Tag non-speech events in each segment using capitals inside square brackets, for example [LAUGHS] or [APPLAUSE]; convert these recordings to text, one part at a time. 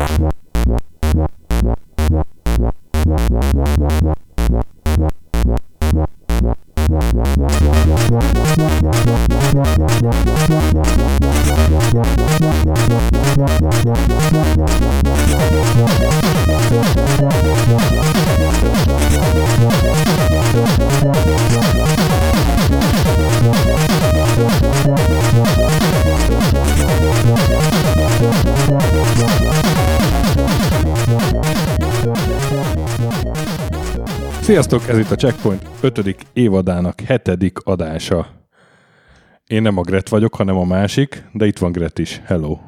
Yeah. Sziasztok, ez itt a Checkpoint 5. évadának 7. adása. Én nem a Gret vagyok, hanem a másik, de itt van Gret is. Hello.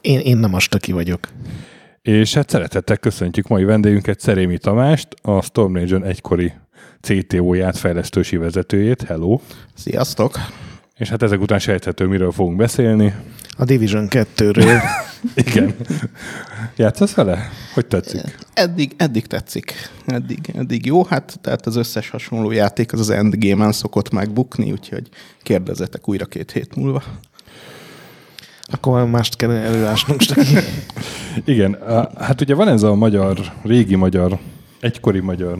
Én, én nem a Staki vagyok. És hát szeretettel köszöntjük mai vendégünket, Szerémi Tamást, a Storm Legion egykori CTO-ját, fejlesztősi vezetőjét. Hello. Sziasztok. És hát ezek után sejthető, miről fogunk beszélni. A Division 2-ről. [LAUGHS] Igen. Játszasz vele? Hogy tetszik? Eddig, eddig tetszik. Eddig, eddig jó. Hát tehát az összes hasonló játék az az endgame-en szokott megbukni, úgyhogy kérdezzetek újra két hét múlva. Akkor mást kell előásnunk. [LAUGHS] Igen. Hát ugye van ez a magyar, régi magyar, egykori magyar.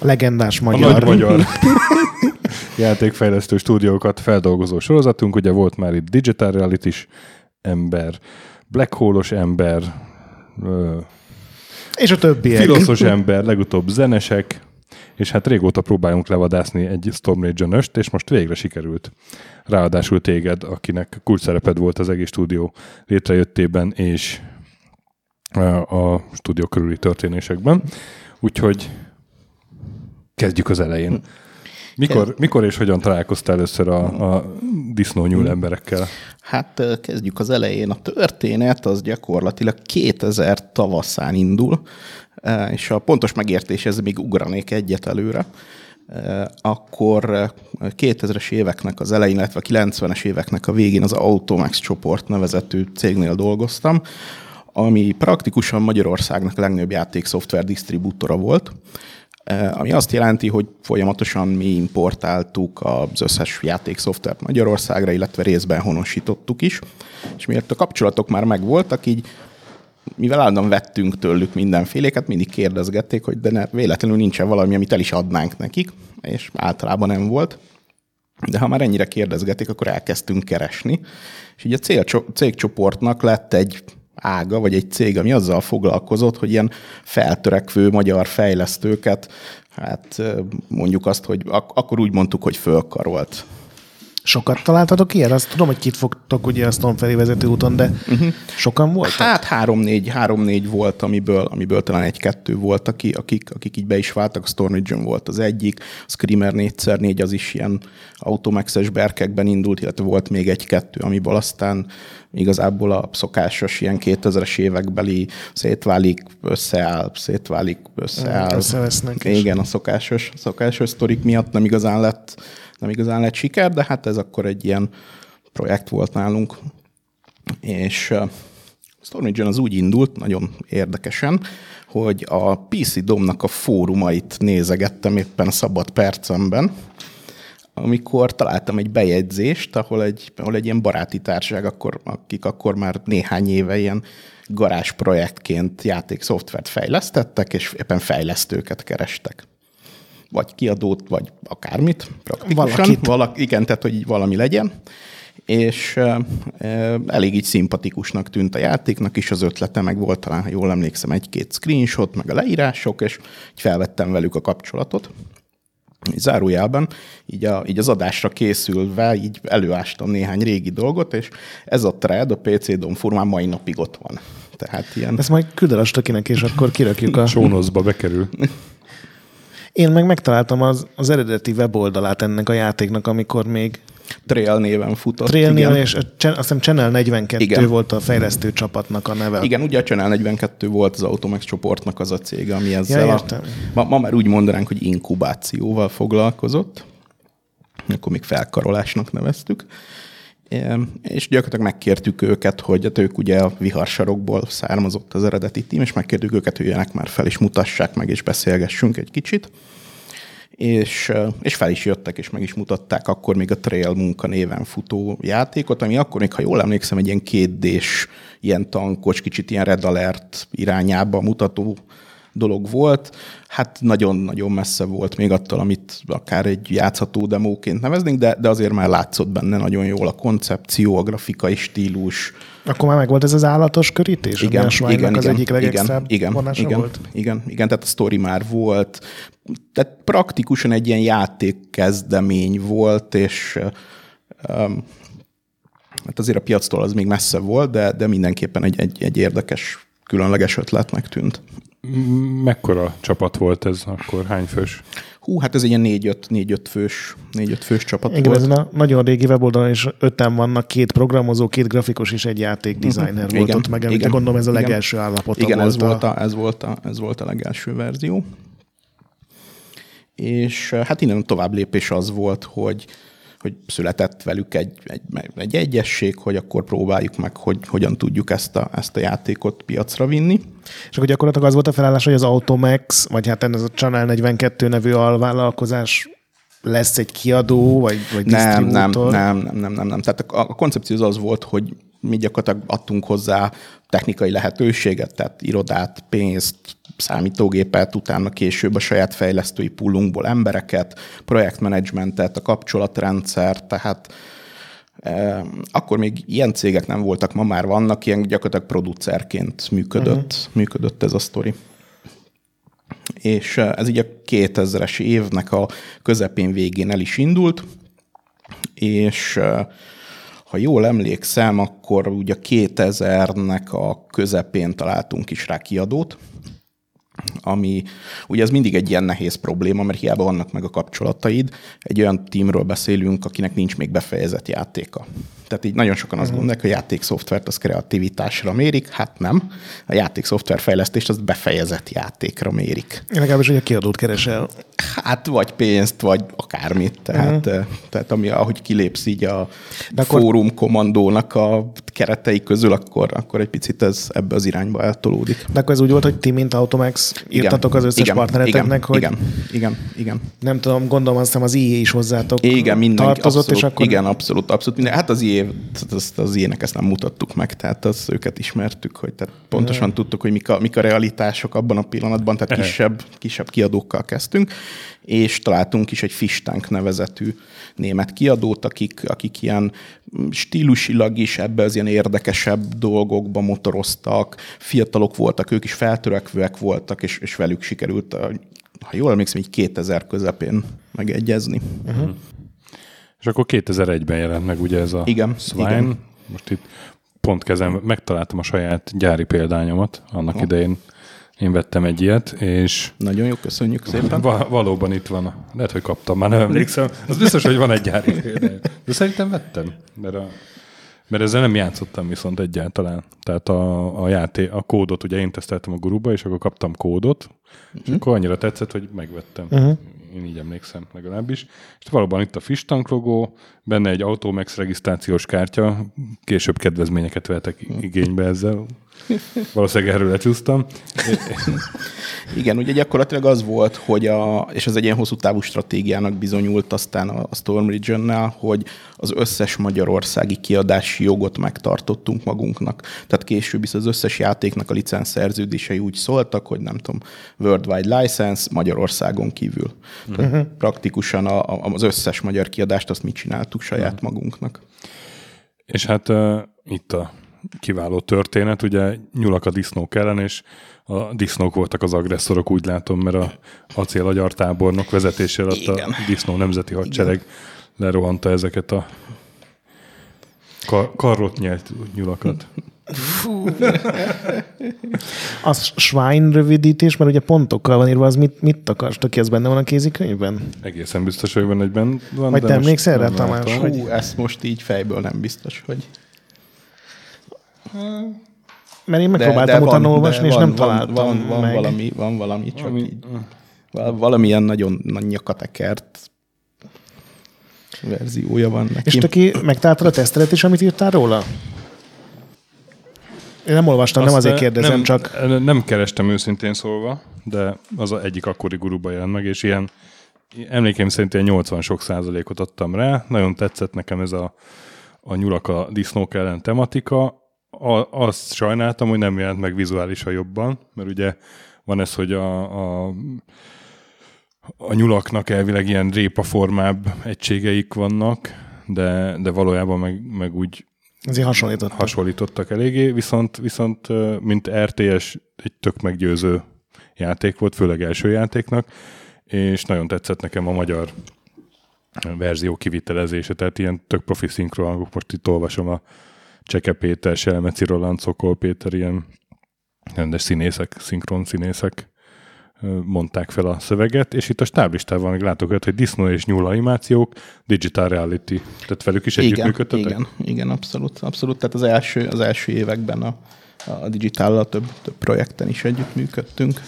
Legendás magyar. A nagy magyar [LAUGHS] játékfejlesztő stúdiókat feldolgozó sorozatunk. Ugye volt már itt Digital reality ember, Black Hole-os ember, és a többiek. Filoszos [LAUGHS] ember, legutóbb zenesek, és hát régóta próbálunk levadászni egy Storm legion és most végre sikerült. Ráadásul téged, akinek kulcs szereped volt az egész stúdió létrejöttében, és a stúdió körüli történésekben. Úgyhogy kezdjük az elején. Mikor, mikor és hogyan találkoztál először a, a disznónyúl hmm. emberekkel? Hát kezdjük az elején. A történet az gyakorlatilag 2000 tavaszán indul, és a pontos megértéshez még ugranék egyet előre. Akkor 2000-es éveknek az elején, illetve a 90-es éveknek a végén az Automax csoport nevezetű cégnél dolgoztam, ami praktikusan Magyarországnak legnagyobb játékszoftver disztribútora volt, ami azt jelenti, hogy folyamatosan mi importáltuk az összes játékszoftvert Magyarországra, illetve részben honosítottuk is, és miért a kapcsolatok már megvoltak, így mivel állandóan vettünk tőlük mindenféléket, mindig kérdezgették, hogy de ne, véletlenül nincsen valami, amit el is adnánk nekik, és általában nem volt. De ha már ennyire kérdezgetik, akkor elkezdtünk keresni. És így a cégcsoportnak lett egy ága, vagy egy cég, ami azzal foglalkozott, hogy ilyen feltörekvő magyar fejlesztőket, hát mondjuk azt, hogy ak- akkor úgy mondtuk, hogy fölkarolt. Sokat találtatok ilyen? Azt tudom, hogy kit fogtok ugye a Storm felé vezető úton, de uh-huh. sokan voltak? Hát három-négy, három-négy volt, amiből, amiből talán egy-kettő volt, aki, akik, akik így be is váltak. A Storm Legion volt az egyik, a Screamer 4x4 az is ilyen automaxes berkekben indult, illetve volt még egy-kettő, amiből aztán igazából a szokásos ilyen 2000-es évekbeli szétválik, összeáll, szétválik, összeáll. Összevesznek Igen, a szokásos, szokásos sztorik miatt nem igazán lett nem igazán lett siker, de hát ez akkor egy ilyen projekt volt nálunk. És uh, Storm az úgy indult, nagyon érdekesen, hogy a PC Domnak a fórumait nézegettem éppen szabad percemben, amikor találtam egy bejegyzést, ahol egy, ahol egy ilyen baráti társaság, akkor, akik akkor már néhány éve ilyen garázs projektként játékszoftvert fejlesztettek, és éppen fejlesztőket kerestek vagy kiadót, vagy akármit, praktikusan. Valakit. Valak, igen, tehát, hogy valami legyen. És e, elég így szimpatikusnak tűnt a játéknak is, az ötlete meg volt talán, ha jól emlékszem, egy-két screenshot, meg a leírások, és így felvettem velük a kapcsolatot. Így zárójában, így, a, így az adásra készülve, így előástam néhány régi dolgot, és ez a thread a PC Dom formán mai napig ott van. Tehát ilyen... Ezt majd küld el a és akkor kirakjuk a... [LAUGHS] Sónoszba bekerül. Én meg megtaláltam az, az eredeti weboldalát ennek a játéknak, amikor még Trail néven futott. Trail néven, és azt hiszem Channel 42 igen. volt a fejlesztő csapatnak a neve. Igen, ugye a Channel 42 volt az Automax csoportnak az a cég, ami ezzel ja, a, ma, ma már úgy mondanánk, hogy inkubációval foglalkozott. Akkor még felkarolásnak neveztük. És gyakorlatilag megkértük őket, hogy hát ők ugye a viharsarokból származott az eredeti tím, és megkértük őket, hogy jöjjenek már fel, és mutassák meg, és beszélgessünk egy kicsit. És, és fel is jöttek, és meg is mutatták akkor még a Trail munka néven futó játékot, ami akkor még, ha jól emlékszem, egy ilyen kétdés, ilyen tankos, kicsit ilyen Red Alert irányába mutató dolog volt. Hát nagyon-nagyon messze volt még attól, amit akár egy játszható demóként neveznénk, de, de azért már látszott benne nagyon jól a koncepció, a grafikai stílus. Akkor már meg volt ez az állatos körítés? Igen, a igen, az igen, egyik igen, igen, igen, volt? igen, igen, tehát a sztori már volt. Tehát praktikusan egy ilyen játékkezdemény volt, és um, hát azért a piactól az még messze volt, de, de mindenképpen egy, egy, egy érdekes, különleges ötletnek tűnt. Mekkora csapat volt ez akkor? Hány fős? Hú, hát ez egy ilyen négy-öt, négy-öt fős, négy-öt fős csapat Igen, volt. ezen a nagyon régi weboldalon is öten vannak, két programozó, két grafikus és egy játékdesigner uh-huh. volt Igen, ott meg, igen, gondolom ez a igen. legelső állapota Igen, volt. ez volt, a, ez, volt a, ez volt a legelső verzió. És eh, hát innen a tovább lépés az volt, hogy, hogy született velük egy, egy, egy egyesség, hogy akkor próbáljuk meg, hogy hogyan tudjuk ezt a, ezt a játékot piacra vinni. És akkor gyakorlatilag az volt a felállás, hogy az Automax, vagy hát ez a Channel 42 nevű alvállalkozás lesz egy kiadó, vagy, vagy Nem, nem, nem, nem, nem, nem. Tehát a, a koncepció az az volt, hogy mi gyakorlatilag adtunk hozzá technikai lehetőséget, tehát irodát, pénzt, számítógépet, utána később a saját fejlesztői pullunkból embereket, projektmenedzsmentet, a kapcsolatrendszer, tehát eh, akkor még ilyen cégek nem voltak, ma már vannak, ilyen gyakorlatilag producerként működött, uh-huh. működött ez a sztori. És eh, ez így a 2000-es évnek a közepén végén el is indult, és eh, ha jól emlékszem, akkor ugye 2000-nek a közepén találtunk is rá kiadót, ami ugye ez mindig egy ilyen nehéz probléma, mert hiába vannak meg a kapcsolataid, egy olyan tímről beszélünk, akinek nincs még befejezett játéka. Tehát így nagyon sokan azt gondolják, hogy a játékszoftvert az kreativitásra mérik, hát nem. A játékszoftver fejlesztést az befejezett játékra mérik. Én legalábbis, hogy a kiadót keresel. Hát vagy pénzt, vagy akármit. Tehát, uh-huh. tehát ami, ahogy kilépsz így a De akkor- fórum kommandónak a keretei közül, akkor, akkor egy picit ez ebbe az irányba eltolódik. De akkor ez úgy volt, hogy ti, mint Automax, írtatok az összes igen, partnereteknek, igen, hogy Igen, igen, igen. nem tudom, gondolom, azt hiszem az IE is hozzátok Igen, mindenki tartozott, abszolút, és akkor Igen, abszolút, abszolút minden. Hát az IE, az, az ilyenek ezt nem mutattuk meg, tehát az őket ismertük, hogy tehát pontosan tudtuk, hogy mik a, mik a realitások abban a pillanatban, tehát kisebb, kisebb kiadókkal kezdtünk, és találtunk is egy Fishtank nevezetű német kiadót, akik, akik ilyen stílusilag is ebbe az ilyen érdekesebb dolgokba motoroztak, fiatalok voltak, ők is feltörekvőek voltak, és, és velük sikerült, ha jól emlékszem, így 2000 közepén megegyezni. Uh-huh. És akkor 2001-ben jelent meg ugye ez a Igen, Swine. igen. Most itt pont kezem, megtaláltam a saját gyári példányomat. Annak idején én vettem egy ilyet, és Nagyon jó, köszönjük szépen. Va- valóban itt van. Lehet, hogy kaptam, már nem emlékszem. Az biztos, hogy van egy gyári. De szerintem vettem, mert, a, mert ezzel nem játszottam viszont egyáltalán. Tehát a, a, játé, a kódot, ugye én teszteltem a guruba, és akkor kaptam kódot, és akkor annyira tetszett, hogy megvettem. Uh-huh. Én így emlékszem legalábbis. És valóban itt a Fishtank logó, benne egy Automax regisztrációs kártya, később kedvezményeket vettek igénybe ezzel. Valószínűleg erről lecsúsztam. Igen, ugye gyakorlatilag az volt, hogy a, és ez egy ilyen hosszú távú stratégiának bizonyult aztán a, Storm Region-nál, hogy az összes magyarországi kiadási jogot megtartottunk magunknak. Tehát később is az összes játéknak a licenszerződései úgy szóltak, hogy nem tudom, worldwide license Magyarországon kívül. Tehát uh-huh. praktikusan a, a, az összes magyar kiadást azt mi csináltuk saját uh-huh. magunknak. És hát uh, itt a kiváló történet, ugye nyulak a disznók ellen, és a disznók voltak az agresszorok, úgy látom, mert a acél tábornok vezetése alatt Igen. a disznó nemzeti hadsereg lerohanta ezeket a kar- karrot nyelt nyulakat. [LAUGHS] [LAUGHS] az Schwein rövidítés, mert ugye pontokkal van írva, az mit, mit akartok ki, ez benne van a kézikönyvben? Egészen biztos, hogy benne egyben van. Vagy de te emlékszel rá, Tamás, látom. hogy- Hú, ezt most így fejből nem biztos, hogy... Mert én megpróbáltam utána olvasni, de és van, nem találtam van, van, van meg. valami, van valami, csak Valami- így, val- valamilyen nagyon nagy nyakatekert verziója van neki. És te ki megtaláltad a tesztelet is, amit írtál róla? Én nem olvastam, nem Azt, azért eh, kérdezem, nem, csak... Nem kerestem őszintén szólva, de az a egyik akkori guruba jelent meg, és ilyen emlékeim szerint ilyen 80 sok százalékot adtam rá. Nagyon tetszett nekem ez a, a nyulak a disznók ellen tematika. A, azt sajnáltam, hogy nem jelent meg vizuálisan jobban, mert ugye van ez, hogy a, a, a nyulaknak elvileg ilyen répaformább egységeik vannak, de, de valójában meg, meg úgy Ezért hasonlítottak. hasonlítottak eléggé, viszont, viszont mint RTS egy tök meggyőző játék volt, főleg első játéknak, és nagyon tetszett nekem a magyar verzió kivitelezése, tehát ilyen tök profi szinkronhangok, most itt olvasom a Cseke Péter, Selmeci Roland, Szokol Péter, ilyen rendes színészek, szinkron színészek mondták fel a szöveget, és itt a stáblistában még látok olyat, hogy disznó és nyúl animációk, digital reality, tehát velük is Igen, együttműködtetek? igen, igen, abszolút, abszolút. Tehát az első, az első években a, a digitállal több, több projekten is együttműködtünk.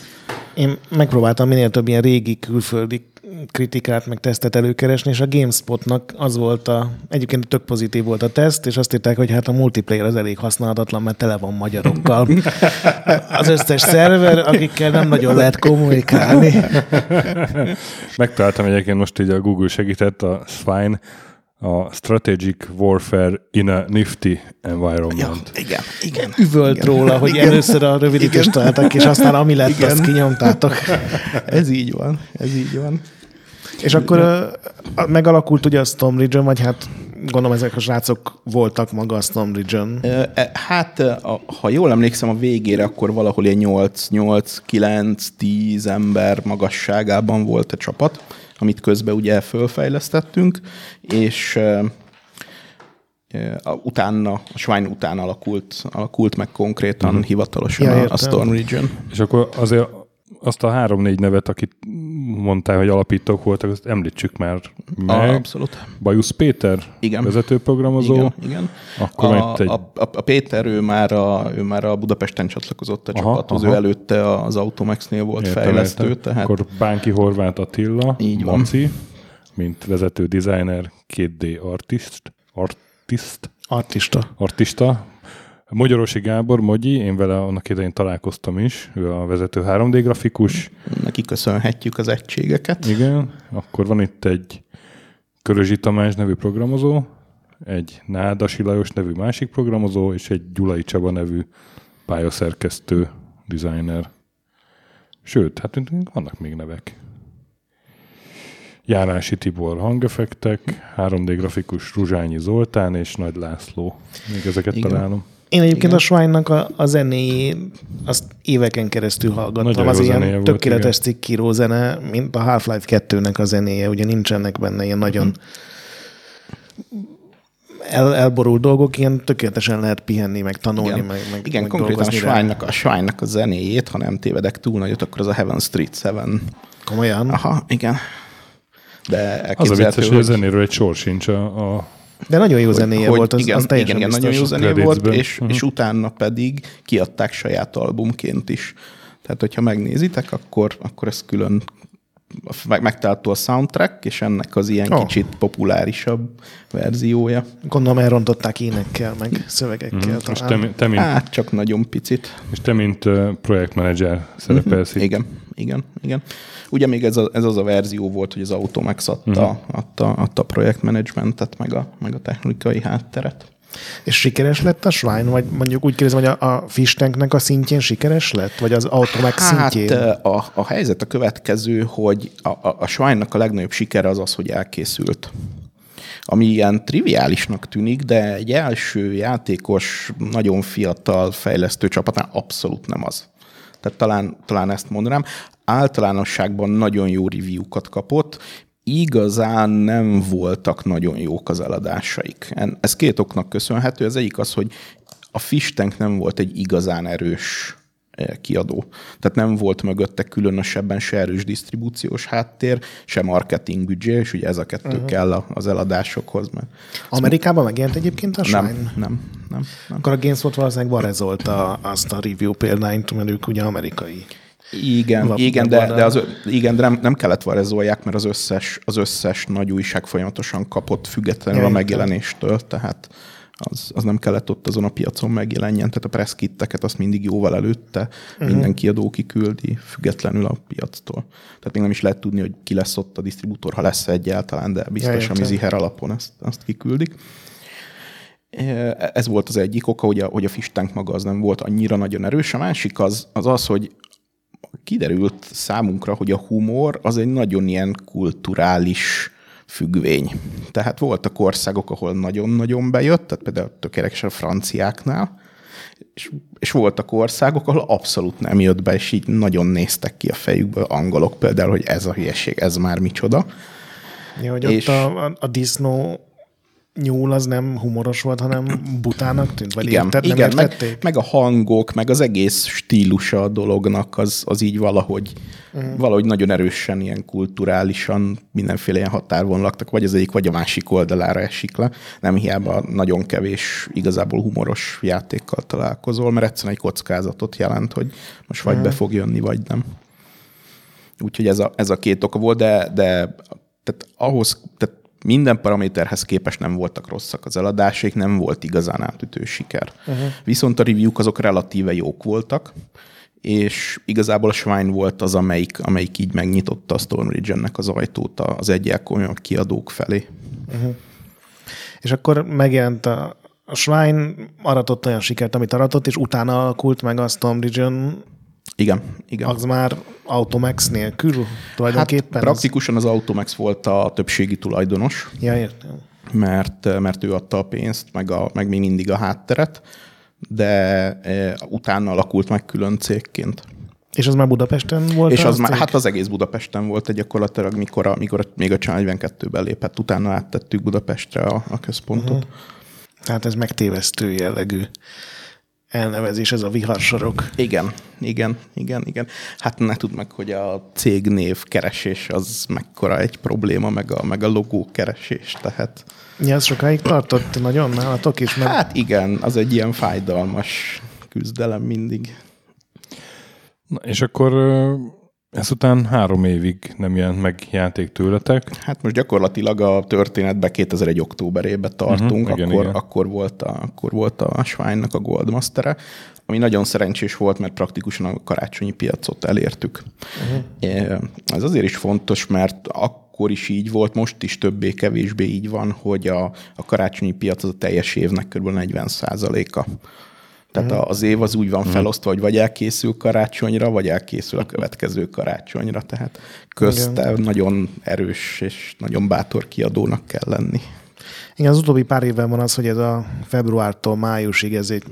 Én megpróbáltam minél több ilyen régi külföldi kritikát, meg tesztet előkeresni, és a GameSpotnak az volt a, egyébként tök pozitív volt a teszt, és azt írták, hogy hát a multiplayer az elég használhatatlan, mert tele van magyarokkal. [LAUGHS] Az összes szerver, akikkel nem nagyon lehet kommunikálni. Megtaláltam egyébként most így a Google segített, a Swine, a Strategic Warfare in a Nifty Environment. igen, igen. Üvölt róla, hogy Igen. először a rövidítést találtak, és aztán ami lett, Igen. azt kinyomtátok. [LAUGHS] Ez így van, ez így van. És akkor a- megalakult ugye a Storm Region, vagy hát gondolom ezek a srácok voltak maga a Storm Region. E, Hát, ha jól emlékszem, a végére akkor valahol ilyen 8, 8, 9, 10 ember magasságában volt a csapat, amit közben ugye fölfejlesztettünk, és utána, a Swine után alakult, alakult meg konkrétan uh-huh. hivatalosan Ja, a. Storm Region. És akkor azért azt a három-négy nevet, akit mondtál, hogy alapítók voltak, azt említsük már A, meg. abszolút. Bajusz Péter, Igen. vezetőprogramozó. Igen, igen. Akkor a, egy- a, a, a Péter, ő már, a, ő már a Budapesten csatlakozott a Aha, csapathoz, aha. ő előtte az Automax-nél volt Értem, fejlesztő, értem. tehát Akkor Bánki Horváth Attila, Így van. Maci, mint vezető designer, 2D artist, artist, Artista. artista. Magyarosi Gábor, Mogyi, én vele annak idején találkoztam is, ő a vezető 3D grafikus. neki köszönhetjük az egységeket. Igen, akkor van itt egy Körözsi Tamás nevű programozó, egy Nádasi Lajos nevű másik programozó, és egy Gyulai Csaba nevű pályaszerkesztő, designer. Sőt, hát vannak még nevek. Járási Tibor hangefektek, 3D grafikus Ruzsányi Zoltán és Nagy László. Még ezeket Igen. találom. Én egyébként Igen. a Swine-nak a, a zenéjét azt éveken keresztül hallgattam. Nagyon az ilyen volt, tökéletes igen. cikkíró zene, mint a Half-Life 2-nek a zenéje, ugye nincsenek benne ilyen nagyon el, elborult dolgok, ilyen tökéletesen lehet pihenni, meg tanulni, Igen, meg, meg Igen meg konkrétan a. Swine-nak, a Swine-nak a zenéjét, ha nem tévedek túl nagyot, akkor az a Heaven Street 7. Komolyan? Aha, igen. De Az a vicces, hogy a zenéről egy sor sincs a, a De nagyon jó zenéje volt, az, igen, az teljesen igen, igen, nagyon jó zené volt, és, Mhm. és utána pedig kiadták saját albumként is. Tehát, hogyha megnézitek, akkor, akkor ez külön megtalálható a soundtrack, és ennek az ilyen Oh. kicsit populárisabb verziója. Gondolom elrontották énekkel, meg szövegekkel. Mhm. és te, te, mint, Hát, csak nagyon picit. és te, mint uh, projektmenedzser szerepelsz itt. Igen, igen, igen. Ugye még ez, a, ez az a verzió volt, hogy az Automax adta, uh-huh. adta, adta a projektmenedzsmentet, meg a, meg a technikai hátteret. És sikeres lett a Shrine, vagy mondjuk úgy kérdezem, hogy a, a Fish Tanknek a szintjén sikeres lett? Vagy az Automax Hát szintjén? a, a helyzet a következő, hogy a, a, a Swine-nak a legnagyobb sikere az az, hogy elkészült. Ami ilyen triviálisnak tűnik, de egy első játékos, nagyon fiatal fejlesztő csapatnál abszolút nem az. Tehát talán, talán ezt mondanám. Általánosságban nagyon jó review-kat kapott, igazán nem voltak nagyon jók az eladásaik. Ez két oknak köszönhető. Az egyik az, hogy a Fish Tank nem volt egy igazán erős eh, kiadó. Tehát nem volt mögötte különösebben se erős disztribúciós háttér, se marketing büdzsé, és ugye ez a kettő uh-huh. kell az eladásokhoz. Mert Amerikában megjelent egyébként a Shrine? nem, nem, nem, nem. Akkor a GameSpot valószínűleg barezolta azt a review példányt, mert ők ugye amerikai. Igen, Lap- igen, de, de, az, igen, de nem, nem kellett varezolják, mert az összes, az összes nagy újság folyamatosan kapott függetlenül Ja, a megjelenéstől, tehát az, az nem kellett ott azon a piacon megjelenjen, tehát a press kitteket azt mindig jóval előtte uh-huh. minden kiadó kiküldi, függetlenül a piactól. Tehát még nem is lehet tudni, hogy ki lesz ott a disztribútor, ha lesz egyáltalán, de biztos, ami ziher alapon ezt, azt kiküldik. Ez volt az egyik oka, hogy a, hogy a fistánk maga az nem volt annyira nagyon erős. A másik az az, az hogy kiderült számunkra, hogy a humor az egy nagyon ilyen kulturális függvény. Tehát voltak országok, ahol nagyon-nagyon bejött, tehát például tökéletesen a franciáknál, és, és voltak országok, ahol abszolút nem jött be, és így nagyon néztek ki a fejükből angolok például, hogy ez a hülyeség, ez már micsoda. Ja, hogy és... ott a, a, a disznó nyúl az nem humoros volt, hanem butának tűnt? Vagy igen, érted, igen meg, meg a hangok, meg az egész stílusa a dolognak, az, az így valahogy, uh-huh. valahogy nagyon erősen, ilyen kulturálisan mindenféle ilyen határon laktak, vagy az egyik, vagy a másik oldalára esik le. Nem hiába nagyon kevés, igazából humoros játékkal találkozol, mert egyszerűen egy kockázatot jelent, hogy most vagy uh-huh. be fog jönni, vagy nem. Úgyhogy ez a, ez a két oka volt, de, de tehát ahhoz, tehát minden paraméterhez képest nem voltak rosszak az eladásaik, nem volt igazán átütő siker. Uh-huh. Viszont a review azok relatíve jók voltak, és igazából a Swine volt az, amelyik, amelyik így megnyitotta a Stormridge-ennek az ajtót az egyelkomolyabb kiadók felé. Uh-huh. És akkor megjelent a, a Swine, aratott olyan sikert, amit aratott, és utána alakult meg a Stormridge-en igen, igen. Az már Automax nélkül tulajdonképpen? Hát praktikusan az Automax volt a többségi tulajdonos. Ja, értem. Mert, mert ő adta a pénzt, meg, a, meg még mindig a hátteret, de e, utána alakult meg külön cégként. És az már Budapesten volt? És az, az már, hát az egész Budapesten volt egy gyakorlatilag, mikor, a, mikor a, még a Channel 42-ben lépett, utána áttettük Budapestre a, a központot. Uh-huh. Tehát ez megtévesztő jellegű elnevezés, ez a viharsorok. Igen, igen, igen, igen. Hát ne tudd meg, hogy a cégnév keresés az mekkora egy probléma, meg a, meg a logó keresés, tehát... Ja, ez sokáig tartott nagyon nálatok is? Mert... Hát igen, az egy ilyen fájdalmas küzdelem mindig. Na, és akkor Ezután három évig nem jelent meg játék tőletek. Hát most gyakorlatilag a történetben 2001. októberében tartunk, uh-huh, igen, akkor, igen. Akkor, volt a, akkor volt a Sványnak a Goldmastere, ami nagyon szerencsés volt, mert praktikusan a karácsonyi piacot elértük. Uh-huh. Ez azért is fontos, mert akkor is így volt, most is többé-kevésbé így van, hogy a, a karácsonyi piac az a teljes évnek kb. 40 a tehát uh-huh. az év az úgy van uh-huh. felosztva, hogy vagy elkészül karácsonyra, vagy elkészül a következő karácsonyra. Tehát közte Igen. nagyon erős és nagyon bátor kiadónak kell lenni. Igen, az utóbbi pár évben van az, hogy ez a februártól májusig ez egy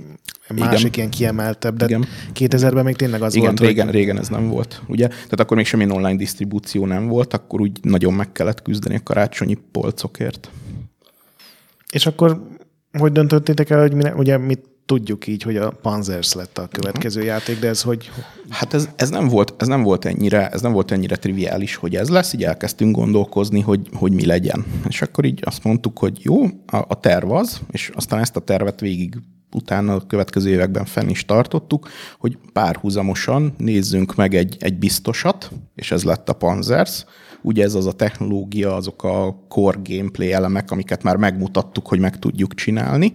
másik Igen. ilyen kiemeltebb, de Igen. 2000-ben még tényleg az Igen, volt, régen, hogy... régen ez nem volt, ugye? Tehát akkor még semmilyen online disztribúció nem volt, akkor úgy nagyon meg kellett küzdeni a karácsonyi polcokért. És akkor hogy döntöttétek el, hogy mi, ugye mit tudjuk így, hogy a Panzers lett a következő uh-huh. játék, de ez hogy... Hát ez, ez, nem volt, ez, nem volt ennyire, ez nem volt ennyire triviális, hogy ez lesz, így elkezdtünk gondolkozni, hogy, hogy mi legyen. És akkor így azt mondtuk, hogy jó, a, a terv az, és aztán ezt a tervet végig utána a következő években fenn is tartottuk, hogy párhuzamosan nézzünk meg egy, egy biztosat, és ez lett a Panzers, ugye ez az a technológia, azok a core gameplay elemek, amiket már megmutattuk, hogy meg tudjuk csinálni,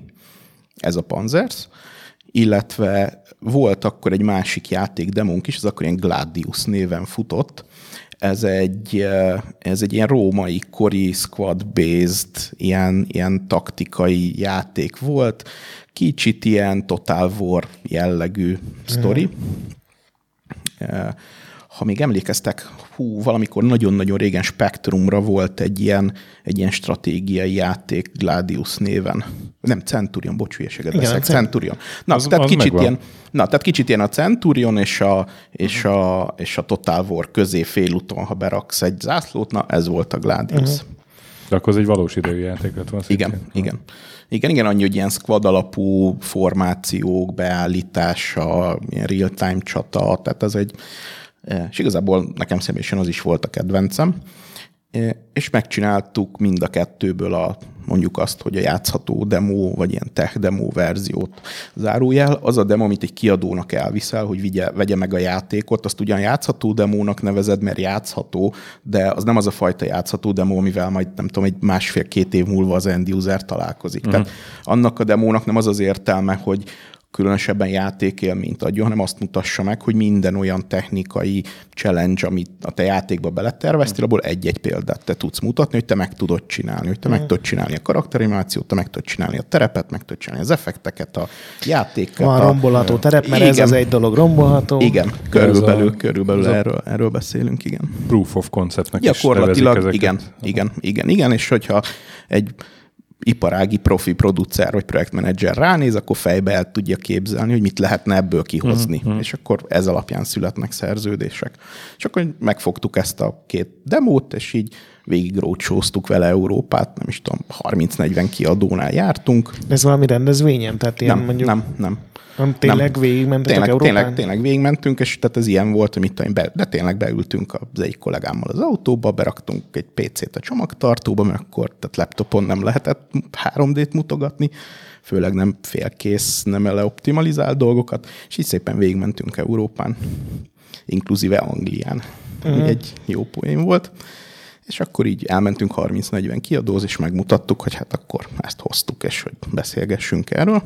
ez a Panzers, illetve volt akkor egy másik játék demónk is, az akkor ilyen Gladius néven futott. Ez egy, eh, ez egy ilyen római kori squad-based, ilyen, ilyen taktikai játék volt. Kicsit ilyen Total War jellegű sztori. Mm ha még emlékeztek, hú, valamikor nagyon-nagyon régen Spectrumra volt egy ilyen, egy ilyen stratégiai játék Gladius néven. Nem, Centurion, bocs, hülyeséget beszélek, Centurion. Na, az, tehát az kicsit ilyen, na, tehát kicsit ilyen a Centurion és a, és a, és a Total War közé félúton, ha beraksz egy zászlót, na, ez volt a Gladius. Uh-huh. De akkor az egy valós idejű játék lett van. Igen, szintén. igen. Igen, igen, annyi, hogy ilyen squad alapú formációk beállítása, ilyen real-time csata, tehát ez egy, és igazából nekem személyesen az is volt a kedvencem. és megcsináltuk mind a kettőből a, mondjuk azt, hogy a játszható demo, vagy ilyen tech demo verziót zárójel. Az a demo, amit egy kiadónak elviszel, hogy vigye, vegye meg a játékot, azt ugyan játszható demónak nevezed, mert játszható, de az nem az a fajta játszható demo, amivel majd nem tudom, egy másfél-két év múlva az end user találkozik. Uh-huh. Tehát annak a demónak nem az az értelme, hogy különösebben játékélményt adjon, hanem azt mutassa meg, hogy minden olyan technikai challenge, amit a te játékba beleterveztél, abból egy-egy példát te tudsz mutatni, hogy te meg tudod csinálni, hogy te mm. meg tudod csinálni a karakterimációt, te meg tudod csinálni a terepet, meg tudod csinálni az effekteket, a játéket. Van a rombolható terep, mert igen, ez az egy dolog rombolható. Igen, körülbelül, a, körülbelül erről, erről beszélünk, igen. Proof of conceptnek Gyakorlatilag, is igen, igen, igen, igen, és hogyha egy iparági profi producer vagy projektmenedzser ránéz, akkor fejbe el tudja képzelni, hogy mit lehetne ebből kihozni. Mm-hmm. És akkor ez alapján születnek szerződések. És akkor megfogtuk ezt a két demót, és így végig roadshow vele Európát, nem is tudom, 30-40 kiadónál jártunk. De ez valami rendezvényem? Tehát ilyen nem, mondjuk... nem, nem. Nem, tényleg nem. végigmentetek tényleg, Európán? Tényleg, tényleg végigmentünk, és tehát ez ilyen volt, hogy mit tudom, be, de tényleg beültünk az egyik kollégámmal az autóba, beraktunk egy PC-t a csomagtartóba, mert akkor tehát laptopon nem lehetett 3D-t mutogatni, főleg nem félkész, nem ele optimalizált dolgokat, és így szépen végigmentünk Európán, inkluzíve Anglián. Uh-huh. Egy jó poén volt. És akkor így elmentünk 30-40 kiadóz, és megmutattuk, hogy hát akkor ezt hoztuk, és hogy beszélgessünk erről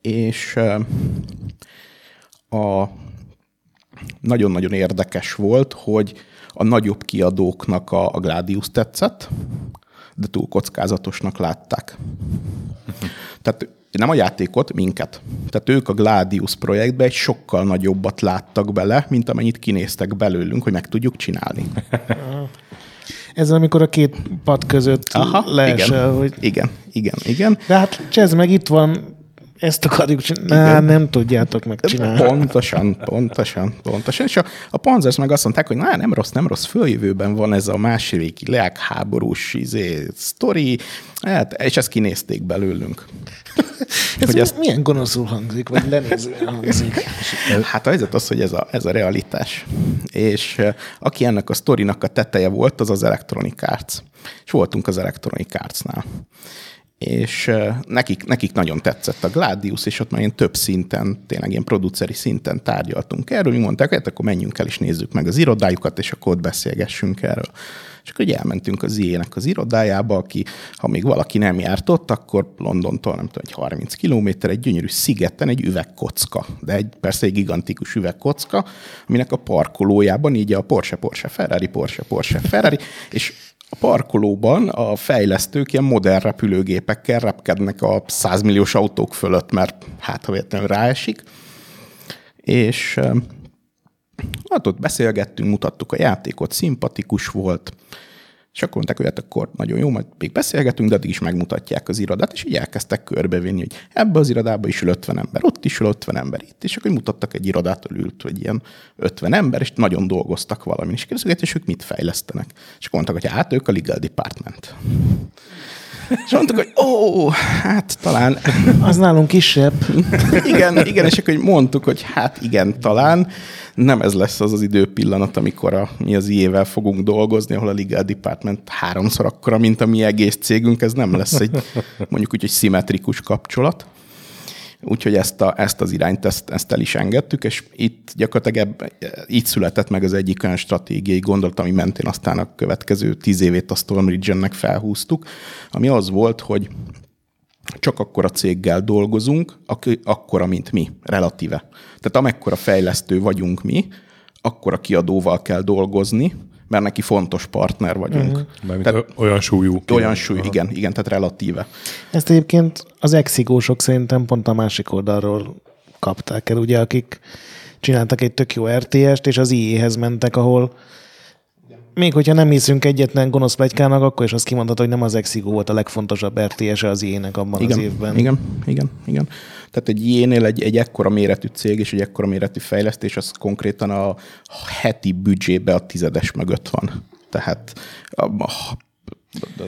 és a nagyon-nagyon érdekes volt, hogy a nagyobb kiadóknak a, a Gladius tetszett, de túl kockázatosnak látták. Tehát nem a játékot, minket. Tehát ők a Gladius projektbe egy sokkal nagyobbat láttak bele, mint amennyit kinéztek belőlünk, hogy meg tudjuk csinálni. [LAUGHS] Ez amikor a két pad között Aha, leesel, igen, hogy... Igen, igen, igen. De hát Csez meg itt van ezt akarjuk csinálni. Nah, nem tudjátok megcsinálni. Pontosan, pontosan, pontosan. És a, a Panzers meg azt mondták, hogy na, nem rossz, nem rossz, följövőben van ez a második leágháborús izé, sztori, hát, és ezt kinézték belőlünk. [LAUGHS] ez hogy ezt... milyen gonoszul hangzik, vagy lenézően hangzik? Hát a helyzet az, hogy ez a, ez a realitás. És aki ennek a sztorinak a teteje volt, az az Electronic Arts. És voltunk az Electronic Arts-nál és nekik, nekik nagyon tetszett a Gladius, és ott már ilyen több szinten, tényleg ilyen produceri szinten tárgyaltunk erről, mi mondták, hát akkor menjünk el és nézzük meg az irodájukat, és akkor ott beszélgessünk erről. És akkor elmentünk az ilyenek az irodájába, aki, ha még valaki nem járt ott, akkor Londontól, nem tudom, egy 30 kilométer, egy gyönyörű szigeten egy üvegkocka, de egy, persze egy gigantikus üvegkocka, aminek a parkolójában így a Porsche, Porsche, Ferrari, Porsche, Porsche, Ferrari, és a parkolóban a fejlesztők ilyen modern repülőgépekkel repkednek a 100 milliós autók fölött, mert hát ha véletlenül ráesik. És hát ott beszélgettünk, mutattuk a játékot, szimpatikus volt, és akkor mondták, hogy hát akkor nagyon jó, majd még beszélgetünk, de addig is megmutatják az irodát, és így elkezdtek körbevinni, hogy ebbe az irodába is ül 50 ember, ott is ül 50 ember, itt, és akkor mutattak egy irodát, ült, hogy ilyen 50 ember, és nagyon dolgoztak valamin, és kérdezik, és ők mit fejlesztenek. És akkor mondtak, hogy hát ők a legal department. És mondtuk, hogy ó, hát talán... Az nálunk kisebb. igen, igen, és akkor mondtuk, hogy hát igen, talán nem ez lesz az az időpillanat, amikor a, mi az IE-vel fogunk dolgozni, ahol a legal department háromszor akkora, mint a mi egész cégünk, ez nem lesz egy mondjuk úgy egy szimmetrikus kapcsolat. Úgyhogy ezt, a, ezt az irányt, ezt, ezt el is engedtük, és itt gyakorlatilag ebb, így született meg az egyik olyan stratégiai gondolat, ami mentén aztán a következő tíz évét a Stormridge-ennek felhúztuk, ami az volt, hogy csak akkor a céggel dolgozunk, aki akkora, mint mi, relatíve. Tehát amekkora fejlesztő vagyunk mi, akkor a kiadóval kell dolgozni, mert neki fontos partner vagyunk. Uh-huh. Tehát, olyan súlyú. Olyan súlyú, igen, igen, tehát relatíve. Ezt egyébként az exigósok szerintem pont a másik oldalról kapták el, ugye, akik csináltak egy tök jó RTS-t, és az IE-hez mentek, ahol még hogyha nem hiszünk egyetlen gonosz plegykának, akkor is azt kimondhatod, hogy nem az Exigo volt a legfontosabb RTS -e az ilyenek abban igen, az évben. Igen, igen, igen. Tehát egy ilyenél egy, egy ekkora méretű cég és egy ekkora méretű fejlesztés, az konkrétan a heti büdzsébe a tizedes mögött van. Tehát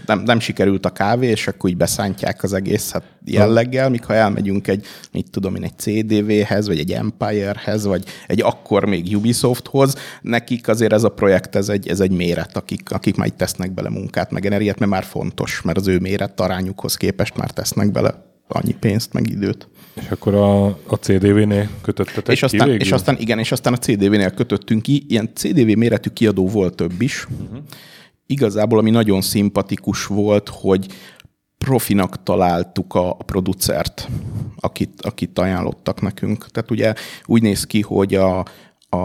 nem, nem sikerült a kávé, és akkor így beszántják az egészet jelleggel, míg ha elmegyünk egy, mit tudom én, egy CDV-hez, vagy egy Empire-hez, vagy egy akkor még Ubisofthoz, nekik azért ez a projekt, ez egy, ez egy méret, akik, akik majd tesznek bele munkát, meg energiát, mert már fontos, mert az ő méret arányukhoz képest már tesznek bele annyi pénzt, meg időt. És akkor a, a CDV-nél kötöttetek és aztán, ki végül? És aztán, igen, és aztán a CDV-nél kötöttünk ki. Ilyen CDV méretű kiadó volt több is. Uh-huh. Igazából, ami nagyon szimpatikus volt, hogy profinak találtuk a, producert, akit, akit ajánlottak nekünk. Tehát ugye úgy néz ki, hogy a, a,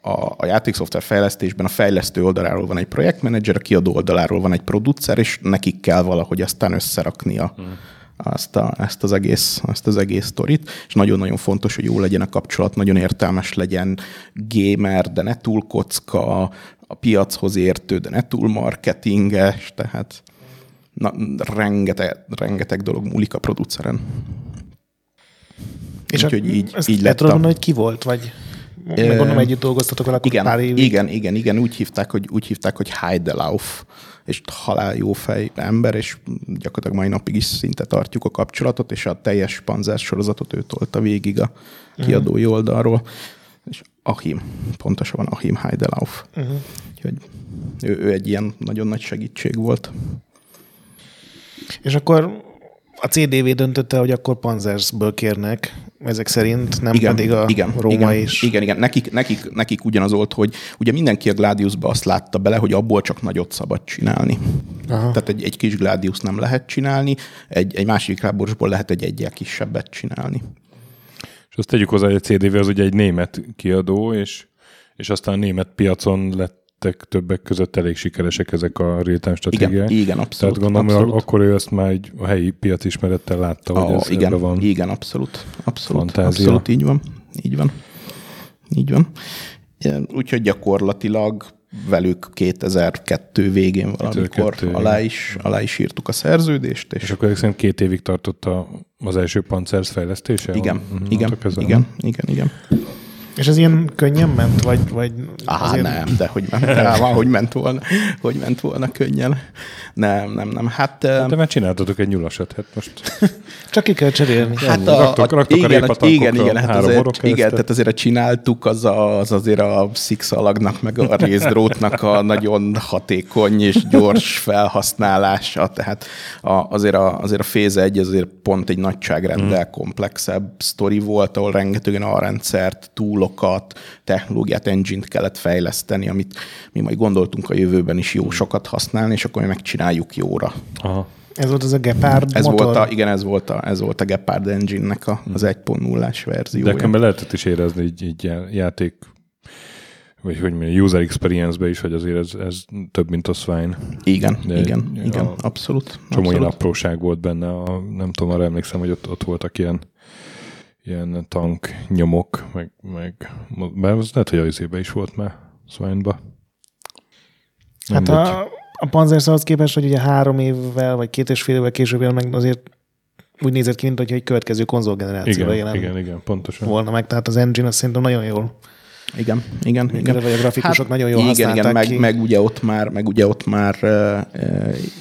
a, a játékszoftver fejlesztésben a fejlesztő oldaláról van egy projektmenedzser, a kiadó oldaláról van egy producer, és nekik kell valahogy aztán összerakni a, uh-huh ezt, a, ezt, az egész, ezt az egész sztorit, és nagyon-nagyon fontos, hogy jó legyen a kapcsolat, nagyon értelmes legyen, gamer, de ne túl kocka, a piachoz értő, de ne túl marketinges, tehát na, rengeteg, rengeteg dolog múlik a produceren. És Úgyhogy így, ezt így lett. Tudom, hogy ki volt, vagy meg gondolom együtt dolgoztatok vele igen, pár évig. Igen, igen, igen, úgy hívták, hogy, úgy hívták, hogy Heidelauf és halál jó fej ember, és gyakorlatilag mai napig is szinte tartjuk a kapcsolatot, és a teljes panzer sorozatot ő tolta végig a kiadói uh-huh. oldalról. Achim, pontosabban Achim Heidelauf. Uh-huh. Úgyhogy ő, ő egy ilyen nagyon nagy segítség volt. És akkor a CDV döntötte, hogy akkor Panzersből kérnek, ezek szerint, nem igen, pedig a igen, Róma igen, is. Igen, igen. Nekik, nekik, nekik ugyanaz volt, hogy ugye mindenki a Gladiusba azt látta bele, hogy abból csak nagyot szabad csinálni. Aha. Tehát egy, egy kis Gladius nem lehet csinálni, egy, egy másik ráborsból lehet egy egyel kisebbet csinálni. És azt tegyük hozzá, hogy a CDV az ugye egy német kiadó, és, és aztán a német piacon lett lettek többek között elég sikeresek ezek a real stratégiák. Igen, igen abszolút. Tehát gondolom, abszolút. akkor ő ezt már egy, a helyi piac ismerettel látta, hogy oh, ez igen, van Igen, abszolút. Abszolút, fantázia. abszolút így van. Így van. Így van. Úgyhogy gyakorlatilag velük 2002 végén valamikor 2002, alá, is, alá is írtuk a szerződést. És, és akkor szerintem két évig tartott a, az első Panzers fejlesztése? Igen, uh-huh, igen, igen, igen, igen. És ez ilyen könnyen ment, vagy, vagy Á, azért... nem, de hogy ment, [LAUGHS] de, hogy ment volna, hogy ment volna könnyen. Nem, nem, nem. Hát, de már csináltatok egy nyulasat, hát most. [LAUGHS] Csak ki kell cserélni. Hát a, raktok, raktok igen, a igen, igen, hát azért, igen, tehát azért a csináltuk, az, a, az azért a szikszalagnak, meg a részdrótnak a [LAUGHS] nagyon hatékony és gyors felhasználása. Tehát a, azért, a, azért a Phase 1 azért pont egy nagyságrenddel hmm. komplexebb sztori volt, ahol rengetegen a rendszert, túlokat, technológiát, engine-t kellett fejleszteni, amit mi majd gondoltunk a jövőben is jó sokat használni, és akkor mi megcsináljuk jóra. Aha. Ez volt az a Gepard ez motor? Volt a, igen, ez volt a, ez volt a Gepard Engine-nek a, az 1.0-ás verziója. De lehetett is érezni így, így játék vagy hogy mondjam, user experience-be is, hogy azért ez, ez több, mint a Swine. Igen, De igen, igen, abszolút. Csomó ilyen apróság volt benne, a, nem tudom, arra emlékszem, hogy ott, ott voltak ilyen ilyen tank nyomok, meg, meg bár az lehet, hogy az is volt már Swine-ba. Hát a, a Panzer ahhoz képest, hogy ugye három évvel, vagy két és fél évvel később jelen meg azért úgy nézett ki, mint hogy egy következő konzolgenerációra jelen igen, igen, pontosan. volna meg. Tehát az engine azt szerintem nagyon jól igen, igen. igen. Vagy a grafikusok hát, nagyon jól igen, igen, meg, meg, ugye ott már, meg ugye ott már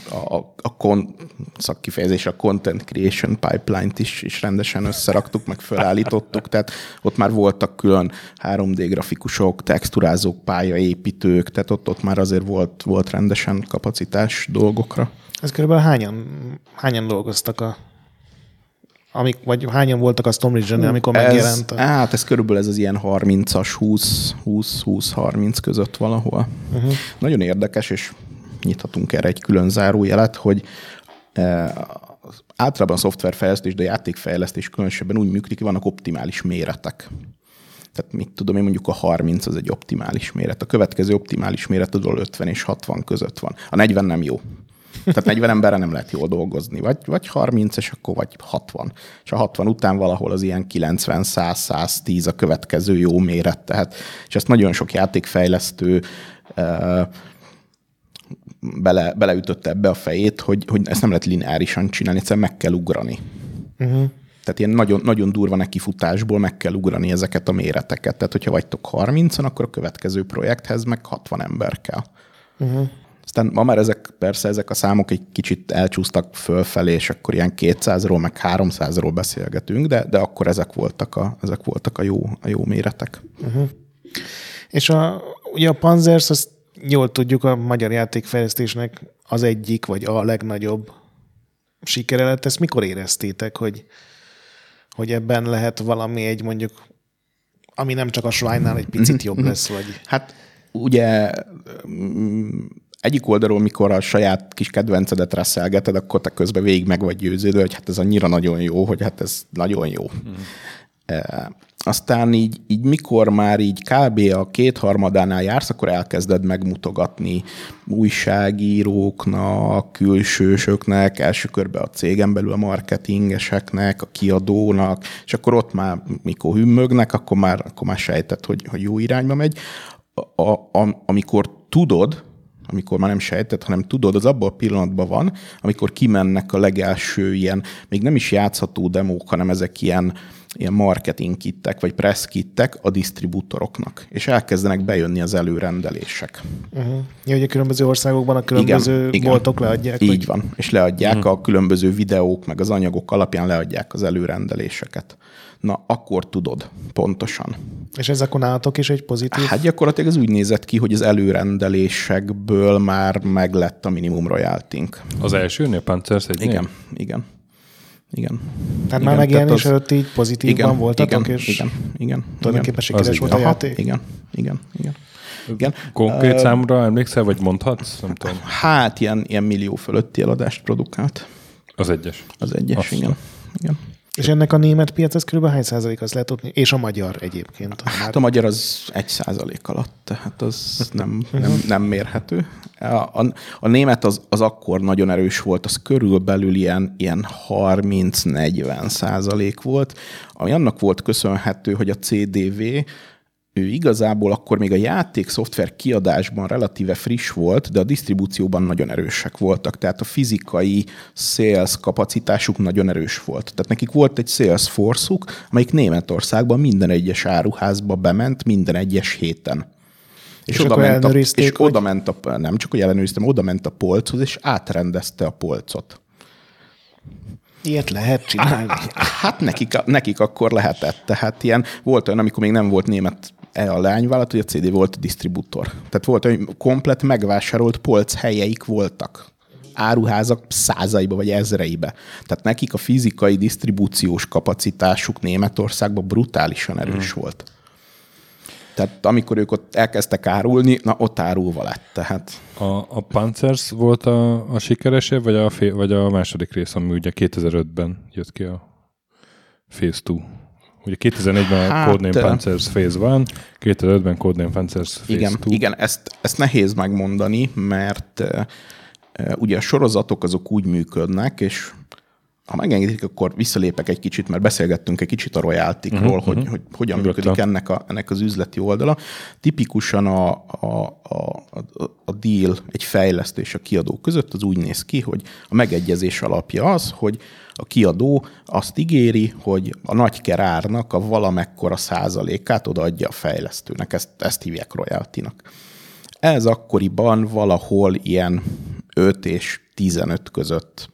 a, a kon, szakkifejezés, a content creation pipeline-t is, is rendesen összeraktuk, meg felállítottuk, tehát ott már voltak külön 3D grafikusok, texturázók, pályaépítők, tehát ott, ott már azért volt, volt rendesen kapacitás dolgokra. Ez körülbelül hányan, hányan dolgoztak a Amik, vagy hányan voltak a Storm Region, amikor ez, megjelent? A... Hát ez körülbelül ez az ilyen 30-as, 20-20-30 között valahol. Uh-huh. Nagyon érdekes, és nyithatunk erre egy külön zárójelet, hogy e, általában a szoftverfejlesztés, de a játékfejlesztés különösebben úgy működik, hogy vannak optimális méretek. Tehát mit tudom én, mondjuk a 30 az egy optimális méret. A következő optimális méret tudod 50 és 60 között van. A 40 nem jó. Tehát 40 emberre nem lehet jól dolgozni. Vagy, vagy 30, és akkor vagy 60. És a 60 után valahol az ilyen 90, 100, 110 a következő jó méret. Tehát, és ezt nagyon sok játékfejlesztő uh, bele, beleütötte ebbe a fejét, hogy, hogy ezt nem lehet lineárisan csinálni, egyszerűen meg kell ugrani. Uh-huh. Tehát ilyen nagyon, nagyon durva nekifutásból meg kell ugrani ezeket a méreteket. Tehát, hogyha vagytok 30-an, akkor a következő projekthez meg 60 ember kell. Uh-huh Aztán ma már ezek, persze ezek a számok egy kicsit elcsúsztak fölfelé, és akkor ilyen 200-ról, meg 300-ról beszélgetünk, de, de akkor ezek voltak a, ezek voltak a, jó, a jó méretek. Uh-huh. És a, ugye a Panzers, azt jól tudjuk, a magyar játékfejlesztésnek az egyik, vagy a legnagyobb sikere lett. Ezt mikor éreztétek, hogy, hogy ebben lehet valami egy mondjuk, ami nem csak a Shrine-nál egy picit jobb [LAUGHS] lesz, vagy... Hát ugye egyik oldalról, mikor a saját kis kedvencedet reszelgeted, akkor te közben végig meg vagy győződve, hogy hát ez annyira nagyon jó, hogy hát ez nagyon jó. Mm. E, aztán így, így mikor már így kb. a kétharmadánál jársz, akkor elkezded megmutogatni újságíróknak, külsősöknek, első körben a cégen belül a marketingeseknek, a kiadónak, és akkor ott már, mikor hümmögnek, akkor már, akkor már sejtett, hogy, hogy jó irányba megy. A, a, amikor tudod, amikor már nem sejtett, hanem tudod, az abban a pillanatban van, amikor kimennek a legelső ilyen, még nem is játszható demók, hanem ezek ilyen, ilyen marketing kittek, vagy press kittek a disztribútoroknak, és elkezdenek bejönni az előrendelések. Uh-huh. Ja, a különböző országokban a különböző igen, igen. boltok leadják? Így vagy? van, és leadják uh-huh. a különböző videók, meg az anyagok alapján leadják az előrendeléseket na akkor tudod pontosan. És ez akkor nálatok is egy pozitív? Hát gyakorlatilag ez úgy nézett ki, hogy az előrendelésekből már meglett a minimum royaltink. Az elsőnél Panzers egy Igen, igen. Igen. Tehát igen, már megjelenés az... előtt így pozitívban igen, voltatok, igen, és igen, igen, tulajdonképpen sikeres volt a játék? Igen, igen, igen. Igen. Konkrét uh, számra emlékszel, vagy mondhatsz? Nem tudom. Hát ilyen, ilyen millió fölötti eladást produkált. Az egyes. Az egyes, Azt igen. igen. És ennek a német piac az kb. hány százalék az lehet tudni? És a magyar egyébként? Hát a magyar az egy százalék alatt, tehát az nem, nem, nem mérhető. A, a, a német az, az akkor nagyon erős volt, az körülbelül ilyen, ilyen 30-40 százalék volt, ami annak volt köszönhető, hogy a CDV ő igazából akkor még a játék szoftver kiadásban relatíve friss volt, de a disztribúcióban nagyon erősek voltak. Tehát a fizikai sales kapacitásuk nagyon erős volt. Tehát nekik volt egy sales force amelyik Németországban minden egyes áruházba bement minden egyes héten. És, és oda, ment a, és oda ment a, nem csak, hogy ellenőriztem, oda ment a polchoz, és átrendezte a polcot. Ilyet lehet csinálni? Hát nekik, nekik akkor lehetett. Tehát ilyen volt olyan, amikor még nem volt német a lányvállalat, hogy a CD volt a disztribútor. Tehát volt, hogy komplet megvásárolt polc helyeik voltak áruházak százaiba vagy ezreibe. Tehát nekik a fizikai disztribúciós kapacitásuk Németországban brutálisan erős hmm. volt. Tehát amikor ők ott elkezdtek árulni, na ott árulva lett. Tehát... A, a Panzers volt a, a sikeresebb, vagy a, fél, vagy a második rész, ami ugye 2005-ben jött ki a Phase 2? Ugye 2004-ben hát, Codename Panzers Phase 1, 2005-ben Codename Panzers Phase igen, 2. Igen, ezt, ezt nehéz megmondani, mert ugye a sorozatok azok úgy működnek, és ha megengedik, akkor visszalépek egy kicsit, mert beszélgettünk egy kicsit a royaltikról, uh-huh, hogy, uh-huh. hogy hogyan Nyugodtan. működik ennek, a, ennek az üzleti oldala. Tipikusan a, a, a, a deal egy fejlesztés a kiadó között az úgy néz ki, hogy a megegyezés alapja az, hogy a kiadó azt ígéri, hogy a nagy kerárnak a valamekkora százalékát odaadja a fejlesztőnek, ezt, ezt hívják royaltinak. Ez akkoriban valahol ilyen 5 és 15 között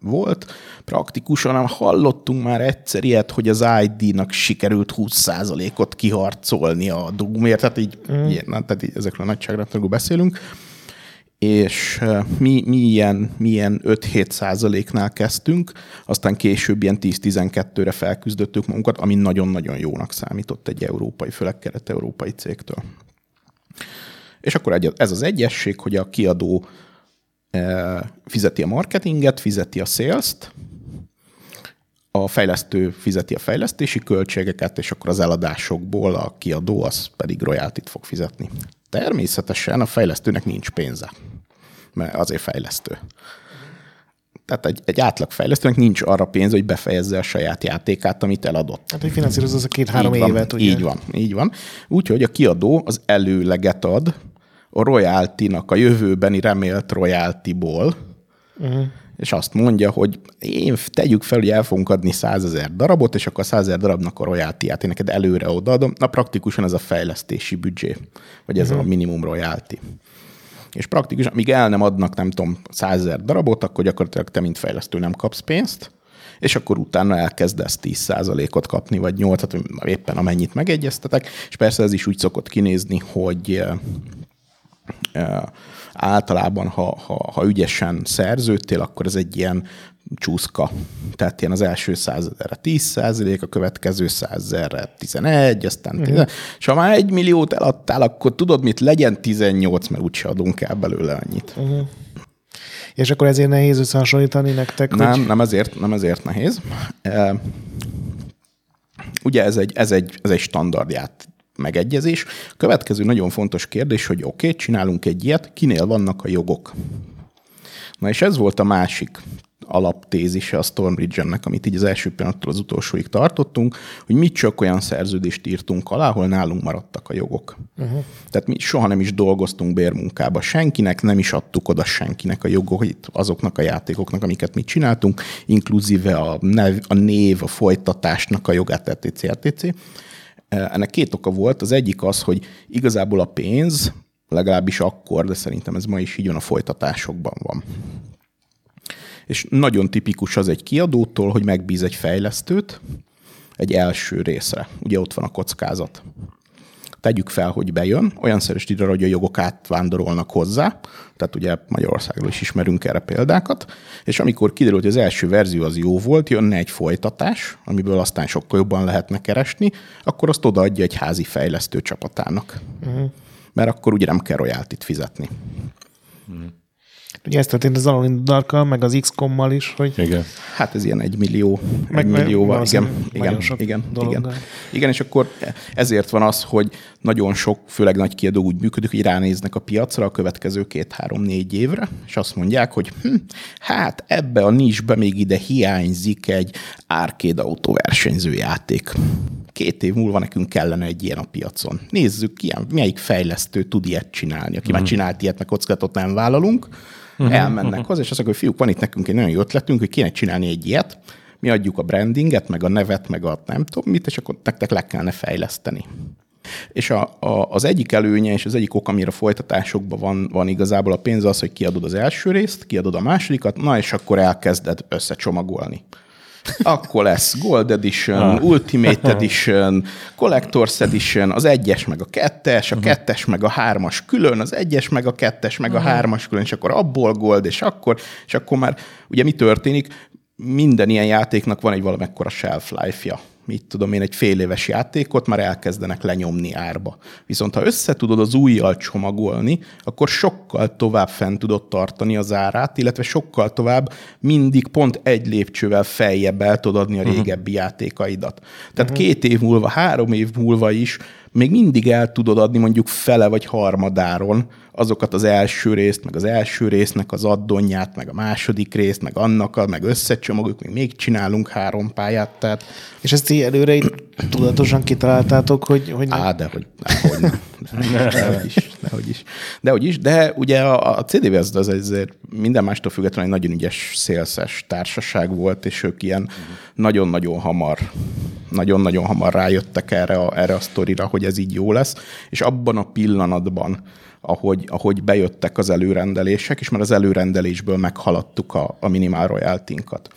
volt. Praktikusan hallottunk már egyszer ilyet, hogy az ID-nak sikerült 20%-ot kiharcolni a Doomért, tehát így, mm. ilyen, tehát így ezekről a nagyságrendekről beszélünk és mi, mi ilyen, mi ilyen 5-7 százaléknál kezdtünk, aztán később ilyen 10-12-re felküzdöttük magunkat, ami nagyon-nagyon jónak számított egy európai, főleg kelet-európai cégtől. És akkor ez az egyesség, hogy a kiadó fizeti a marketinget, fizeti a sales-t, a fejlesztő fizeti a fejlesztési költségeket, és akkor az eladásokból a kiadó az pedig royaltit fog fizetni. Természetesen a fejlesztőnek nincs pénze, mert azért fejlesztő. Tehát egy, egy átlag fejlesztőnek nincs arra pénz, hogy befejezze a saját játékát, amit eladott. Hát, hogy finanszírozza az a két-három évet, ugye? Így van, így van. Úgyhogy a kiadó az előleget ad a royalty-nak a jövőbeni remélt royalty-ból, uh-huh. és azt mondja, hogy én tegyük fel, hogy el fogunk adni százezer darabot, és akkor a százezer darabnak a royalty-ját én neked előre odaadom. Na praktikusan ez a fejlesztési büdzsé, vagy ez uh-huh. a minimum royalty. És praktikusan, amíg el nem adnak, nem tudom, százezer darabot, akkor gyakorlatilag te, mint fejlesztő nem kapsz pénzt, és akkor utána elkezdesz 10%-ot kapni, vagy 8-at, éppen amennyit megegyeztetek, és persze ez is úgy szokott kinézni, hogy általában, ha, ha, ha ügyesen szerződtél, akkor ez egy ilyen csúszka. Tehát ilyen az első százezerre 10 százalék, a következő százezerre 11, aztán uh-huh. 10, és ha már egy milliót eladtál, akkor tudod mit, legyen 18, mert úgyse adunk el belőle annyit. Uh-huh. És akkor ezért nehéz összehasonlítani nektek? Nem, hogy... nem, ezért, nem ezért nehéz. E, ugye ez egy, ez egy, ez egy standardját megegyezés. A következő nagyon fontos kérdés, hogy oké, okay, csinálunk egy ilyet, kinél vannak a jogok? Na és ez volt a másik alaptézise a Stormbridge-ennek, amit így az első pillanattól az utolsóig tartottunk, hogy mi csak olyan szerződést írtunk alá, ahol nálunk maradtak a jogok. Uh-huh. Tehát mi soha nem is dolgoztunk bérmunkába senkinek, nem is adtuk oda senkinek a jogait azoknak a játékoknak, amiket mi csináltunk, inkluzíve a, nev, a név, a folytatásnak a jogát, etc. etc. Ennek két oka volt. Az egyik az, hogy igazából a pénz, legalábbis akkor, de szerintem ez ma is így van, a folytatásokban van és nagyon tipikus az egy kiadótól, hogy megbíz egy fejlesztőt egy első részre. Ugye ott van a kockázat. Tegyük fel, hogy bejön, olyan szeresít arra, hogy a jogok átvándorolnak hozzá, tehát ugye Magyarországról is ismerünk erre példákat, és amikor kiderült, hogy az első verzió az jó volt, jönne egy folytatás, amiből aztán sokkal jobban lehetne keresni, akkor azt odaadja egy házi fejlesztő csapatának. Uh-huh. Mert akkor ugye nem kell royaltit fizetni. Uh-huh. Ugye ez történt az Alone in meg az XCOM-mal is, hogy... Igen. Hát ez ilyen egy millió, meg, egy millióval, igen, igen, igen, igen. Igen, és akkor ezért van az, hogy nagyon sok, főleg nagy kiadó úgy működik, hogy ránéznek a piacra a következő két-három-négy évre, és azt mondják, hogy hm, hát ebbe a nisbe még ide hiányzik egy arcade autóversenyző játék két év múlva nekünk kellene egy ilyen a piacon. Nézzük ki, melyik fejlesztő tud ilyet csinálni. Aki mm. már csinált ilyet, meg kockázatot nem vállalunk, uh-huh, elmennek uh-huh. hozzá, és azt mondják, hogy fiúk, van itt nekünk egy nagyon jó ötletünk, hogy kéne csinálni egy ilyet, mi adjuk a brandinget, meg a nevet, meg a nem tudom mit, és akkor nektek le kellene fejleszteni. És a, a, az egyik előnye és az egyik ok, amire folytatásokban van, van igazából a pénz az, hogy kiadod az első részt, kiadod a másodikat, na és akkor elkezded összecsomagolni akkor lesz Gold Edition, ah. Ultimate [LAUGHS] Edition, Collector's Edition, az egyes meg a kettes, a uh-huh. kettes meg a hármas külön, az egyes meg a kettes meg uh-huh. a hármas külön, és akkor abból Gold, és akkor, és akkor már ugye mi történik? Minden ilyen játéknak van egy valamekkora shelf life-ja mit tudom én, egy fél éves játékot már elkezdenek lenyomni árba. Viszont ha össze tudod az újjal csomagolni, akkor sokkal tovább fent tudod tartani az árát, illetve sokkal tovább mindig pont egy lépcsővel feljebb el tudod adni a mhm. régebbi uh-huh. játékaidat. Tehát uh-huh. két év múlva, három év múlva is még mindig el tudod adni mondjuk fele vagy harmadáron azokat az első részt, meg az első résznek az addonját, meg a második részt, meg annak, a, meg összecsomagok, még, még csinálunk három pályát. Tehát... És ezt így előre így tudatosan kitaláltátok, hogy, hogy nem? Á, de hogy, hogy nem. Dehogy is, dehogy is. Dehogy is, de ugye a, a CDV az, az azért minden mástól függetlenül egy nagyon ügyes szélszes társaság volt, és ők ilyen uh-huh. nagyon-nagyon hamar nagyon-nagyon hamar rájöttek erre a, erre a sztorira, hogy ez így jó lesz, és abban a pillanatban, ahogy, ahogy bejöttek az előrendelések, és már az előrendelésből meghaladtuk a, a minimál royaltinkat.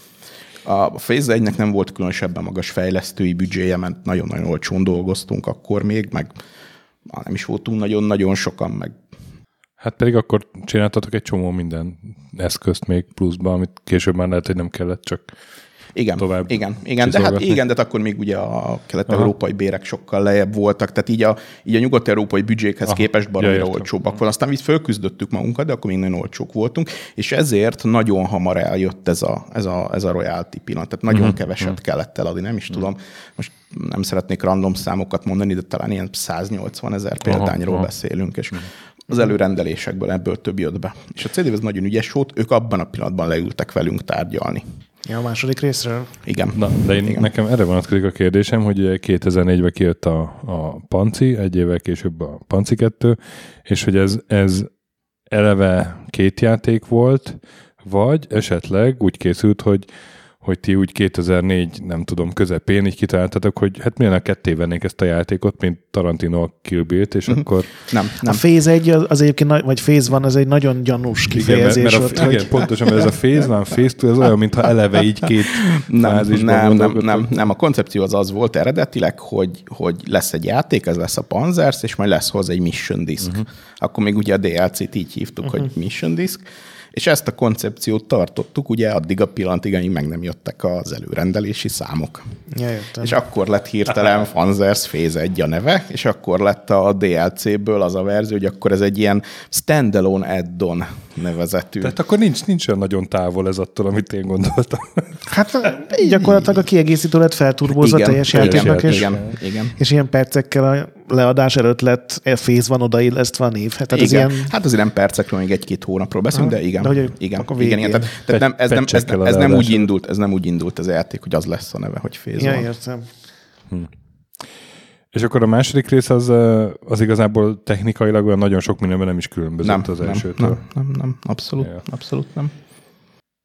A Phase 1-nek nem volt különösebben magas fejlesztői büdzséje, mert nagyon-nagyon olcsón dolgoztunk akkor még, meg nem is voltunk nagyon-nagyon sokan, meg Hát pedig akkor csináltatok egy csomó minden eszközt még pluszban, amit később már lehet, hogy nem kellett csak igen, tovább igen, igen, de hát igen, de akkor még ugye a kelet-európai bérek sokkal lejjebb voltak, tehát így a, így a nyugat-európai büdzsékhez Aha. képest baromira ja, olcsóbbak van. Aztán itt fölküzdöttük magunkat, de akkor még nagyon olcsók voltunk, és ezért nagyon hamar eljött ez a, ez a, ez a royalty pillanat, tehát nagyon uh-huh. keveset uh-huh. kellett eladni, nem is uh-huh. tudom. Most nem szeretnék random számokat mondani, de talán ilyen 180 ezer példányról uh-huh. beszélünk, és uh-huh az előrendelésekből ebből több jött be. És a CD ez nagyon ügyes volt, ők abban a pillanatban leültek velünk tárgyalni. Ja, a második részről? Igen. Na, de én, Igen. nekem erre vonatkozik a kérdésem, hogy 2004-ben kijött a, a Panci, egy évvel később a Panci 2, és hogy ez, ez eleve két játék volt, vagy esetleg úgy készült, hogy hogy ti úgy 2004, nem tudom, közepén így kitaláltatok, hogy hát milyen a ketté vennék ezt a játékot, mint Tarantino a Kill Bill-t, és akkor... Nem, A nem. Phase 1 az, az egyébként, nagy- vagy Phase van, az egy nagyon gyanús Igen, mert, kifejezés mert ott, a, hogy igen, pontosan, mert ez a phase van, phase two, ez olyan, mintha eleve így két Nem, fázisban nem, nem, nem, nem. A koncepció az az volt eredetileg, hogy, hogy lesz egy játék, ez lesz a Panzers, és majd lesz hozzá egy mission disk. Uh-huh. Akkor még ugye a DLC-t így hívtuk, uh-huh. hogy mission disk, és ezt a koncepciót tartottuk ugye addig a pillanatig, amíg meg nem jöttek az előrendelési számok. Ja, értem. És akkor lett hirtelen [LAUGHS] Fanzers Phase 1 a neve, és akkor lett a DLC-ből az a verzió, hogy akkor ez egy ilyen standalone add-on nevezetű. Tehát akkor nincs, nincs olyan nagyon távol ez attól, amit én gondoltam. Hát gyakorlatilag a kiegészítő lett felturbózva teljes játéknak, és, igen, igen. és ilyen percekkel a leadás előtt lett e Phase van odaillesztve a név. Hát ez igen. ilyen, Hát azért nem percekről, még egy-két hónapról beszélünk, de igen. De hogy igen, akkor igen, végén. igen. Tehát, tehát nem, ez, nem, ez, ez, nem úgy indult, ez nem úgy indult az játék, hogy az lesz a neve, hogy Phase ja, van. értem. És akkor a második rész az, az igazából technikailag olyan nagyon sok mindenben nem is különbözött Nem, az elsőtől. nem, nem, nem, abszolút, Ja. abszolút nem.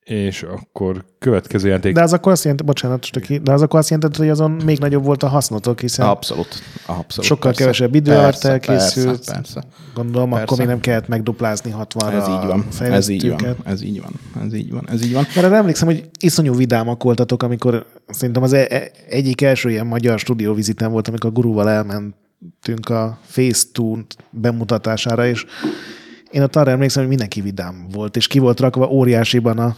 És akkor következő játék. De az akkor azt jelenti, bocsánat, Stöki, de az akkor azt jelenti, hogy azon még nagyobb volt a hasznotok, hiszen Abszolút, abszolút. Sokkal persze. kevesebb idő alatt elkészült. Persze, persze. gondolom, Persze. akkor még nem kellett megduplázni 60-ra Ez így van, ez így van, ez így van, ez így van, ez így van. Mert emlékszem, hogy iszonyú vidámak voltatok, amikor szerintem az e- e- egyik első ilyen magyar stúdióvizitem volt, amikor a gurúval elmentünk a 2 bemutatására, és én ott arra emlékszem, hogy mindenki vidám volt, és ki volt rakva óriásiban a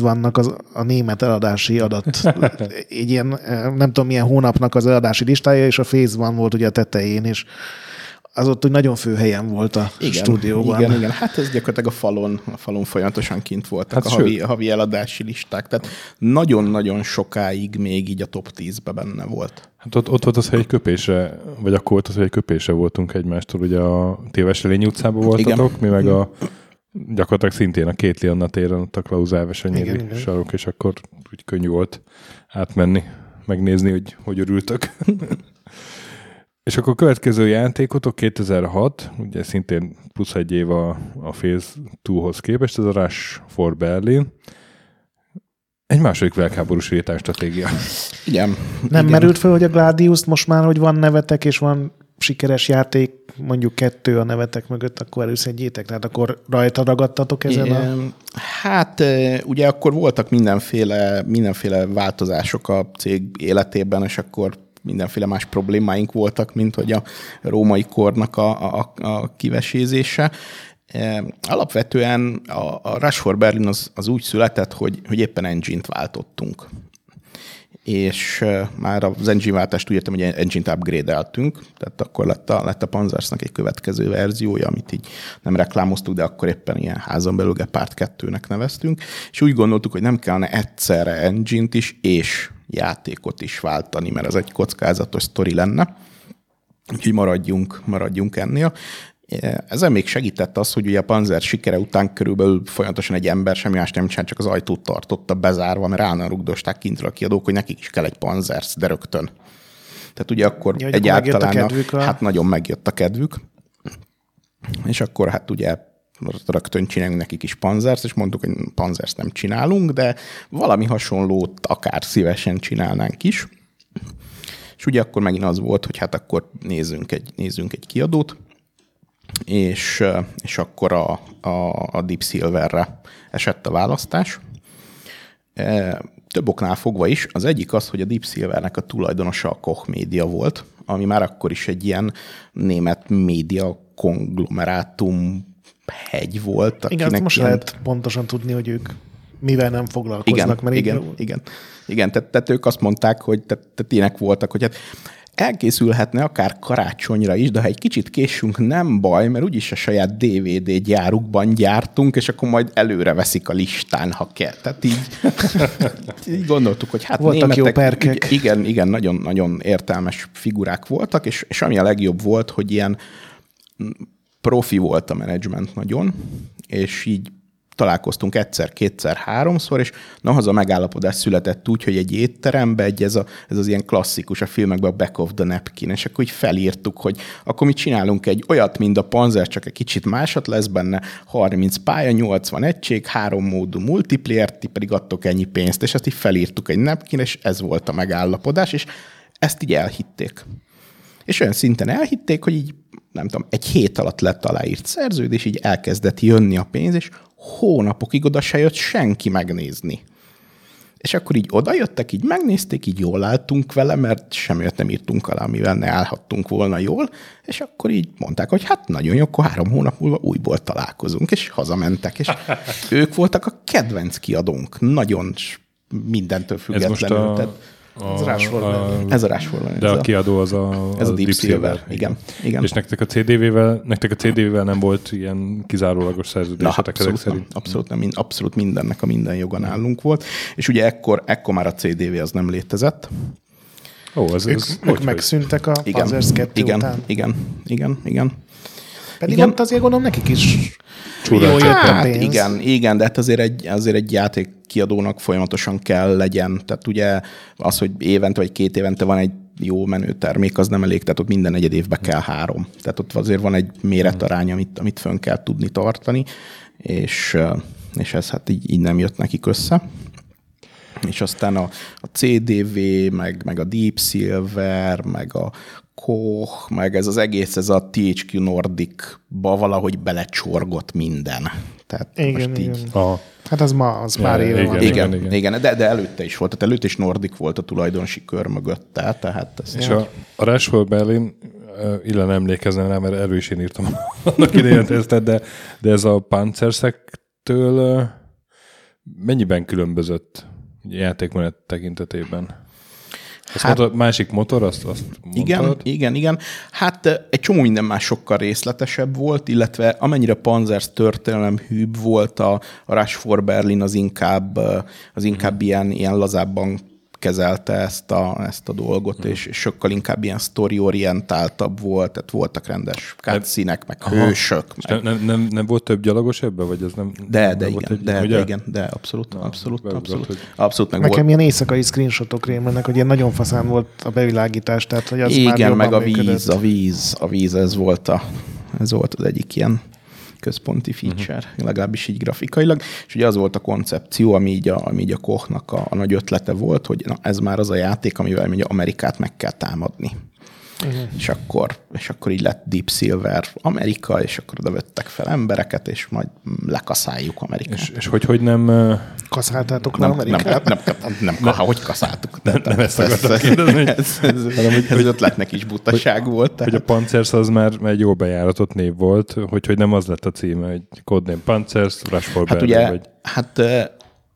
vannak az, a német eladási adat. [LAUGHS] Egy ilyen, eh, nem tudom milyen hónapnak az eladási listája, és a van volt ugye a tetején, és az ott úgy nagyon fő helyen volt a Igen, stúdióban. Igen, igen. Hát ez gyakorlatilag a falon, a falon folyamatosan kint voltak Hát a havi, havi eladási listák. Tehát nagyon-nagyon sokáig még így a top 10-be benne volt. Hát ott, ott volt az, hogy egy köpésre, vagy akkor volt az, hogy egy köpésre voltunk egymástól, ugye a Téves Lény utcában voltatok, Igen. mi meg a gyakorlatilag szintén a két Lianna téren ott a Klaus igen. sarok, és akkor úgy könnyű volt átmenni, megnézni, hogy hogy örültök. [LAUGHS] és akkor a következő játékotok 2006, ugye szintén plusz egy év a, a Phase 2-hoz képest, ez a Rush for Berlin. Egy második világháborús stratégia. Igen. Nem igen. merült fel, hogy a Gladius most már, hogy van nevetek, és van sikeres játék, mondjuk kettő a nevetek mögött, akkor előszedjétek? Tehát akkor rajta ragadtatok ezen a... Igen. Hát ugye akkor voltak mindenféle, mindenféle változások a cég életében, és akkor mindenféle más problémáink voltak, mint hogy a római kornak a, a, a kivesézése. Eh, Alapvetően a, a Rush for Berlin az, az úgy született, hogy, hogy éppen engine-t váltottunk és eh, már az engine váltást úgy értem, hogy engine-t upgrade-eltünk, tehát akkor lett a, lett a Panzersnak egy következő verziója, amit így nem reklámoztuk, de akkor éppen ilyen házon belül Gepard 2-nek neveztünk, és úgy gondoltuk, hogy nem kellene egyszerre engine-t is és játékot is váltani, mert ez egy kockázatos sztori lenne. Úgyhogy maradjunk, maradjunk ennél. Ezzel még segített az, hogy ugye a Panzer sikere után körülbelül folyamatosan egy ember semmi más nem csinált, csak az ajtót tartotta bezárva, mert állandóan rugdosták kintről a kiadók, hogy nekik is kell egy Panzers, de rögtön. Tehát ugye akkor Ja, egyáltalán, a kedvük a- hát nagyon megjött a kedvük, és akkor hát ugye rögtön csinálunk nekik is panzerst, és mondtuk, hogy panzerst nem csinálunk, de valami hasonlót akár szívesen csinálnánk is. És ugye akkor megint az volt, hogy hát akkor nézzünk egy, nézzünk egy kiadót, és, és akkor a, a, a Deep Silverre esett a választás. Eh, Több oknál fogva is. Az egyik az, hogy a Deep Silvernek a tulajdonosa a Koch Media volt, ami már akkor is egy ilyen német média konglomerátum hegy volt. Igen, most ilyen- lehet pontosan tudni, hogy ők mivel nem foglalkoznak. igen, mert igen, így, igen, igen. Tehát, tehát ők azt mondták, hogy tehát, tehát ilyenek voltak, hogy hát elkészülhetne akár karácsonyra is, de ha egy kicsit késünk, nem baj, mert úgyis a saját DVD gyárukban gyártunk, és akkor majd előre veszik a listán, ha kell. Tehát így, [LAUGHS] így gondoltuk, hogy hát Voltak jó németek, perkek. Igen, igen, nagyon-nagyon értelmes figurák voltak, és, és ami a legjobb volt, hogy ilyen profi volt a menedzsment nagyon, és így találkoztunk egyszer, kétszer, háromszor, és na, a megállapodás született úgy, hogy egy étterembe, egy ez, a, ez az ilyen klasszikus a filmekben a back of the napkin, és akkor így felírtuk, hogy akkor mi csinálunk egy olyat, mint a Panzer, csak egy kicsit másat lesz benne, 30 pálya, 80 egység, három módú multiplayer, ti pedig adtok ennyi pénzt, és ezt így felírtuk egy napkin, és ez volt a megállapodás, és ezt így elhitték. És olyan szinten elhitték, hogy így, nem tudom, egy hét alatt lett aláírt szerződés, így elkezdett jönni a pénz, és hónapokig oda se jött senki megnézni. És akkor így oda jöttek, így megnézték, így jól álltunk vele, mert semmiért nem írtunk alá, amivel ne állhattunk volna jól, és akkor így mondták, hogy hát nagyon jó, akkor három hónap múlva újból találkozunk, és hazamentek, és [LAUGHS] ők voltak a kedvenc kiadónk, nagyon mindentől függetlenül. Ez most a... Tehát, a, ez a, Ez a Rashford De a kiadó az a, ez a, a Deep, Deep Silver. Silver. Igen. Igen. És nektek a CD-vel, nektek a CD-vel nem volt ilyen kizárólagos szerződésetek Na, abszolút, szerint? Abszolút, nem, abszolút mindennek a minden joga nálunk volt. És ugye ekkor, ekkor már a CDV az nem létezett. Ó, ez, ők, ez ők megszűntek a igen, Panzers 2 igen, után. Igen, igen, igen. Pedig igen. ott azért gondolom nekik is jól jött hát, a pénz. Igen, igen, de hát azért egy, azért egy játék kiadónak folyamatosan kell legyen. Tehát ugye az, hogy évente vagy két évente van egy jó menő termék, az nem elég, tehát ott minden negyed évben kell három. Tehát ott azért van egy méretarány, amit, amit fönn kell tudni tartani, és, és ez hát így, így nem jött nekik össze. És aztán a, a CDV, meg, meg a Deep Silver, meg a Koch, meg ez az egész, ez a THQ Nordic-ba valahogy belecsorgott minden. Tehát igen, most igen. így... A... Hát az ma, az ja, pár éve igen, van. Igen, igen, igen. De, de előtte is volt. Tehát előtte is Nordic volt a tulajdonosi kör mögötte. Tehát ez És a, a Rashford Berlin, illen emlékezem rá, mert erről is én írtam [LAUGHS] annak idején tesztet, de, de ez a Panzerszek-től mennyiben különbözött játékmenet tekintetében? Azt hát, mondtad, másik motor, azt, azt Igen, mondtad? igen, igen. Hát egy csomó minden más sokkal részletesebb volt, illetve amennyire Panzers történelem hűbb volt, a, a Rush for Berlin az inkább, az inkább mm. ilyen, ilyen lazábban kezelte ezt a, ezt a dolgot, mm. és, sokkal inkább ilyen story-orientáltabb volt, tehát voltak rendes cutscene meg Aha. hősök. Meg... Nem, nem, nem, volt több gyalogos ebben, vagy ez nem? De, nem de igen, egy, de, de, igen, de abszolút, Na, abszolút, beugrott, abszolút. Hogy... abszolút meg Nekem volt. ilyen éjszakai screenshotok rémmennek, hogy ilyen nagyon faszán volt a bevilágítás, tehát hogy az igen, már meg a működött. víz, a víz, a víz, ez volt, a, ez volt az egyik ilyen központi feature, uh-huh. legalábbis így grafikailag. És ugye az volt a koncepció, ami így a, ami így a Kochnak a, a nagy ötlete volt, hogy na, ez már az a játék, amivel ugye Amerikát meg kell támadni. Uh-huh. És, akkor, és akkor így lett Deep Silver Amerika, és akkor oda vettek fel embereket, és majd lekaszáljuk Amerikát. És, és hogy, hogy nem... Kaszáltátok nem, Amerikát? Nem, nem, nem, nem, nem, nem hogy kaszáltuk. Nem, nem ezt akartam kérdezni. Ez, ez, hanem, hogy, ez ötletnek is butaság hogy, volt. Tehát. Hogy a Panzers az már egy jó bejáratott név volt, hogy, hogy nem az lett a címe, hogy Codename Panzers, Rush for hát ugye, vagy... Hát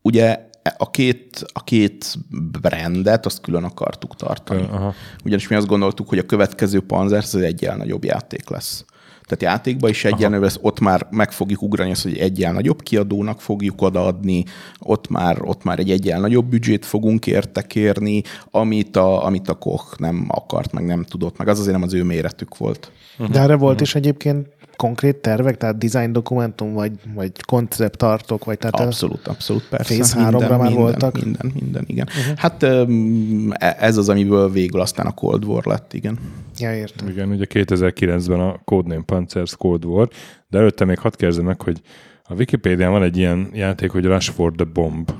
ugye a két, a két brandet azt külön akartuk tartani. Aha. Ugyanis mi azt gondoltuk, hogy a következő Panzers az egyel nagyobb játék lesz. Tehát játékba is egyenlő lesz, ott már meg fogjuk ugrani azt, hogy egyen nagyobb kiadónak fogjuk odaadni, ott már, ott már egy egyen nagyobb büdzsét fogunk érte kérni, amit a, amit a Koch nem akart, meg nem tudott, meg az azért nem az ő méretük volt. De erre volt is egyébként konkrét tervek, tehát design dokumentum, vagy, vagy konceptartok, vagy tehát Abszolút, abszolút, persze. Phase 3 ra már minden, voltak? Minden, minden, igen. Uh-huh. Hát e, ez az, amiből végül aztán a Cold War lett, igen. Ja, értem. Igen, ugye 2009-ben a Codename Panzers Cold War, de előtte még hadd kérdezem meg, hogy a Wikipédián van egy ilyen játék, hogy Rush for the Bomb.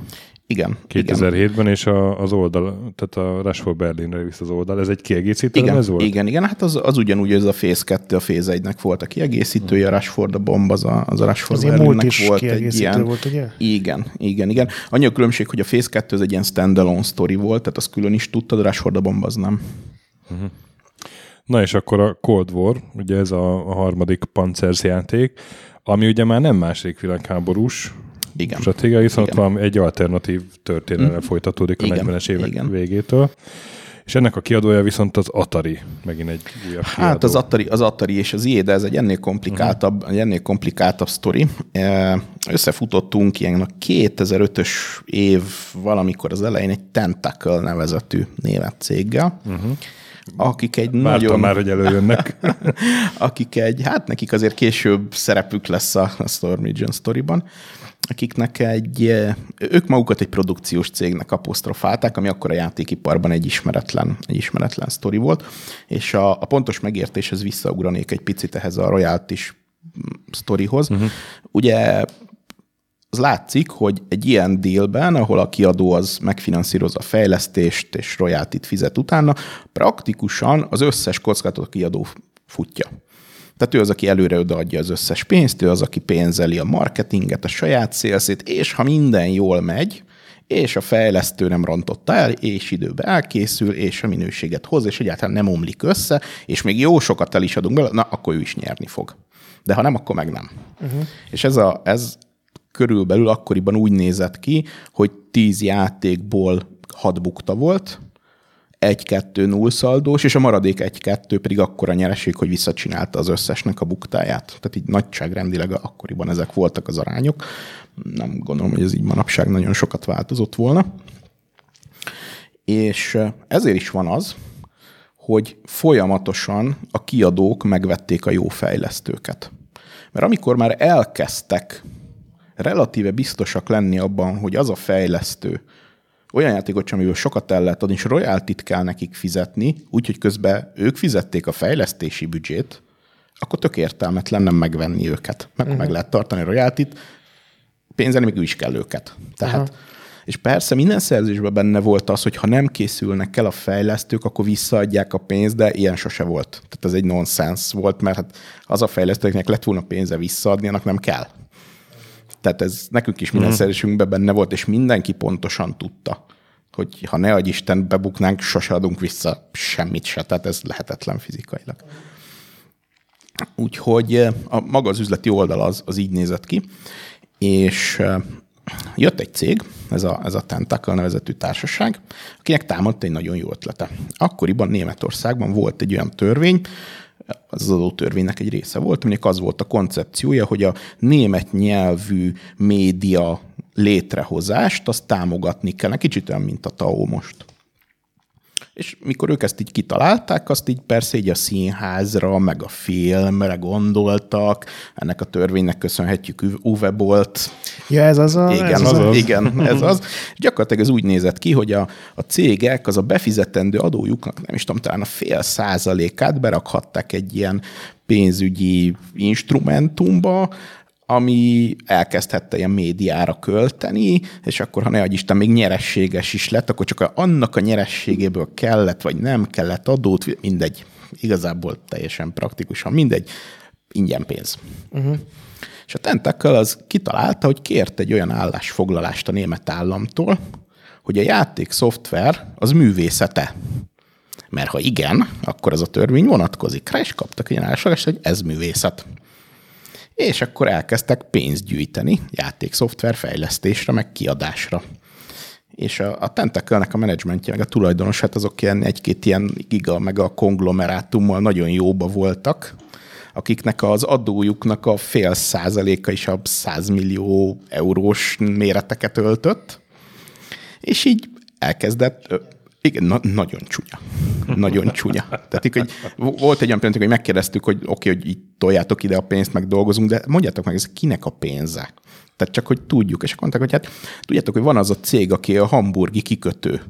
Igen. 2007-ben, és a, az oldal, tehát a Rush for Berlinre visz az oldal. Ez egy kiegészítő igen, ez volt? Igen, igen, hát az, az ugyanúgy, ez a Phase 2, a Phase 1-nek volt a kiegészítője, a Rush for the Bomb, az a, az a Rush for az Berlinnek volt egy ilyen. volt, ugye? Igen, igen, igen. Annyi a különbség, hogy a Phase 2 az egy ilyen standalone story volt, tehát az külön is tudtad, a Rush for the Bomb az nem. Uh-huh. Na és akkor a Cold War, ugye ez a, a harmadik Panzers játék, ami ugye már nem második világháborús, igen. stratégia, viszont Igen. valami egy alternatív történelem mm. folytatódik a Igen. 40-es évek Igen. végétől. És ennek a kiadója viszont az Atari, megint egy újabb Hát kiadó. az Atari, az Atari és az IE, de ez egy ennél komplikáltabb, uh-huh. ennél komplikáltabb sztori. Összefutottunk ilyen a 2005-ös év valamikor az elején egy Tentacle nevezetű német céggel, uh-huh. Akik egy Vártam nagyon... már, hogy előjönnek. [LAUGHS] akik egy, hát nekik azért később szerepük lesz a, a Storm Region sztoriban, akiknek egy, ők magukat egy produkciós cégnek apostrofálták, ami akkor a játékiparban egy ismeretlen, egy ismeretlen sztori volt, és a, a pontos megértéshez visszaugranék egy picit ehhez a royalties sztorihoz. Uh-huh. Ugye az látszik, hogy egy ilyen dealben, ahol a kiadó az megfinanszírozza a fejlesztést és royaltit fizet utána, praktikusan az összes kockázatot a kiadó futja. Tehát ő az, aki előre odaadja az összes pénzt, ő az, aki pénzeli a marketinget, a saját szélszét, és ha minden jól megy, és a fejlesztő nem rontotta el, és időben elkészül, és a minőséget hoz, és egyáltalán nem omlik össze, és még jó sokat el is adunk bele, na, akkor ő is nyerni fog. De ha nem, akkor meg nem. Uh-huh. És ez, a, ez körülbelül akkoriban úgy nézett ki, hogy tíz játékból hat bukta volt, egy-kettő nullszaldós, és a maradék egy-kettő pedig akkora nyereség, hogy visszacsinálta az összesnek a buktáját. Tehát így nagyságrendileg akkoriban ezek voltak az arányok. Nem gondolom, hogy ez így manapság nagyon sokat változott volna. És ezért is van az, hogy folyamatosan a kiadók megvették a jó fejlesztőket. Mert amikor már elkezdtek relatíve biztosak lenni abban, hogy az a fejlesztő olyan játékot sem, amiből sokat el lehet adni, és royaltit kell nekik fizetni, úgyhogy közben ők fizették a fejlesztési büdzsét, akkor tök értelmetlen nem megvenni őket. Meg, uh-huh. meg lehet tartani a royaltit, pénzelni még is kell őket. Tehát, uh-huh. És persze minden szerzésben benne volt az, hogy ha nem készülnek el a fejlesztők, akkor visszaadják a pénzt, de ilyen sose volt. Tehát ez egy nonsens volt, mert hát az a fejlesztőknek lett volna pénze visszaadni, annak nem kell. Tehát ez nekünk is minden uh-huh. szerzésünkben benne volt, és mindenki pontosan tudta, hogy ha ne adj Isten bebuknánk, sose adunk vissza semmit se, tehát ez lehetetlen fizikailag. Úgyhogy eh, a maga az üzleti oldal az, az így nézett ki, és eh, jött egy cég, ez a, ez a Tentacle nevezetű társaság, akinek támadt egy nagyon jó ötlete. Akkoriban Németországban volt egy olyan törvény, az adótörvénynek egy része volt, aminek az volt a koncepciója, hogy a német nyelvű média létrehozást, azt támogatni kell. Kicsit olyan, mint a TAO most. És mikor ők ezt így kitalálták, azt így persze így a színházra, meg a filmre gondoltak. Ennek a törvénynek köszönhetjük Uwe Bolt. Ja, ez az a... Igen, ez az, az, az. igen, [LAUGHS] ez az. Gyakorlatilag ez úgy nézett ki, hogy a, a cégek az a befizetendő adójuknak, nem is tudom, talán a fél százalékát berakhatták egy ilyen pénzügyi instrumentumba, ami elkezdhette ilyen médiára költeni, és akkor, ha ne Isten, még nyerességes is lett, akkor csak annak a nyerességéből kellett, vagy nem kellett adót, mindegy. Igazából teljesen praktikusan mindegy, ingyen pénz. Uh-huh. És a Tentacle az kitalálta, hogy kért egy olyan állásfoglalást a német államtól, hogy a játék szoftver az művészete. Mert ha igen, akkor az a törvény vonatkozik rá, és kaptak egy állásfoglalást, hogy ez művészet és akkor elkezdtek pénzt gyűjteni játékszoftver fejlesztésre, meg kiadásra. És a, a Tentacle-nek a menedzsmentje, meg a tulajdonos, hát azok ilyen egy-két ilyen giga, meg a konglomerátummal nagyon jóba voltak, akiknek az adójuknak a fél százaléka is a 100 millió eurós méreteket öltött, és így elkezdett igen, na- nagyon csúnya. Nagyon csúnya. Tehát hogy volt egy olyan pillanat, hogy megkérdeztük, hogy oké, okay, hogy így toljátok ide a pénzt, meg dolgozunk, de mondjátok meg, ez kinek a pénze? Tehát csak, hogy tudjuk. És akkor mondták, hogy hát tudjátok, hogy van az a cég, aki a hamburgi kikötő.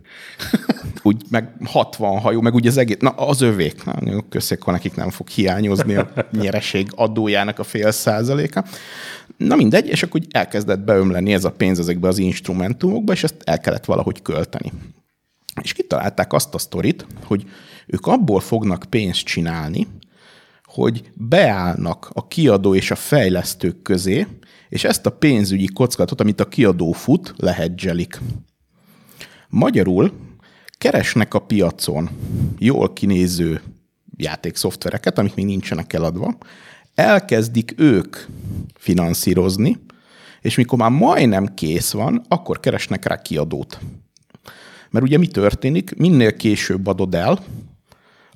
[LAUGHS] Úgy meg 60 hajó, meg úgy az egész, na az övék. Na, köszönjük, nekik nem fog hiányozni a nyereség adójának a fél százaléka. Na mindegy, és akkor elkezdett beömleni ez a pénz ezekbe az instrumentumokba, és ezt el kellett valahogy költeni. És kitalálták azt a sztorit, hogy ők abból fognak pénzt csinálni, hogy beállnak a kiadó és a fejlesztők közé, és ezt a pénzügyi kockázatot, amit a kiadó fut, lehedzselik. Magyarul keresnek a piacon jól kinéző játékszoftvereket, amik még nincsenek eladva, elkezdik ők finanszírozni, és mikor már majdnem kész van, akkor keresnek rá kiadót. Mert ugye mi történik? Minél később adod el,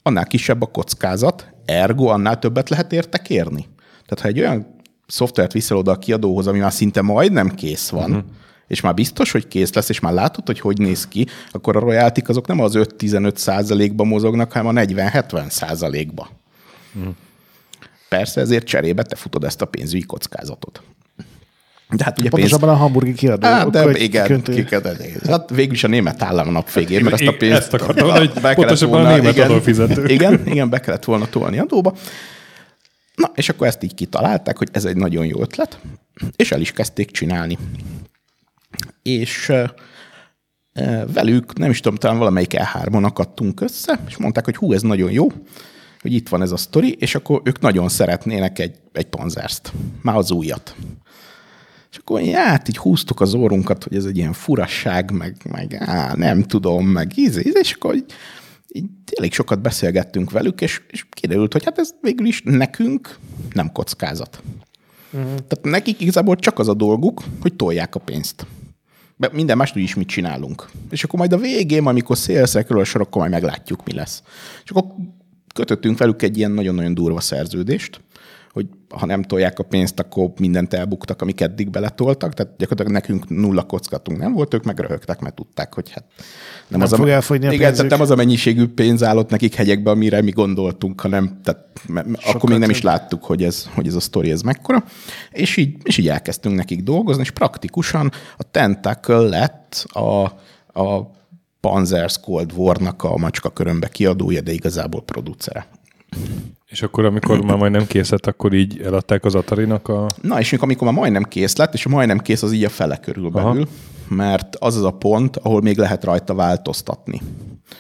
annál kisebb a kockázat, ergo annál többet lehet érte kérni. Tehát ha egy olyan szoftvert viszel oda a kiadóhoz, ami már szinte majdnem kész van, uh-huh. és már biztos, hogy kész lesz, és már látod, hogy hogy néz ki, akkor a royaltik azok nem az 5-15 százalékba mozognak, hanem a 40-70 százalékba. Mm. Persze ezért cserébe te futod ezt a pénzügyi kockázatot. De hát ugye Pontosabban pénz... a hamburgi kiadó. Hát, de igen, kiköntő... hát végül is a német állam nap végén, mert ezt a pénzt... Ezt akartam, hogy pontosabban volna, a német igen, adófizető. Igen, igen, be kellett volna tolni adóba. Na, és akkor ezt így kitalálták, hogy ez egy nagyon jó ötlet, és el is kezdték csinálni. És velük, nem is tudom, talán valamelyik E3-on akadtunk össze, és mondták, hogy hú, ez nagyon jó, hogy itt van ez a sztori, és akkor ők nagyon szeretnének egy, egy panzerst, már az újat. És akkor hát így húztuk az órunkat, hogy ez egy ilyen furasság, meg, meg á, nem tudom, meg íz, íz és akkor így, így elég sokat beszélgettünk velük, és, és kiderült, hogy hát ez végül is nekünk nem kockázat. Uh-huh. Tehát nekik igazából csak az a dolguk, hogy tolják a pénzt. Be, minden más is mit csinálunk. És akkor majd a végén, amikor szélszekről a sor, akkor majd meglátjuk, mi lesz. És akkor kötöttünk velük egy ilyen nagyon-nagyon durva szerződést, ha nem tolják a pénzt, akkor mindent elbuktak, amik eddig beletoltak. Tehát gyakorlatilag nekünk nulla kockatunk nem volt, ők meg röhögtek, mert tudták, hogy hát nem, nem az fog a, elfogyni a igen, tehát nem az a mennyiségű pénz állott nekik hegyekbe, amire mi gondoltunk, hanem tehát, akkor még nem is láttuk, hogy ez, hogy ez a sztori ez mekkora. És így, és így elkezdtünk nekik dolgozni, és praktikusan a Tentacle lett a, a Panzers Cold War-nak a macska körömbe kiadója, de igazából producere. És akkor, amikor már majdnem kész lett, akkor így eladták az atari a... Na, és amikor már majdnem kész lett, és majdnem kész az így a fele körülbelül, Aha. mert az az a pont, ahol még lehet rajta változtatni.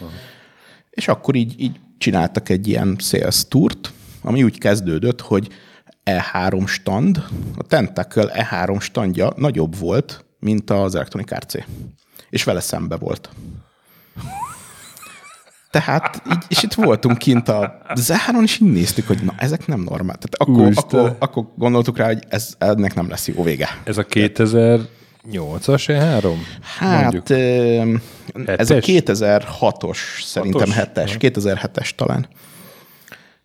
Aha. És akkor így, így csináltak egy ilyen sales tourt, ami úgy kezdődött, hogy E3 stand, a Tentacle E3 standja nagyobb volt, mint az Electronic Arts. És vele szembe volt. Tehát így, és itt voltunk kint a záron, és így néztük, hogy na, ezek nem normál. Tehát akkor, akkor, akkor gondoltuk rá, hogy ez, ennek nem lesz jó vége. Ez a 2000 8-as E3? Hát ez a 2006-os, szerintem 7-es, 2007-es talán.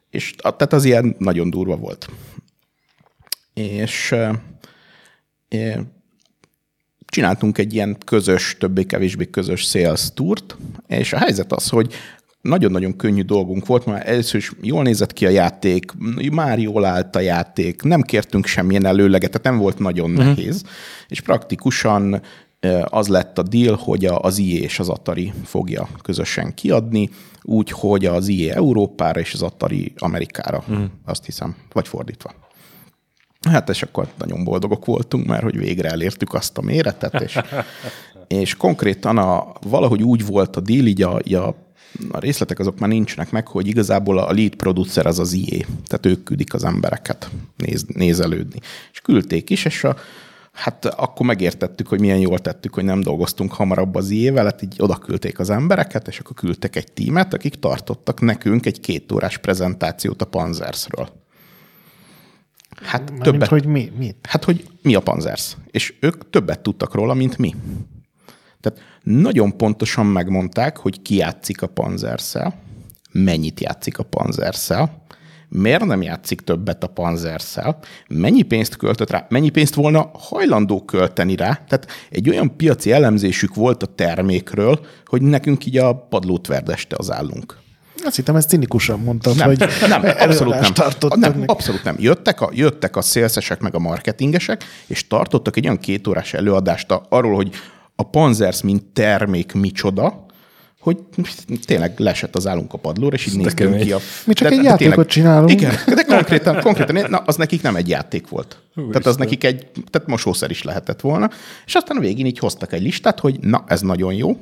És tehát az ilyen nagyon durva volt. És csináltunk egy ilyen közös, többé-kevésbé közös sales tourt, és a helyzet az, hogy nagyon-nagyon könnyű dolgunk volt, mert először is jól nézett ki a játék, már jól állt a játék, nem kértünk semmilyen előleget, tehát nem volt nagyon uh-huh. nehéz, és praktikusan az lett a deal, hogy az IE és az Atari fogja közösen kiadni, úgy, hogy az IE Európára és az Atari Amerikára, uh-huh. azt hiszem, vagy fordítva. Hát és akkor nagyon boldogok voltunk, mert hogy végre elértük azt a méretet, és, [LAUGHS] és konkrétan a, valahogy úgy volt a deal, így a, a a részletek azok már nincsenek meg, hogy igazából a lead producer az az IE, tehát ők küldik az embereket néz, nézelődni. És küldték is, és a, hát akkor megértettük, hogy milyen jól tettük, hogy nem dolgoztunk hamarabb az IE-vel, hát így oda küldték az embereket, és akkor küldtek egy tímet, akik tartottak nekünk egy két órás prezentációt a Panzersről. Hát Már többet. hogy mi? Mit? Hát, hogy mi a Panzers. És ők többet tudtak róla, mint mi. Tehát nagyon pontosan megmondták, hogy ki játszik a panzerszel, mennyit játszik a panzerszel, miért nem játszik többet a panzerszel, mennyi pénzt költött rá, mennyi pénzt volna hajlandó költeni rá. Tehát egy olyan piaci elemzésük volt a termékről, hogy nekünk így a padlót verdeste az állunk. Azt hittem, ezt cinikusan mondtam, nem, hogy nem, abszolút nem. nem abszolút nem. Jöttek a, jöttek a szélszesek meg a marketingesek, és tartottak egy olyan kétórás előadást arról, hogy a Panzers, mint termék micsoda, hogy tényleg lesett az állunk a padlóra, és így néztünk ki a... Mi csak de, egy de, játékot tényleg, csinálunk. Igen, de konkrétan, [LAUGHS] konkrétan na, az nekik nem egy játék volt. Hú, tehát az nekik egy, tehát mosószer is lehetett volna. És aztán a végén így hoztak egy listát, hogy na, ez nagyon jó.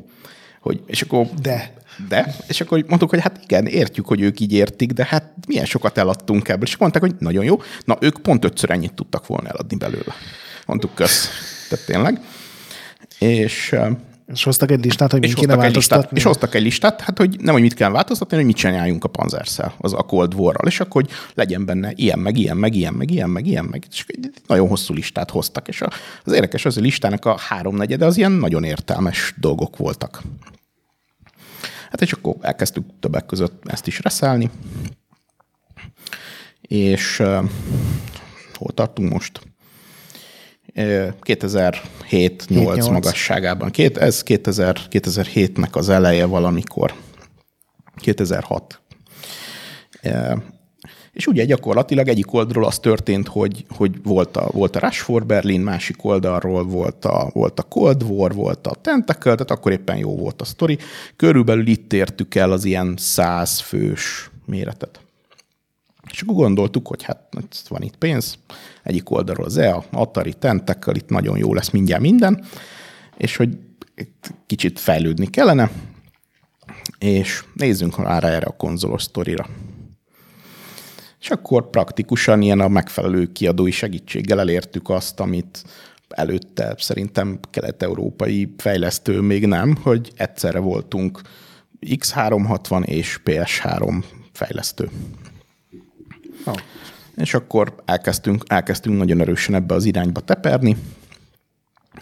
Hogy, és akkor, de. De, és akkor mondtuk, hogy hát igen, értjük, hogy ők így értik, de hát milyen sokat eladtunk ebből. És mondták, hogy nagyon jó. Na, ők pont ötször ennyit tudtak volna eladni belőle. Mondtuk, kösz. Tehát tényleg. És és hoztak egy listát, hogy mit kéne változtatni? Listát, és hoztak egy listát, hát hogy nem, hogy mit kell változtatni, hogy mit csináljunk a panzerszel, az a Cold War-ral, és akkor, hogy legyen benne ilyen, meg ilyen, meg ilyen, meg ilyen, meg ilyen, meg és egy nagyon hosszú listát hoztak, és az érdekes az, a listának a háromnegyede az ilyen nagyon értelmes dolgok voltak. Hát és akkor elkezdtük többek között ezt is reszelni, és uh, hol tartunk most? 2007-8 magasságában. Két, ez 2000, 2007-nek az eleje valamikor. 2006. És ugye gyakorlatilag egyik oldalról az történt, hogy, hogy volt, a, volt a Rush for Berlin, másik oldalról volt a, volt a Cold War, volt a Tentacle, tehát akkor éppen jó volt a sztori. Körülbelül itt értük el az ilyen száz fős méretet. És akkor gondoltuk, hogy hát van itt pénz, egyik oldalról az EA, Atari, Tentacle, itt nagyon jó lesz mindjárt minden, és hogy itt kicsit fejlődni kellene, és nézzünk rá erre a konzolos sztorira. És akkor praktikusan ilyen a megfelelő kiadói segítséggel elértük azt, amit előtte szerintem kelet-európai fejlesztő még nem, hogy egyszerre voltunk X360 és PS3 fejlesztő. Oh. És akkor elkezdtünk, elkezdtünk nagyon erősen ebbe az irányba teperni,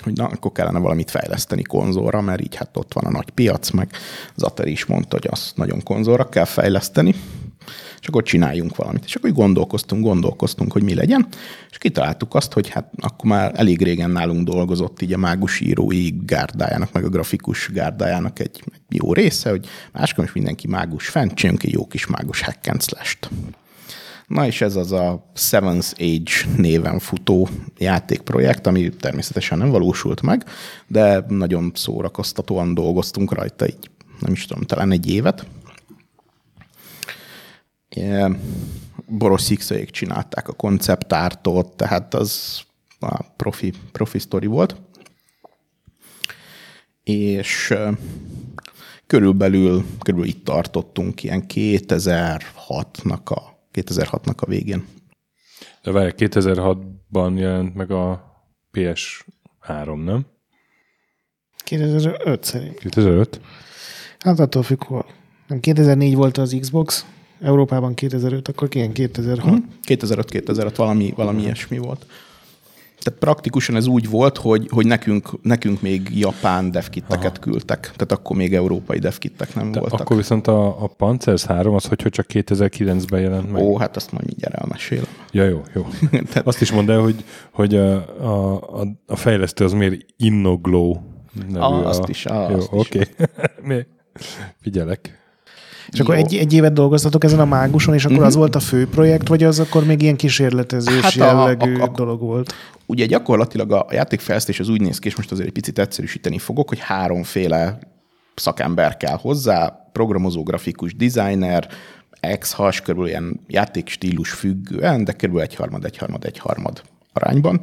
hogy na, akkor kellene valamit fejleszteni konzolra, mert így hát ott van a nagy piac, meg az is mondta, hogy azt nagyon konzolra kell fejleszteni és akkor csináljunk valamit. És akkor gondolkoztunk, gondolkoztunk, hogy mi legyen, és kitaláltuk azt, hogy hát akkor már elég régen nálunk dolgozott így a mágus írói gárdájának, meg a grafikus gárdájának egy, egy jó része, hogy máskor is mindenki mágus fent, csináljunk egy jó kis mágus hack and slash-t. Na és ez az a Seventh Age néven futó játékprojekt, ami természetesen nem valósult meg, de nagyon szórakoztatóan dolgoztunk rajta így, nem is tudom, talán egy évet. Boros Sixék csinálták a konceptártot, tehát az a profi, profi sztori volt. És körülbelül, körülbelül itt tartottunk ilyen 2006-nak a, 2006-nak a végén. De várj, 2006-ban jelent meg a PS3, nem? 2005 szerint. 2005? Hát attól függ, hol. Nem, 2004 volt az Xbox, Európában 2005, akkor ilyen 2006. Hmm. 2005-2006 valami, valami ilyesmi volt. Tehát praktikusan ez úgy volt, hogy, hogy nekünk, nekünk még japán devkitteket Aha. küldtek. Tehát akkor még európai devkittek nem De voltak. Akkor viszont a, a Panzers 3 az hogy, hogy csak 2009-ben jelent meg? Ó, hát azt majd mindjárt elmesélem. Ja, jó, jó. [LAUGHS] Tehát... Azt is mondd el, hogy, hogy a, a, a, a fejlesztő az miért Innoglow nevű. Ah, azt a... is. Ah, jó, oké. [LAUGHS] Okay. Figyelek. És Jó. akkor egy, egy évet dolgoztatok ezen a máguson, és akkor az volt a fő projekt, vagy az akkor még ilyen kísérletezős hát jellegű a, a, a, dolog volt? Ugye gyakorlatilag a játékfejlesztés az úgy néz ki, és most azért egy picit egyszerűsíteni fogok, hogy háromféle szakember kell hozzá, programozó, grafikus, designer, ex-has, körül ilyen játékstílus függően, de körül egyharmad, egyharmad, egyharmad arányban.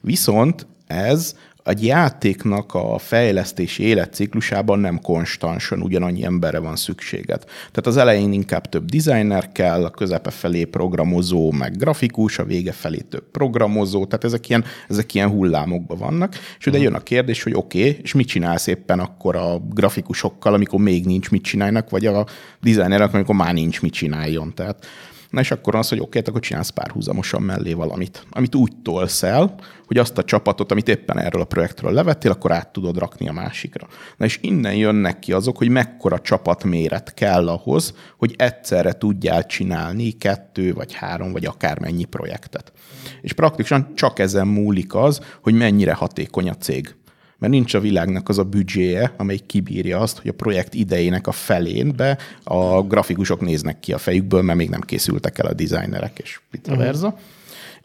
Viszont ez egy játéknak a fejlesztési életciklusában nem konstansan ugyanannyi emberre van szükséged. Tehát az elején inkább több designer kell, a közepe felé programozó, meg grafikus, a vége felé több programozó, tehát ezek ilyen, ezek ilyen hullámokban vannak. És ugye jön a kérdés, hogy oké, okay, és mit csinálsz éppen akkor a grafikusokkal, amikor még nincs mit csinálnak, vagy a designerek, amikor már nincs mit csináljon. Tehát Na és akkor az, hogy oké, okay, akkor csinálsz párhuzamosan mellé valamit, amit úgy tolsz el, hogy azt a csapatot, amit éppen erről a projektről levettél, akkor át tudod rakni a másikra. Na és innen jönnek ki azok, hogy mekkora csapatméret kell ahhoz, hogy egyszerre tudjál csinálni kettő, vagy három, vagy akármennyi projektet. És praktikusan csak ezen múlik az, hogy mennyire hatékony a cég mert nincs a világnak az a büdzséje, amely kibírja azt, hogy a projekt idejének a felén be a grafikusok néznek ki a fejükből, mert még nem készültek el a designerek, és vice versa. Uh-huh.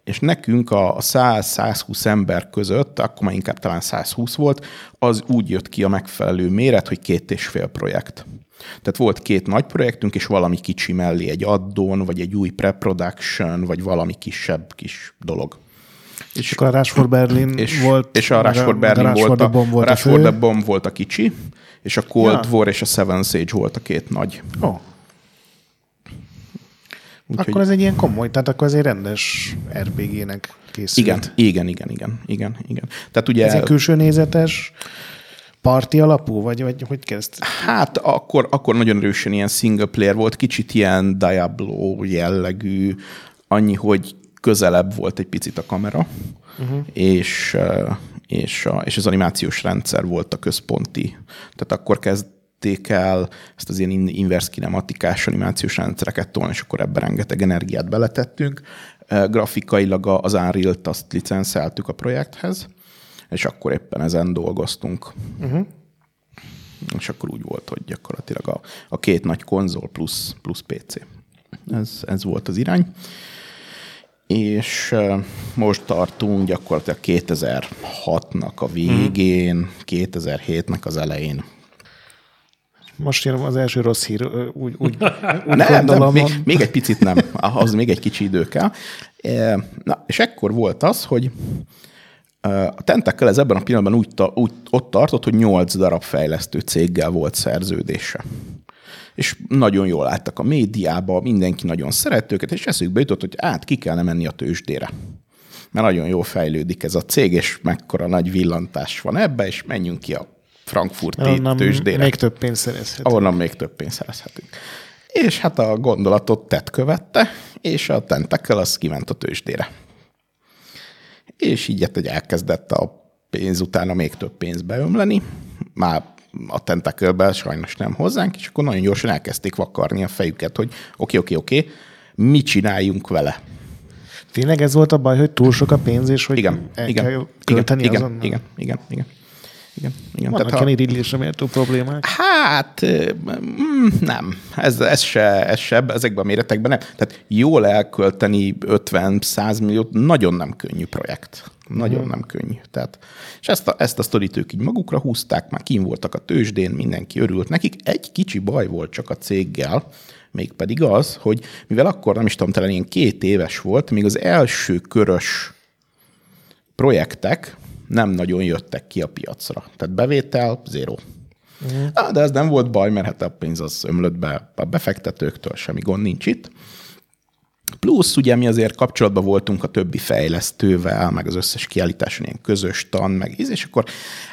És nekünk a 100-120 ember között, akkor már inkább talán 120 volt, az úgy jött ki a megfelelő méret, hogy két és fél projekt. Tehát volt két nagy projektünk, és valami kicsi mellé egy addon, vagy egy új pre-production, vagy valami kisebb kis dolog. És akkor a Rush for Berlin és, volt. És a Rush for Berlin a volt, a, bomb volt a, Rush for the Bomb volt a kicsi, és a Cold ja. War és a Seven Sage volt a két nagy. Oh. Úgyhogy... Akkor ez egy ilyen komoly, tehát akkor ez egy rendes RPG-nek készült. Igen, igen, igen, igen, igen, igen. Tehát ugye... Ez egy külső nézetes, parti alapú, vagy, vagy hogy kezd? Hát akkor, akkor nagyon erősen ilyen single player volt, kicsit ilyen Diablo jellegű, annyi, hogy közelebb volt egy picit a kamera, uh-huh. és, és, a, és az animációs rendszer volt a központi. Tehát akkor kezdték el ezt az ilyen inverse kinematikás animációs rendszereket tolni, és akkor ebben rengeteg energiát beletettünk. grafikailag az Unreal-t azt licenszeltük a projekthez, és akkor éppen ezen dolgoztunk. Uh-huh. És akkor úgy volt, hogy gyakorlatilag a, a két nagy konzol plusz, plusz PC. Ez, ez volt az irány. És most tartunk gyakorlatilag 2006-nak a végén, hmm. 2007-nek az elején. Most jön az első rossz hír, úgy, úgy, [LAUGHS] úgy nem, nem, még, még egy picit nem, az még egy kicsi idő kell. Na, és ekkor volt az, hogy a Tentekkel ez ebben a pillanatban úgy, úgy ott tartott, hogy 8 darab fejlesztő céggel volt szerződése. És nagyon jól álltak a médiába, mindenki nagyon szeret őket, és eszükbe jutott, hogy át ki kellene menni a tőzsdére. Mert nagyon jól fejlődik ez a cég, és mekkora nagy villantás van ebbe, és menjünk ki a frankfurti Onnan tőzsdére. még több pénzt szerezhetünk. Ahonnan még több pénzt szerezhetünk. És hát a gondolatot tett követte, és a tentekkel az kiment a tőzsdére és így hogy elkezdett a pénz utána még több pénz beömleni, már a tentacle sajnos nem hozzánk, és akkor nagyon gyorsan elkezdték vakarni a fejüket, hogy oké, oké, oké, mit csináljunk vele. Tényleg ez volt a baj, hogy túl sok a pénz, és hogy igen, el igen, kell költeni igen, azonnal? igen, igen, igen, igen, igen. Vannak Tehát, ilyen irigylésre méltó problémák? Hát mm, nem, ez, ez, se, ez se ezekben a méretekben nem. Tehát jól elkölteni 50-100 milliót nagyon nem könnyű projekt. Nagyon hmm. nem könnyű. Tehát, és ezt a, ezt a sztorit ők így magukra húzták, már kim voltak a tőzsdén, mindenki örült nekik. Egy kicsi baj volt csak a céggel, mégpedig az, hogy mivel akkor nem is tudom, talán ilyen két éves volt, még az első körös projektek nem nagyon jöttek ki a piacra. Tehát bevétel, zéro. Uh-huh. De ez nem volt baj, mert hát a pénz az ömlött be a befektetőktől, semmi gond nincs itt. Plusz ugye mi azért kapcsolatban voltunk a többi fejlesztővel, meg az összes kiállításon ilyen közös tan, meg íz, és akkor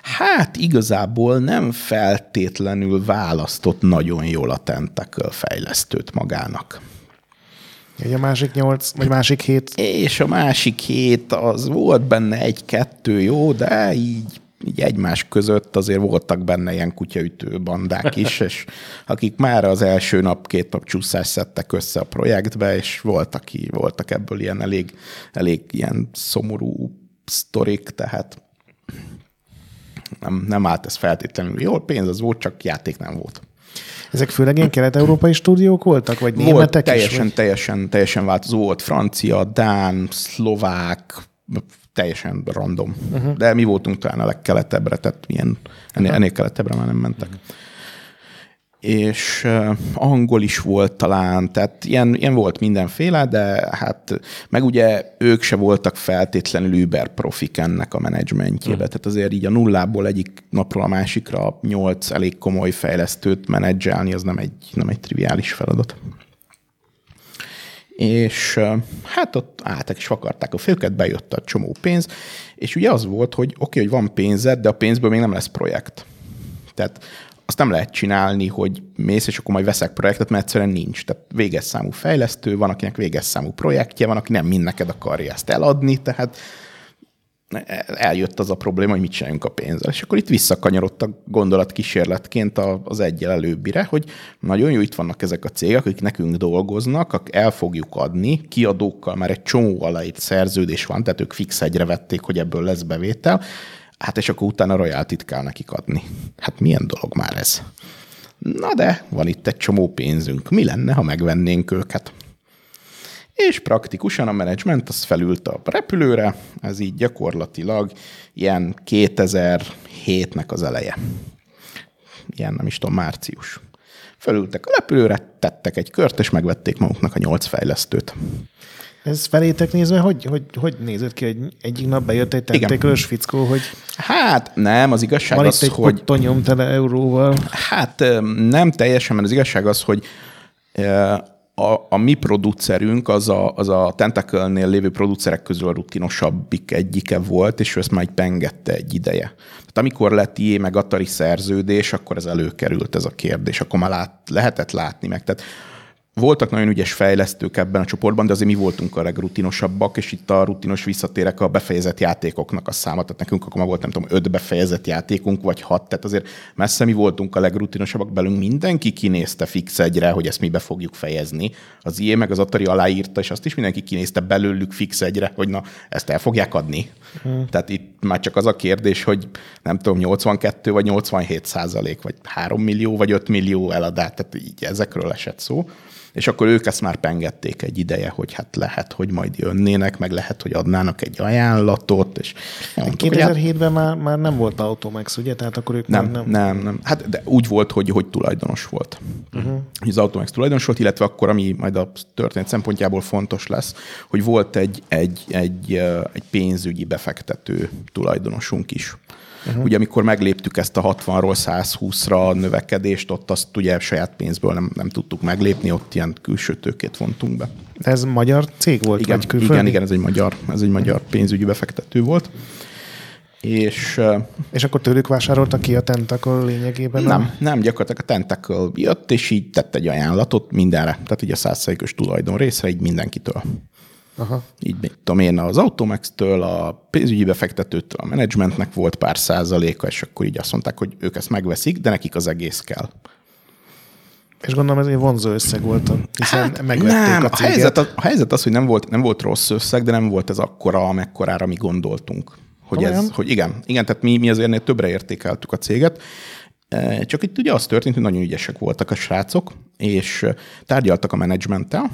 hát igazából nem feltétlenül választott nagyon jól a Tentacle fejlesztőt magának. Egy a másik nyolc, vagy másik hét. És a másik hét az volt benne egy-kettő jó, de így így egymás között azért voltak benne ilyen kutyaütő bandák is, [LAUGHS] és akik már az első nap, két nap csúszás szedtek össze a projektbe, és voltak, voltak ebből ilyen elég, elég ilyen szomorú sztorik, tehát nem, nem állt ez feltétlenül jól, pénz az volt, csak játék nem volt. Ezek főleg ilyen kelet-európai stúdiók voltak, vagy volt, németek teljesen, is? Vagy? Teljesen, teljesen változó volt. Francia, Dán, szlovák, teljesen random. Uh-huh. De mi voltunk talán a legkeletebbre, tehát ilyen, ennél, ennél keletebbre már nem mentek. Uh-huh. És uh, angol is volt talán, tehát ilyen, ilyen volt mindenféle, de hát meg ugye ők se voltak feltétlenül Uber profik ennek a menedzsmentjébe, uh-huh. tehát azért így a nullából egyik napról a másikra nyolc elég komoly fejlesztőt menedzselni, az nem egy, nem egy triviális feladat és hát ott álltak és vakarták a főket, bejött a csomó pénz, és ugye az volt, hogy oké, okay, hogy van pénzed, de a pénzből még nem lesz projekt. Tehát azt nem lehet csinálni, hogy mész, és akkor majd veszek projektet, mert egyszerűen nincs. Tehát véges számú fejlesztő, van, akinek véges számú projektje, van, aki nem mind neked akarja ezt eladni, tehát eljött az a probléma, hogy mit csináljunk a pénzzel. És akkor itt visszakanyarodt a gondolat kísérletként az egyel előbbire, hogy nagyon jó, itt vannak ezek a cégek, akik nekünk dolgoznak, el fogjuk adni, kiadókkal már egy csomó aláírt szerződés van, tehát ők fix egyre vették, hogy ebből lesz bevétel, hát és akkor utána royaltit kell nekik adni. Hát milyen dolog már ez? Na de, van itt egy csomó pénzünk. Mi lenne, ha megvennénk őket? És praktikusan a menedzsment az felült a repülőre, ez így gyakorlatilag ilyen 2007-nek az eleje. Ilyen nem is tudom, március. Felültek a repülőre, tettek egy kört, és megvették maguknak a nyolc fejlesztőt. Ez felétek nézve, hogy, hogy, hogy nézett ki, hogy egyik nap bejött egy tentékölös fickó, hogy... Hát nem, az igazság van az, itt egy hogy... tele euróval. Hát nem teljesen, mert az igazság az, hogy a, a mi producerünk az a, az a Tentacle-nél lévő producerek közül a rutinosabbik egyike volt, és ő ezt már pengette egy ideje. Tehát amikor lett IE meg Atari szerződés, akkor ez előkerült ez a kérdés, akkor már lát, lehetett látni meg. Tehát voltak nagyon ügyes fejlesztők ebben a csoportban, de azért mi voltunk a legrutinosabbak, és itt a rutinos visszatérek a befejezett játékoknak a száma. Tehát nekünk akkor volt, nem tudom, öt befejezett játékunk, vagy hat, tehát azért messze mi voltunk a legrutinosabbak belünk. Mindenki kinézte fix egyre, hogy ezt mi be fogjuk fejezni. Az IE meg az Atari aláírta, és azt is mindenki kinézte belőlük fix egyre, hogy na, ezt el fogják adni. Hmm. Tehát itt már csak az a kérdés, hogy nem tudom, 82 vagy 87 százalék, vagy 3 millió, vagy 5 millió eladás, tehát így ezekről esett szó és akkor ők ezt már pengették egy ideje, hogy hát lehet, hogy majd jönnének, meg lehet, hogy adnának egy ajánlatot, és 2007-ben hát... már, már nem volt Automax, ugye? Tehát akkor ők nem, nem, nem, nem. Hát de úgy volt, hogy, hogy tulajdonos volt. Uh-huh. Az Automax tulajdonos volt, illetve akkor, ami majd a történet szempontjából fontos lesz, hogy volt egy, egy, egy, egy pénzügyi befektető tulajdonosunk is. Uh-huh. Ugye amikor megléptük ezt a 60-ról 120-ra a növekedést, ott azt ugye saját pénzből nem, nem tudtuk meglépni, ott ilyen külső tőkét vontunk be. Ez magyar cég volt, igen, vagy külföldi? Igen, igen, ez egy magyar, ez egy magyar pénzügyi befektető volt. És, és akkor tőlük vásárolta ki a Tentacle lényegében? Nem, nem, nem gyakorlatilag a Tentacle jött, és így tett egy ajánlatot mindenre. Tehát így a százszerűkös tulajdon részre, így mindenkitől. Aha. Így mit tudom én, az Automax-től, a pénzügyi befektetőtől, a menedzsmentnek volt pár százaléka, és akkor így azt mondták, hogy ők ezt megveszik, de nekik az egész kell. És gondolom ez egy vonzó összeg volt, hiszen hát, megvették nem, a céget. A helyzet, az, a helyzet az, hogy nem volt, nem volt rossz összeg, de nem volt ez akkora, amekkorára mi gondoltunk. Hogy, ez, hogy igen, igen, tehát mi, mi azért többre értékeltük a céget, csak itt ugye az történt, hogy nagyon ügyesek voltak a srácok, és tárgyaltak a menedzsmenttel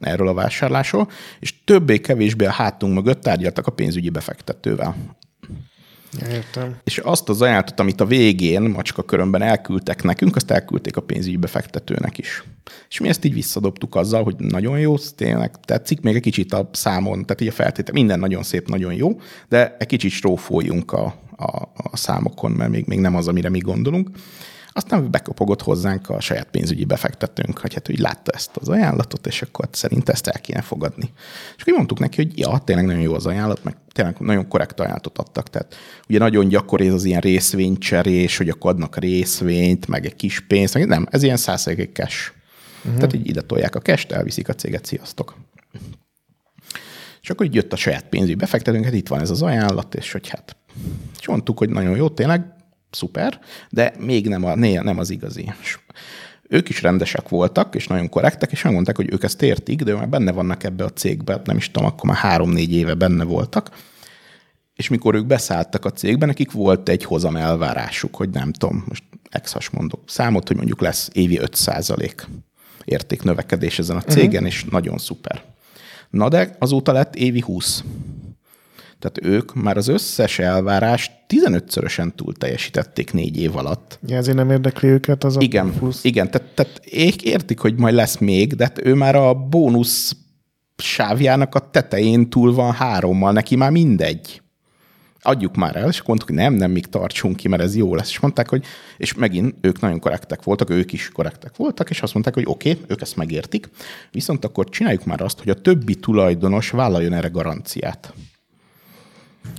erről a vásárlásról, és többé-kevésbé a hátunk mögött tárgyaltak a pénzügyi befektetővel. Értem. És azt az ajánlatot, amit a végén macska körömben elküldtek nekünk, azt elküldték a pénzügyi befektetőnek is. És mi ezt így visszadobtuk azzal, hogy nagyon jó, tényleg tetszik, még egy kicsit a számon, tehát így a feltétel, minden nagyon szép, nagyon jó, de egy kicsit strófoljunk a, a, a számokon, mert még, még nem az, amire mi gondolunk. Aztán bekopogott hozzánk a saját pénzügyi befektetőnk, hogy hát úgy látta ezt az ajánlatot, és akkor szerint ezt el kéne fogadni. És akkor mondtuk neki, hogy ja, tényleg nagyon jó az ajánlat, meg tényleg nagyon korrekt ajánlatot adtak. Tehát ugye nagyon gyakori ez az ilyen részvénycserés, hogy akkor adnak részvényt, meg egy kis pénzt, nem, ez ilyen százszerűen cash. Uh-huh. Tehát így ide tolják a cash elviszik a céget, sziasztok. És akkor így jött a saját pénzügyi befektetőnk, hát itt van ez az ajánlat, és hogy hát, és mondtuk, hogy nagyon jó, tényleg, szuper, de még nem, a, nem az igazi. És ők is rendesek voltak, és nagyon korrektek, és megmondták, hogy ők ezt értik, de már benne vannak ebbe a cégbe, nem is tudom, akkor már három-négy éve benne voltak, és mikor ők beszálltak a cégbe, nekik volt egy hozam elvárásuk, hogy nem tudom, most ex mondok számot, hogy mondjuk lesz évi 5% értéknövekedés ezen a cégen, uh-huh. és nagyon szuper. Na de azóta lett évi 20. Tehát ők már az összes elvárást 15-szörösen túl teljesítették négy év alatt. Ja, ezért nem érdekli őket az igen, a plusz. Igen, tehát, tehát értik, hogy majd lesz még, de hát ő már a bónusz sávjának a tetején túl van hárommal, neki már mindegy. Adjuk már el, és mondtuk, hogy nem, nem, még tartsunk ki, mert ez jó lesz. És mondták, hogy, és megint ők nagyon korrektek voltak, ők is korrektek voltak, és azt mondták, hogy oké, okay, ők ezt megértik, viszont akkor csináljuk már azt, hogy a többi tulajdonos vállaljon erre garanciát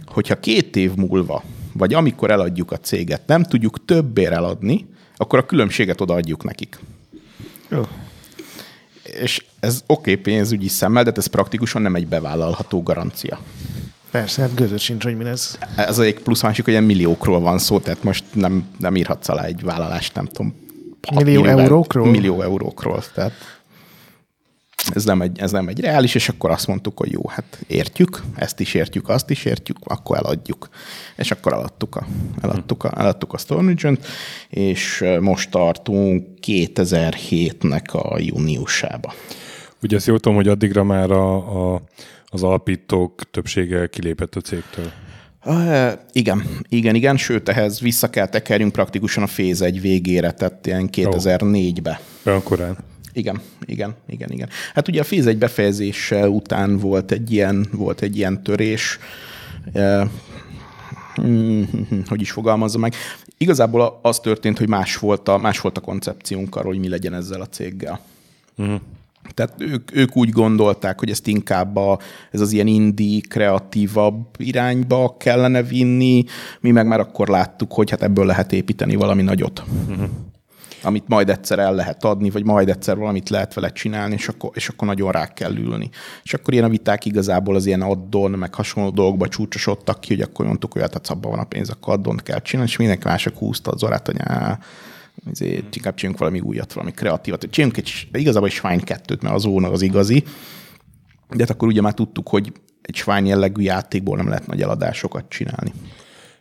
hogyha két év múlva, vagy amikor eladjuk a céget, nem tudjuk többért eladni, akkor a különbséget odaadjuk nekik. Jó. És ez oké okay, pénzügyi szemmel, de ez praktikusan nem egy bevállalható garancia. Persze, hát gőzött sincs, hogy mi ez. Ez egy plusz másik, hogy ilyen milliókról van szó, tehát most nem, nem írhatsz alá egy vállalást, nem tudom. Millió, millió eurókról? Millió eurókról. Tehát ez nem, egy, ez nem egy reális, és akkor azt mondtuk, hogy jó, hát értjük, ezt is értjük, azt is értjük, akkor eladjuk. És akkor eladtuk a, eladtuk a, eladtuk a Storage-t, és most tartunk 2007-nek a júniusába. Ugye azt jól tudom, hogy addigra már a, a, az alapítók többsége kilépett a cégtől. Uh, igen, igen, igen, sőt, ehhez vissza kell tekerjünk praktikusan a féz egy végére, tehát ilyen 2004-be. Olyan korán. Igen, igen, igen, igen. Hát ugye a Féz egy befejezése után volt egy ilyen, volt egy ilyen törés, eh, hogy is fogalmazza meg. Igazából az történt, hogy más volt a, más volt a koncepciónk arról, hogy mi legyen ezzel a céggel. Uh-huh. Tehát ők, ők úgy gondolták, hogy ezt inkább a, ez az ilyen indi, kreatívabb irányba kellene vinni, mi meg már akkor láttuk, hogy hát ebből lehet építeni valami nagyot. Uh-huh. Amit majd egyszer el lehet adni, vagy majd egyszer valamit lehet vele csinálni, és akkor, és akkor nagyon rá kell ülni. És akkor ilyen a viták igazából az ilyen addon, meg hasonló dolgokba csúcsosodtak ki, hogy akkor mondtuk, hogy hát abban van a pénz, akkor addon kell csinálni, és mindenki mások húzta az orrát, hogy ezért inkább csináljunk valami újat, valami kreatívat. Csináljunk egy, igazából egy Swine 2 mert az óna az igazi, de hát akkor ugye már tudtuk, hogy egy Swine jellegű játékból nem lehet nagy eladásokat csinálni.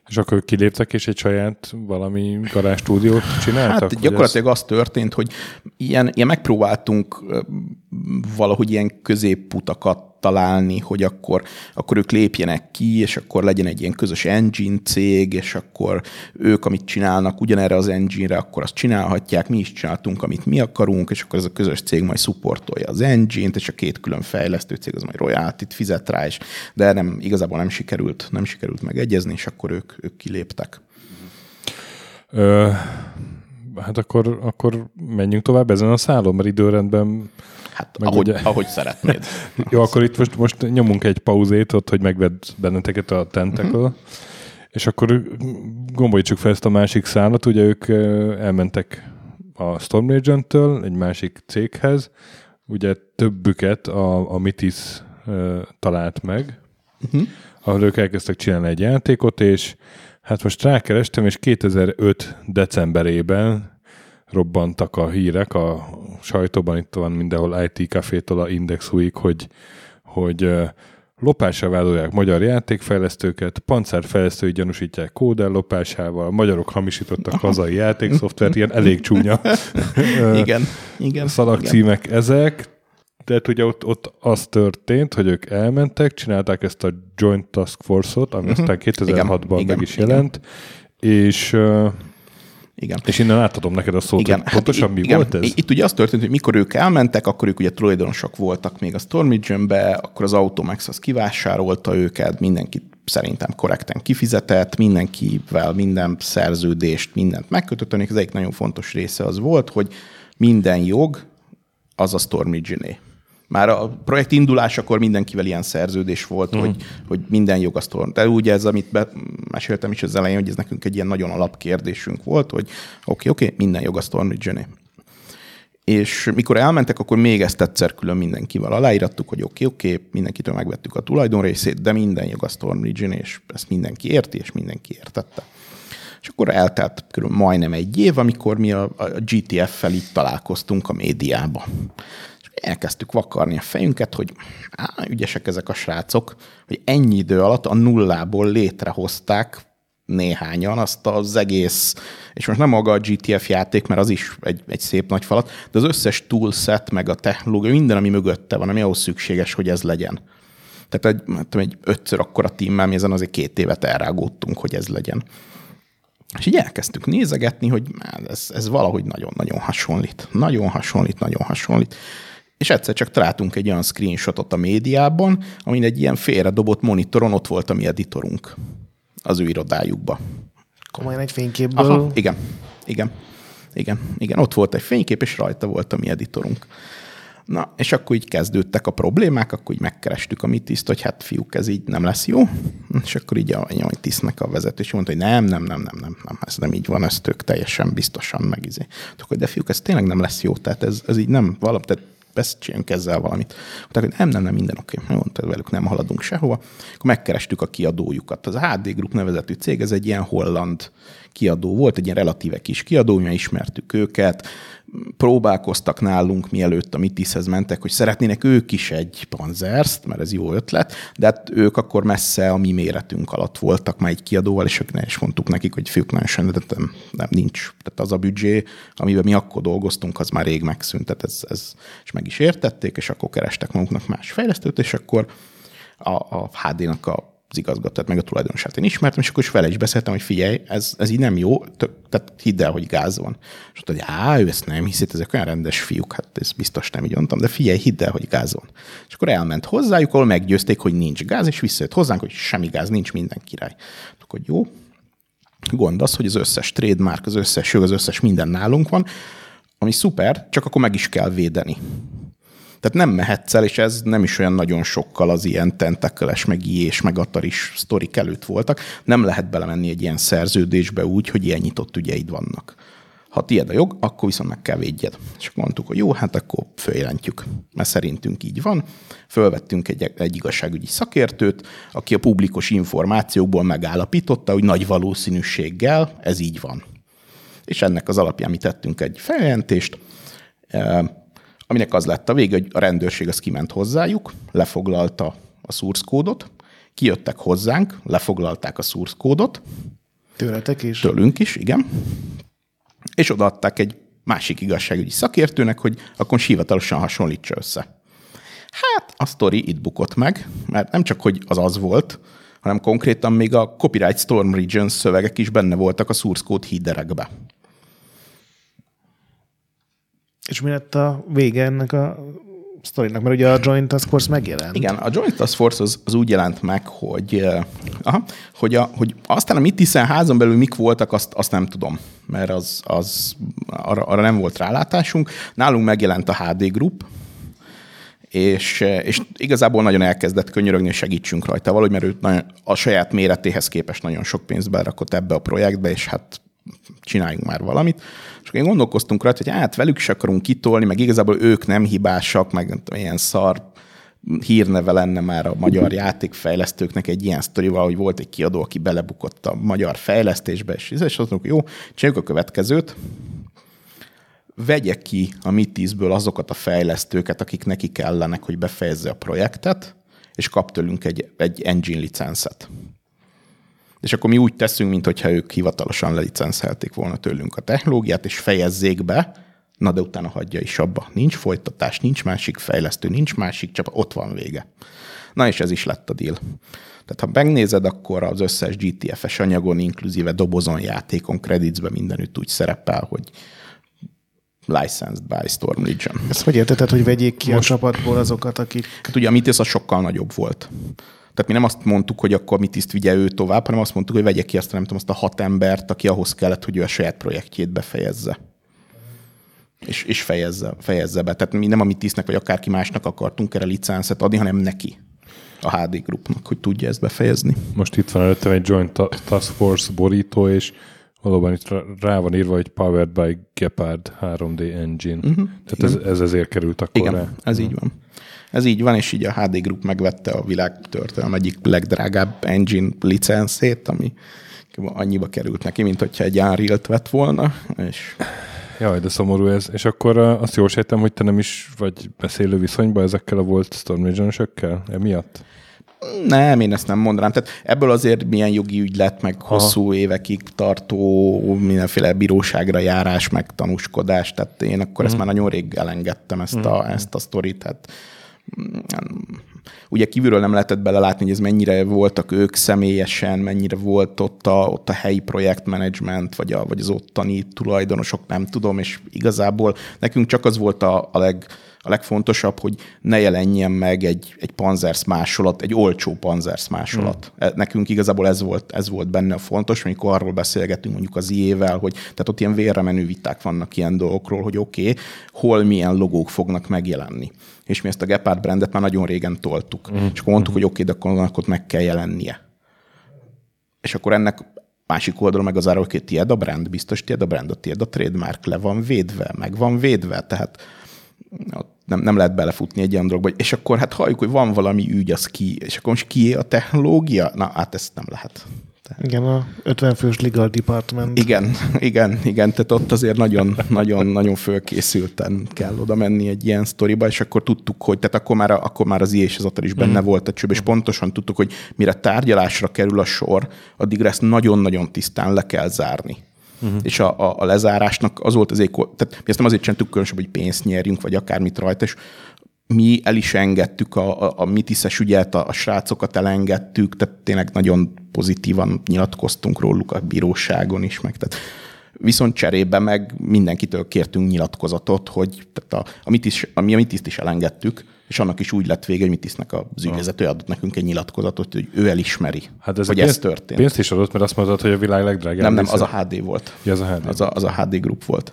És akkor kiléptek, és egy saját valami garázstúdiót csináltak? Hát gyakorlatilag ez... az történt, hogy ilyen, ilyen megpróbáltunk valahogy ilyen középputakat találni, hogy akkor, akkor ők lépjenek ki, és akkor legyen egy ilyen közös engine cég, és akkor ők, amit csinálnak ugyanerre az engine-re, akkor azt csinálhatják, mi is csináltunk, amit mi akarunk, és akkor ez a közös cég majd supportolja az engine-t, és a két külön fejlesztő cég az majd royalty-t fizet rá, és de nem, igazából nem sikerült, nem sikerült megegyezni, és akkor ők, ők kiléptek. Ö, hát akkor, akkor menjünk tovább ezen a szálon, mert időrendben Hát meg ahogy, ugye... ahogy szeretnéd. [LAUGHS] Jó, akkor itt most, most nyomunk egy pauzét ott, hogy megvedd benneteket a Tentacle, uh-huh. és akkor gombolítsuk fel ezt a másik szállat. Ugye ők elmentek a Storm Agent-től egy másik céghez, ugye többüket a, a Mitis talált meg, uh-huh. ahol ők elkezdtek csinálni egy játékot, és hát most rákerestem, és 2005 decemberében robbantak a hírek a sajtóban, itt van mindenhol IT Café-tól a Index Week, hogy, hogy lopásra vádolják magyar játékfejlesztőket, pancárfejlesztői gyanúsítják kódel lopásával, magyarok hamisítottak hazai játékszoftvert, ilyen elég csúnya [LAUGHS] igen, igen, szalagcímek igen. ezek, tehát ugye ott, ott az történt, hogy ők elmentek, csinálták ezt a Joint Task Force-ot, ami uh-huh. aztán 2006-ban meg is igen. jelent, és igen. És innen átadom neked a szót, igen. pontosan hát, mi igen. volt ez? Itt ugye az történt, hogy mikor ők elmentek, akkor ők ugye tulajdonosok voltak még a Stormigen-be, akkor az Automax az kivásárolta őket, mindenkit szerintem korrekten kifizetett, mindenkivel minden szerződést, mindent megkötött, az egyik nagyon fontos része az volt, hogy minden jog az a Stormigené már a projekt indulásakor mindenkivel ilyen szerződés volt, uh-huh. hogy, hogy minden jogasztól. De ugye ez, amit be, meséltem is az elején, hogy ez nekünk egy ilyen nagyon alapkérdésünk volt, hogy oké, okay, oké, okay, minden jogasztól működjön. És mikor elmentek, akkor még ezt egyszer külön mindenkivel aláírattuk, hogy oké, okay, oké, okay, mindenkitől megvettük a tulajdonrészét, de minden jog a Storm és ezt mindenki érti, és mindenki értette. És akkor eltelt körül majdnem egy év, amikor mi a, a GTF-fel itt találkoztunk a médiába elkezdtük vakarni a fejünket, hogy á, ügyesek ezek a srácok, hogy ennyi idő alatt a nullából létrehozták néhányan azt az egész, és most nem maga a GTF játék, mert az is egy, egy szép nagy falat, de az összes toolset, meg a technológia, minden, ami mögötte van, ami ahhoz szükséges, hogy ez legyen. Tehát egy, hát egy ötször akkora tímmel, mi ezen azért két évet elrágódtunk, hogy ez legyen. És így elkezdtük nézegetni, hogy ez, ez valahogy nagyon-nagyon hasonlít. Nagyon hasonlít, nagyon hasonlít és egyszer csak találtunk egy olyan screenshotot a médiában, amin egy ilyen félredobott monitoron ott volt a mi editorunk az ő irodájukba. Komolyan egy fényképből? Aha, igen, igen, igen, igen, ott volt egy fénykép, és rajta volt a mi editorunk. Na, és akkor így kezdődtek a problémák, akkor így megkerestük a mi tiszt, hogy hát fiúk, ez így nem lesz jó. És akkor így a, a tisztnek a vezetés mondta, hogy nem, nem, nem, nem, nem, nem, ez nem így van, ez tök teljesen biztosan megizé. Akkor, de fiúk, ez tényleg nem lesz jó, tehát ez, ez így nem valami, tehát beszéljünk ezzel valamit. Hogy nem, nem, nem, minden oké, okay. mondta, velük nem haladunk sehova. Akkor megkerestük a kiadójukat. Az HD Group nevezetű cég, ez egy ilyen holland kiadó volt, egy ilyen relatíve kis kiadó, mi ismertük őket, próbálkoztak nálunk, mielőtt a Mitishez mentek, hogy szeretnének ők is egy panzerst, mert ez jó ötlet, de hát ők akkor messze a mi méretünk alatt voltak már egy kiadóval, és ők ne is mondtuk nekik, hogy fiúk nagyon nem, nem, nincs. Tehát az a büdzsé, amiben mi akkor dolgoztunk, az már rég megszűnt. Tehát ez, ez, és meg is értették, és akkor kerestek maguknak más fejlesztőt, és akkor a, a HD-nak a az igazgatót, meg a tulajdonosát én ismertem, és akkor is vele is beszéltem, hogy figyelj, ez, ez így nem jó, tehát hidd el, hogy gáz van. És mondta, hogy á, ő ezt nem hiszi, ezek olyan rendes fiúk, hát ez biztos nem így mondtam, de figyelj, hidd el, hogy gáz van. És akkor elment hozzájuk, ahol meggyőzték, hogy nincs gáz, és visszajött hozzánk, hogy semmi gáz, nincs minden király. Akkor jó, gond az, hogy az összes trademark, az összes jog, az összes minden nálunk van, ami szuper, csak akkor meg is kell védeni. Tehát nem mehetsz el, és ez nem is olyan nagyon sokkal az ilyen tentakles, meg és meg ataris sztorik előtt voltak. Nem lehet belemenni egy ilyen szerződésbe úgy, hogy ilyen nyitott ügyeid vannak. Ha tiéd a jog, akkor viszont meg kell védjed. És mondtuk, hogy jó, hát akkor följelentjük, mert szerintünk így van. Fölvettünk egy, egy igazságügyi szakértőt, aki a publikus információkból megállapította, hogy nagy valószínűséggel ez így van. És ennek az alapján mi tettünk egy feljelentést, eh, aminek az lett a vége, hogy a rendőrség az kiment hozzájuk, lefoglalta a source kódot, kijöttek hozzánk, lefoglalták a source kódot, Tőletek is? tőlünk is, igen, és odaadták egy másik igazságügyi szakértőnek, hogy akkor hivatalosan hasonlítsa össze. Hát a sztori itt bukott meg, mert nem csak, hogy az az volt, hanem konkrétan még a Copyright Storm Regions szövegek is benne voltak a source code headerekbe. És mi lett a vége ennek a sztorinak? Mert ugye a Joint Task Force megjelent. Igen, a Joint Task Force az, az úgy jelent meg, hogy, uh, aha, hogy, a, hogy aztán a Mitiszen házon belül mik voltak, azt, azt nem tudom, mert az, az arra, arra nem volt rálátásunk. Nálunk megjelent a HD Group, és, és igazából nagyon elkezdett könyörögni, hogy segítsünk rajta valahogy, mert ő nagyon, a saját méretéhez képest nagyon sok pénzt berakott ebbe a projektbe, és hát csináljunk már valamit. És akkor én gondolkoztunk rajta, hogy hát velük is akarunk kitolni, meg igazából ők nem hibásak, meg ilyen szar hírneve lenne már a magyar játékfejlesztőknek egy ilyen sztorival, hogy volt egy kiadó, aki belebukott a magyar fejlesztésbe, és, és azt mondjuk, jó, csináljuk a következőt, vegye ki a Mitisből azokat a fejlesztőket, akik neki kellenek, hogy befejezze a projektet, és kap tőlünk egy, egy engine licenszet. És akkor mi úgy teszünk, mintha ők hivatalosan lelicenszelték volna tőlünk a technológiát, és fejezzék be, na de utána hagyja is abba. Nincs folytatás, nincs másik fejlesztő, nincs másik, csak ott van vége. Na és ez is lett a deal. Tehát ha megnézed, akkor az összes GTFS anyagon, inkluzíve dobozon, játékon, creditsben mindenütt úgy szerepel, hogy licensed by Storm Legion. Ezt hogy érteted, hogy vegyék ki Most... a csapatból azokat, akik... Hát ugye a Mitis az sokkal nagyobb volt. Tehát mi nem azt mondtuk, hogy akkor Mitiszt vigye ő tovább, hanem azt mondtuk, hogy vegye ki azt, nem tudom, azt a hat embert, aki ahhoz kellett, hogy ő a saját projektjét befejezze. És, és fejezze, fejezze be. Tehát mi nem a Mitisnek, vagy akárki másnak akartunk erre licenszet adni, hanem neki a HD Groupnak, hogy tudja ezt befejezni. Most itt van előttem egy Joint Task Force borító, és valóban itt rá van írva, hogy Powered by Gepard 3D Engine. Uh-huh. Tehát ez, ez ezért került akkor Igen, rá. ez így van. Ez így van, és így a HD Group megvette a világ történelem egyik legdrágább engine licenszét, ami annyiba került neki, mint hogyha egy Unreal-t vett volna, és Jaj, de szomorú ez. És akkor azt jól sejtem, hogy te nem is vagy beszélő viszonyban ezekkel a volt Storm Legion-ökkel emiatt? Nem, én ezt nem mondanám. Tehát ebből azért milyen jogi ügy lett, meg Aha. hosszú évekig tartó mindenféle bíróságra járás, meg tanúskodás. Tehát én akkor mm. ezt már nagyon rég elengedtem, ezt a, mm. ezt a sztorit. Tehát ugye kívülről nem lehetett belelátni, hogy ez mennyire voltak ők személyesen, mennyire volt ott a, ott a helyi projektmenedzsment, vagy, a, vagy az ottani tulajdonosok, nem tudom, és igazából nekünk csak az volt a, a leg, a legfontosabb, hogy ne jelenjen meg egy, egy panzersz másolat, egy olcsó panzersz másolat. Hmm. Nekünk igazából ez volt, ez volt benne a fontos, amikor arról beszélgetünk mondjuk az IE-vel, hogy tehát ott ilyen vérre menő viták vannak ilyen dolgokról, hogy oké, okay, hol milyen logók fognak megjelenni. És mi ezt a Gepard brandet már nagyon régen toltuk. Hmm. És akkor mondtuk, hmm. hogy oké, okay, de akkor, akkor meg kell jelennie. És akkor ennek másik oldalon meg az ára, hogy tiéd a brand, biztos tiéd a brand, a tiéd a trademark, le van védve, meg van védve, tehát nem, nem lehet belefutni egy ilyen dologba. És akkor hát halljuk, hogy van valami ügy, az ki, és akkor most kié a technológia? Na, hát ezt nem lehet. Igen, a 50 fős legal department. Igen, igen, igen, tehát ott azért nagyon, nagyon, nagyon fölkészülten kell oda menni egy ilyen sztoriba, és akkor tudtuk, hogy, tehát akkor már, akkor már az IE és az Atari is benne mm. volt a csőbe, és pontosan tudtuk, hogy mire tárgyalásra kerül a sor, addigra ezt nagyon-nagyon tisztán le kell zárni. Uh-huh. És a, a, a lezárásnak az volt az éko, tehát mi ezt nem azért csináltuk különösebb, hogy pénzt nyerjünk, vagy akármit rajta, és mi el is engedtük a, a, a mitiszes ügyet, a, a srácokat elengedtük, tehát tényleg nagyon pozitívan nyilatkoztunk róluk a bíróságon is, meg tehát Viszont cserébe meg mindenkitől kértünk nyilatkozatot, hogy tehát a, a, mitis, a, mi a mitiszt is elengedtük, és annak is úgy lett vége, hogy mitisznek az ügyvezető adott nekünk egy nyilatkozatot, hogy ő elismeri, hát ez hogy pénz, ez történt. Pénzt is adott, mert azt mondtad, hogy a világ legdrágább. Nem, nem, az a HD volt. Ja, az a HD. Az a, az a HD Group volt.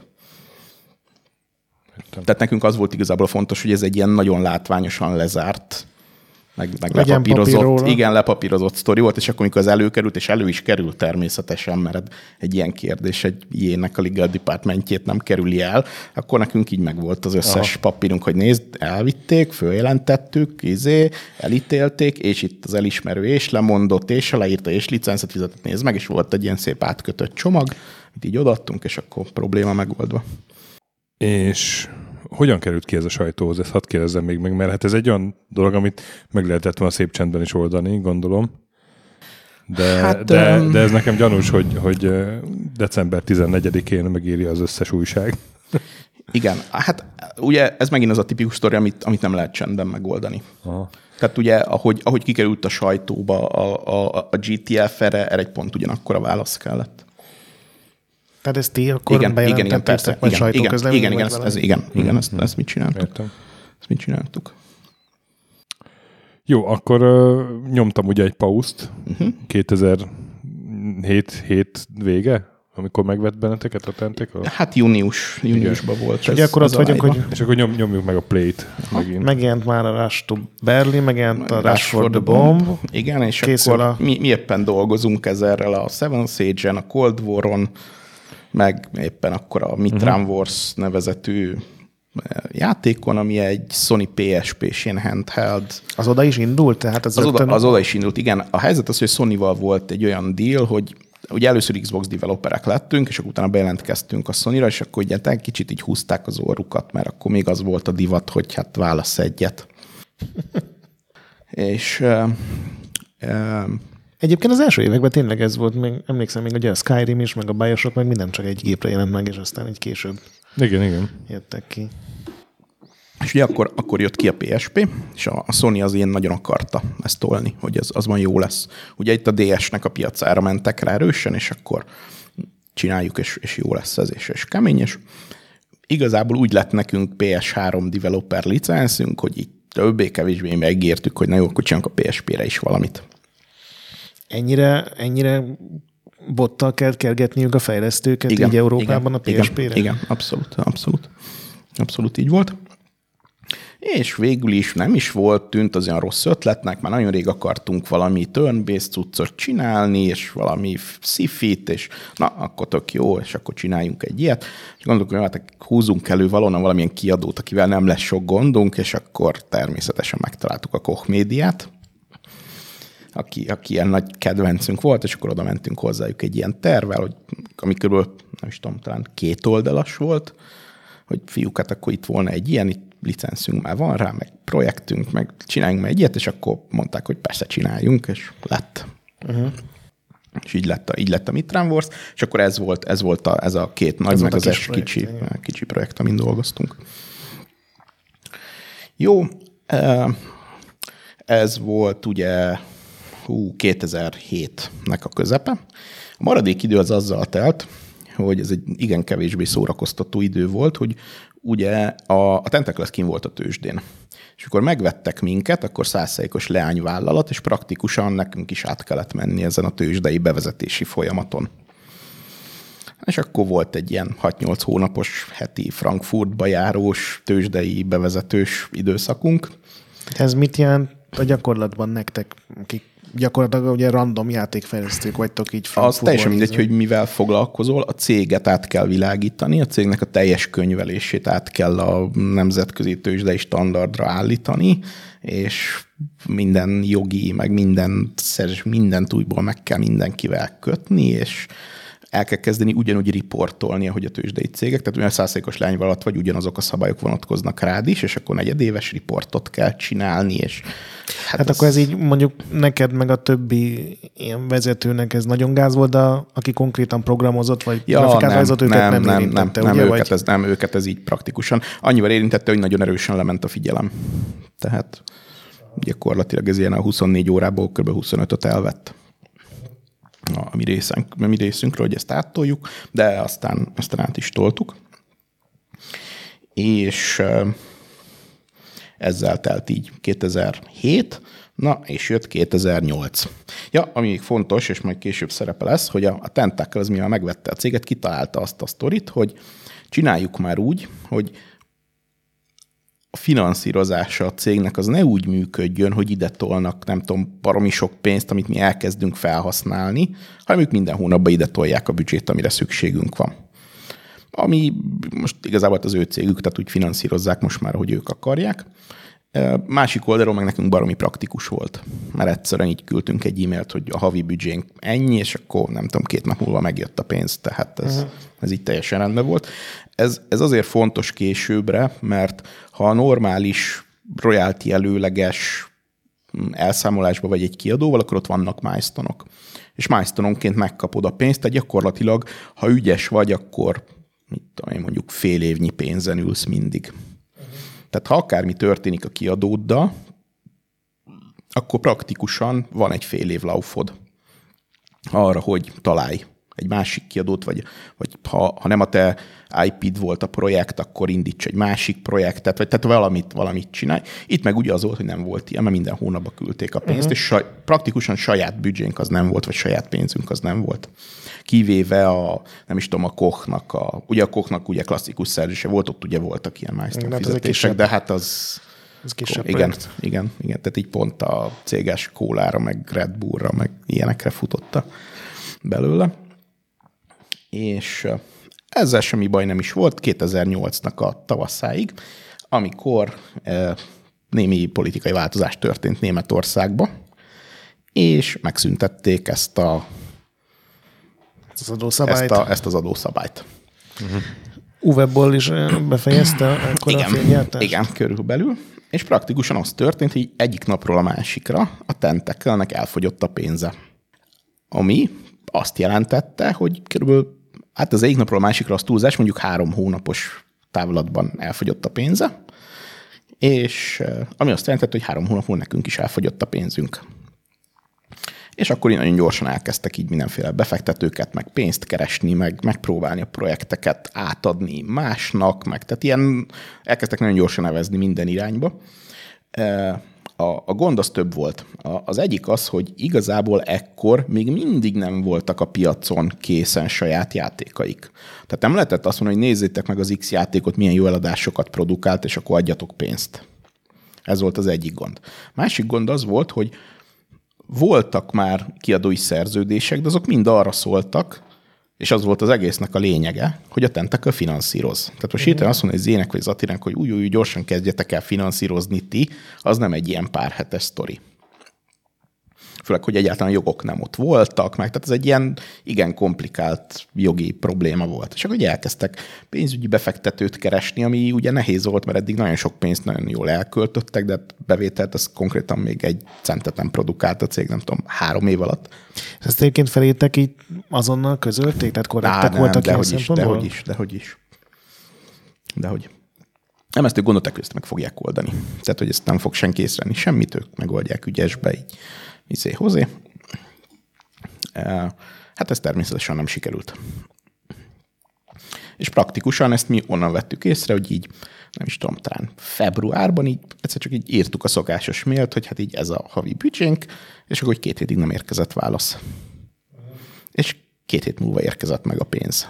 Értem. Tehát nekünk az volt igazából fontos, hogy ez egy ilyen nagyon látványosan lezárt meg, meg Legyen lepapírozott, igen, lepapírozott sztori volt, és akkor, amikor az előkerült, és elő is került természetesen, mert egy ilyen kérdés egy ilyenek a legal departmentjét nem kerüli el, akkor nekünk így megvolt az összes Aha. papírunk, hogy nézd, elvitték, följelentettük, izé, elítélték, és itt az elismerő és lemondott, és leírta, és licenszet fizetett, nézd meg, és volt egy ilyen szép átkötött csomag, amit így odaadtunk, és akkor probléma megoldva. És hogyan került ki ez a sajtóhoz? Ezt hadd kérdezzem még meg, mert hát ez egy olyan dolog, amit meg lehetett volna szép csendben is oldani, gondolom. De, hát, de, öm, de ez nekem gyanús, hogy, hogy december 14-én megírja az összes újság. Igen, hát ugye ez megint az a tipikus sztori, amit, amit nem lehet csendben megoldani. Aha. Tehát ugye, ahogy, ahogy kikerült a sajtóba a, a, a GTF-re, erre egy pont ugyanakkor a válasz kellett. Tehát ezt ti akkor igen, igen, igen, persze. vagy Igen, igen, sajtóközlemény, igen, igen, vagy ez, valami? ez, igen, igen ezt, ezt mit csináltuk? Értem. Ezt mit csináltuk? Jó, akkor ö, nyomtam ugye egy pauszt. Uh-huh. 2007 hét vége, amikor megvett benneteket a tentek. A... Hát június, júniusban volt És ugye akkor ott vagyunk, hogy És akkor nyom, nyomjuk meg a plate megint. megjelent már a Rush to Berlin, megjelent a Rush for the Bomb. Bomb. Igen, és Készül akkor a- mi, mi éppen dolgozunk ezerrel a Seven Sage-en, a Cold War-on, meg éppen akkor a Mitran uh-huh. Wars nevezetű eh, játékon, ami egy Sony PSP-s ilyen handheld. Az oda is indult? Tehát az, Az oda, az oda is indult, igen. A helyzet az, hogy Sony-val volt egy olyan deal, hogy ugye először Xbox developerek lettünk, és akkor utána bejelentkeztünk a Sony-ra, és akkor ugye egy kicsit így húzták az orrukat, mert akkor még az volt a divat, hogy hát válasz egyet. [LAUGHS] és uh, uh, Egyébként az első években tényleg ez volt, még, emlékszem még, hogy a Skyrim is, meg a Bioshock, meg minden csak egy gépre jelent meg, és aztán egy később Igen, igen. jöttek ki. És ugye akkor, akkor jött ki a PSP, és a, Sony az ilyen nagyon akarta ezt tolni, hogy az, az van jó lesz. Ugye itt a DS-nek a piacára mentek rá erősen, és akkor csináljuk, és, és jó lesz ez, és, és kemény, és igazából úgy lett nekünk PS3 developer licenszünk, hogy így többé-kevésbé megértük, hogy na jó, akkor a PSP-re is valamit. Ennyire, ennyire bottal kell kergetniük a fejlesztőket igen, így Európában a PSP-re? Igen, igen, abszolút, abszolút. Abszolút így volt. És végül is nem is volt, tűnt az olyan rossz ötletnek, már nagyon rég akartunk valami turn-based cuccot csinálni, és valami szifit, és na, akkor tök jó, és akkor csináljunk egy ilyet. És gondoltuk, hogy hát húzunk elő valonnan valamilyen kiadót, akivel nem lesz sok gondunk, és akkor természetesen megtaláltuk a Koch médiát, aki, aki ilyen nagy kedvencünk volt, és akkor oda mentünk hozzájuk egy ilyen tervel, hogy ami körülbelül, nem is tudom, talán két oldalas volt, hogy fiúk, hát akkor itt volna egy ilyen, itt licenszünk már van rá, meg projektünk, meg csináljunk már egy ilyet, és akkor mondták, hogy persze csináljunk, és lett. Uh-huh. És így lett, a, így lett a Mitran Wars, és akkor ez volt, ez volt a, ez a két nagy, Ez meg az es kicsi, igen. kicsi projekt, amin dolgoztunk. Jó, eh, ez volt ugye hú, 2007-nek a közepe. A maradék idő az azzal telt, hogy ez egy igen kevésbé szórakoztató idő volt, hogy ugye a, a Tentacles kim volt a tőzsdén. És akkor megvettek minket, akkor százszerékos leányvállalat, és praktikusan nekünk is át kellett menni ezen a tőzsdei bevezetési folyamaton. És akkor volt egy ilyen 6-8 hónapos heti Frankfurtba járós, tőzsdei bevezetős időszakunk. Ez mit jelent a gyakorlatban nektek, akik gyakorlatilag ugye random játékfejlesztők vagytok így Az teljesen mindegy, hogy mivel foglalkozol, a céget át kell világítani, a cégnek a teljes könyvelését át kell a nemzetközi tőzsdei standardra állítani, és minden jogi, meg minden, mindent újból meg kell mindenkivel kötni, és el kell kezdeni ugyanúgy riportolni, ahogy a tőzsdei cégek, tehát olyan százszerékos lányvalat vagy ugyanazok a szabályok vonatkoznak rád is, és akkor negyedéves riportot kell csinálni, és Hát, hát akkor ez így mondjuk neked meg a többi ilyen vezetőnek ez nagyon gáz volt, de aki konkrétan programozott, vagy ja, grafikát rajzott, őket nem, nem, nem, érintette, nem, ugye? őket, vagy... ez, nem, őket ez így praktikusan. Annyival érintette, hogy nagyon erősen lement a figyelem. Tehát gyakorlatilag ez ilyen a 24 órából kb. 25-öt elvett a mi, részünk, a mi részünkről, hogy ezt áttoljuk, de aztán, aztán át is toltuk. És ezzel telt így 2007, na, és jött 2008. Ja, ami még fontos, és majd később szerepe lesz, hogy a, a Tentacle az mivel megvette a céget, kitalálta azt a sztorit, hogy csináljuk már úgy, hogy a finanszírozása a cégnek az ne úgy működjön, hogy ide tolnak, nem tudom, baromi sok pénzt, amit mi elkezdünk felhasználni, hanem ők minden hónapban ide tolják a büdzsét, amire szükségünk van. Ami most igazából az ő cégük, tehát úgy finanszírozzák most már, hogy ők akarják. Másik oldalról meg nekünk baromi praktikus volt, mert egyszerűen így küldtünk egy e-mailt, hogy a havi büdzsénk ennyi, és akkor nem tudom, két nap múlva megjött a pénz, tehát ez, uh-huh. ez így teljesen rendben volt. Ez, ez azért fontos későbbre, mert ha a normális royalty előleges elszámolásba vagy egy kiadóval, akkor ott vannak milestone -ok. És milestone megkapod a pénzt, tehát gyakorlatilag, ha ügyes vagy, akkor mit tudom én, mondjuk fél évnyi pénzen ülsz mindig. Tehát ha akármi történik a kiadóddal, akkor praktikusan van egy fél év laufod arra, hogy találj egy másik kiadót, vagy, vagy ha, ha nem a te IP-d volt a projekt, akkor indíts egy másik projektet, vagy tehát valamit, valamit csinálj. Itt meg ugye az volt, hogy nem volt ilyen, mert minden hónapban küldték a pénzt, uh-huh. és saj, praktikusan saját büdzsénk az nem volt, vagy saját pénzünk az nem volt. Kivéve a, nem is tudom, a Kochnak, a, ugye a Kochnak ugye klasszikus szerzése volt, ott ugye voltak ilyen milestone hát fizetések, de hát az, ez kisebb igen, igen, igen, tehát így pont a céges kólára, meg Red Bullra, meg ilyenekre futotta belőle. És ezzel semmi baj nem is volt 2008-nak a tavaszáig, amikor némi politikai változás történt Németországba, és megszüntették ezt a az adószabályt. Ezt, a, ezt az adószabályt. Uh-huh. Uwe is befejezte akkor igen, a Igen, körülbelül. És praktikusan az történt, hogy egyik napról a másikra a tentekelnek elfogyott a pénze. Ami azt jelentette, hogy körülbelül hát az egyik napról a másikra az túlzás, mondjuk három hónapos távlatban elfogyott a pénze, és ami azt jelentette, hogy három hónap múlva nekünk is elfogyott a pénzünk. És akkor így nagyon gyorsan elkezdtek így mindenféle befektetőket, meg pénzt keresni, meg megpróbálni a projekteket átadni másnak, meg tehát ilyen elkezdtek nagyon gyorsan nevezni minden irányba a, a gond az több volt. A, az egyik az, hogy igazából ekkor még mindig nem voltak a piacon készen saját játékaik. Tehát nem lehetett azt mondani, hogy nézzétek meg az X játékot, milyen jó eladásokat produkált, és akkor adjatok pénzt. Ez volt az egyik gond. Másik gond az volt, hogy voltak már kiadói szerződések, de azok mind arra szóltak, és az volt az egésznek a lényege, hogy a Tentacle finanszíroz. Tehát most hirtelen azt mondja, hogy Zének vagy Zatiránk, hogy új, új, gyorsan kezdjetek el finanszírozni ti, az nem egy ilyen pár hetes sztori főleg, hogy egyáltalán jogok nem ott voltak, meg tehát ez egy ilyen igen komplikált jogi probléma volt. És akkor ugye elkezdtek pénzügyi befektetőt keresni, ami ugye nehéz volt, mert eddig nagyon sok pénzt nagyon jól elköltöttek, de bevételt az konkrétan még egy centet nem produkált a cég, nem tudom, három év alatt. Ezt egyébként felétek így azonnal közölték? Tehát korrektek nem, voltak dehogy is, dehogy is, dehogy is. Dehogy. Nem ezt ők gondolták, hogy ezt meg fogják oldani. Tehát, hogy ezt nem fog senki észreni semmit, ők megoldják ügyesbe, így izé, hozé. Hát ez természetesen nem sikerült. És praktikusan ezt mi onnan vettük észre, hogy így, nem is tudom, talán februárban így egyszer csak így írtuk a szokásos mélt, hogy hát így ez a havi büdzsénk, és akkor két hétig nem érkezett válasz. És két hét múlva érkezett meg a pénz.